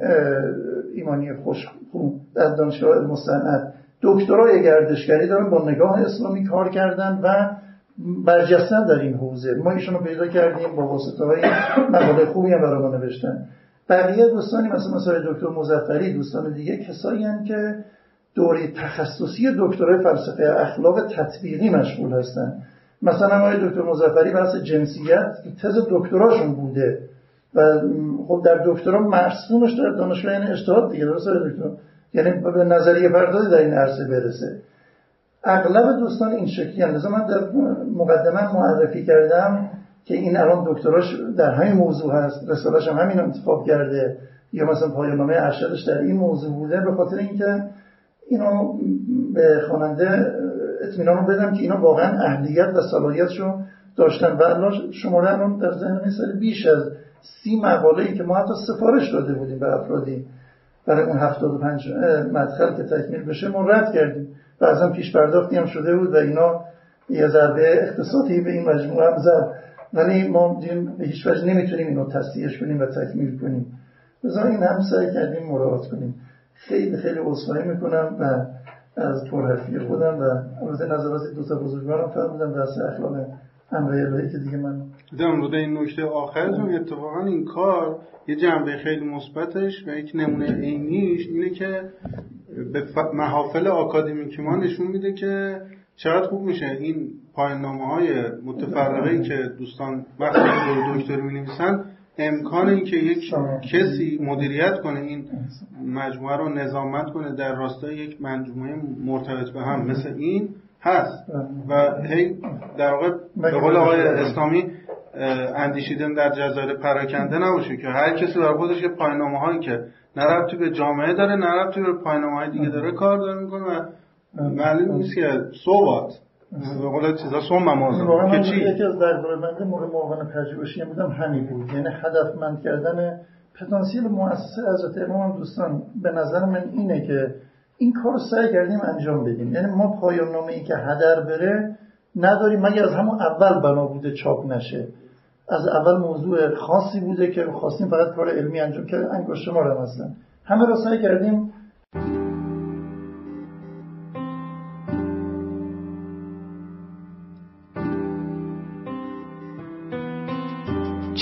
ایمانی خوشخون در دانشگاه مستند دکترای گردشگری دارن با نگاه اسلامی کار کردن و برجستن در این حوزه. ما ایشون رو پیدا کردیم با واسطه های مقاله خوبی هم برای ما نوشتن. بقیه دوستانی مثل مثلا دکتر مزفری دوستان دیگه کسایی هم که دوره تخصصی دکترای فلسفه اخلاق تطبیقی مشغول هستن. مثلا آقای دکتر مزفری بحث جنسیت تز دکتراشون بوده و خب در دکترا مرسومش در دانشگاه یعنی اجتهاد دیگه درست دکتر؟ یعنی به نظریه پردازی در این عرصه برسه. اغلب دوستان این شکلی هم من در مقدمه معرفی کردم که این الان دکتراش در همین موضوع هست رسالش هم همین انتخاب کرده یا مثلا پایانامه ارشدش در این موضوع بوده به خاطر اینکه اینو به خواننده اطمینان بدم که اینا واقعا اهلیت و صلاحیتشو داشتن. و الان شماره الان در ذهن سال بیش از سی مقاله ای که ما حتی سفارش داده بودیم به افرادی برای اون 75 مدخل که تکمیل بشه ما رد کردیم. و ازم پیش پرداختی هم شده بود و اینا یه ضربه اقتصادی به این مجموعه هم زد. ولی ما به هیچ وجه نمی‌تونیم اینو تصدیحش کنیم و تکمیل کنیم. بذار این هم سعی کردیم مراعات کنیم. خیلی خیلی عذرخواهی می‌کنم و از پرحرفی خودم و البته نظرات دو تا بزرگوارم فرمودم در اخلاق امر الهی که دیگه من در مورد این نکته آخرتون اتفاقا این کار یه جنبه خیلی مثبتش و یک نمونه عینیش اینه که به محافل آکادمیک ما نشون میده که چقدر خوب میشه. این پایان های متفرقه که دوستان وقتی دور دکتر می نویسن امکان این که یک کسی مدیریت کنه این مجموعه رو نظامت کنه در راستای یک مجموعه مرتبط به هم مثل این هست. و هی در واقع به قول آقای اسلامی اندیشیدن در جزایر پراکنده نباشه که هر کسی در خودش یه پاینامه هایی که نه به جامعه داره نه به پاینامه های دیگه داره کار داره می‌کنه و معلوم نیست که صوبات به قول چیزا سوم که چی؟ یکی از درباره بنده موقع معاون پژوهشی بودم همین بود. یعنی هدفمند کردن پتانسیل مؤسسه حضرت امام دوستان به نظر من اینه که این کار رو سعی کردیم انجام بدیم. یعنی ما پایان نامه ای که هدر بره نداریم. مگه از همون اول بنا بوده چاپ نشه؟ از اول موضوع خاصی بوده که خواستیم فقط کار علمی انجام که انگشت ما رو هستن. همه رو سعی کردیم.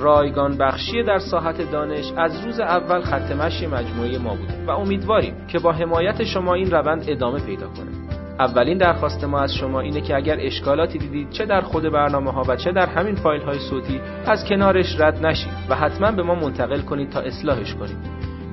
رایگان بخشی در ساحت دانش از روز اول خط مشی مجموعه ما بوده و امیدواریم که با حمایت شما این روند ادامه پیدا کنه. اولین درخواست ما از شما اینه که اگر اشکالاتی دیدید چه در خود برنامه ها و چه در همین فایل های صوتی از کنارش رد نشید و حتما به ما منتقل کنید تا اصلاحش کنید.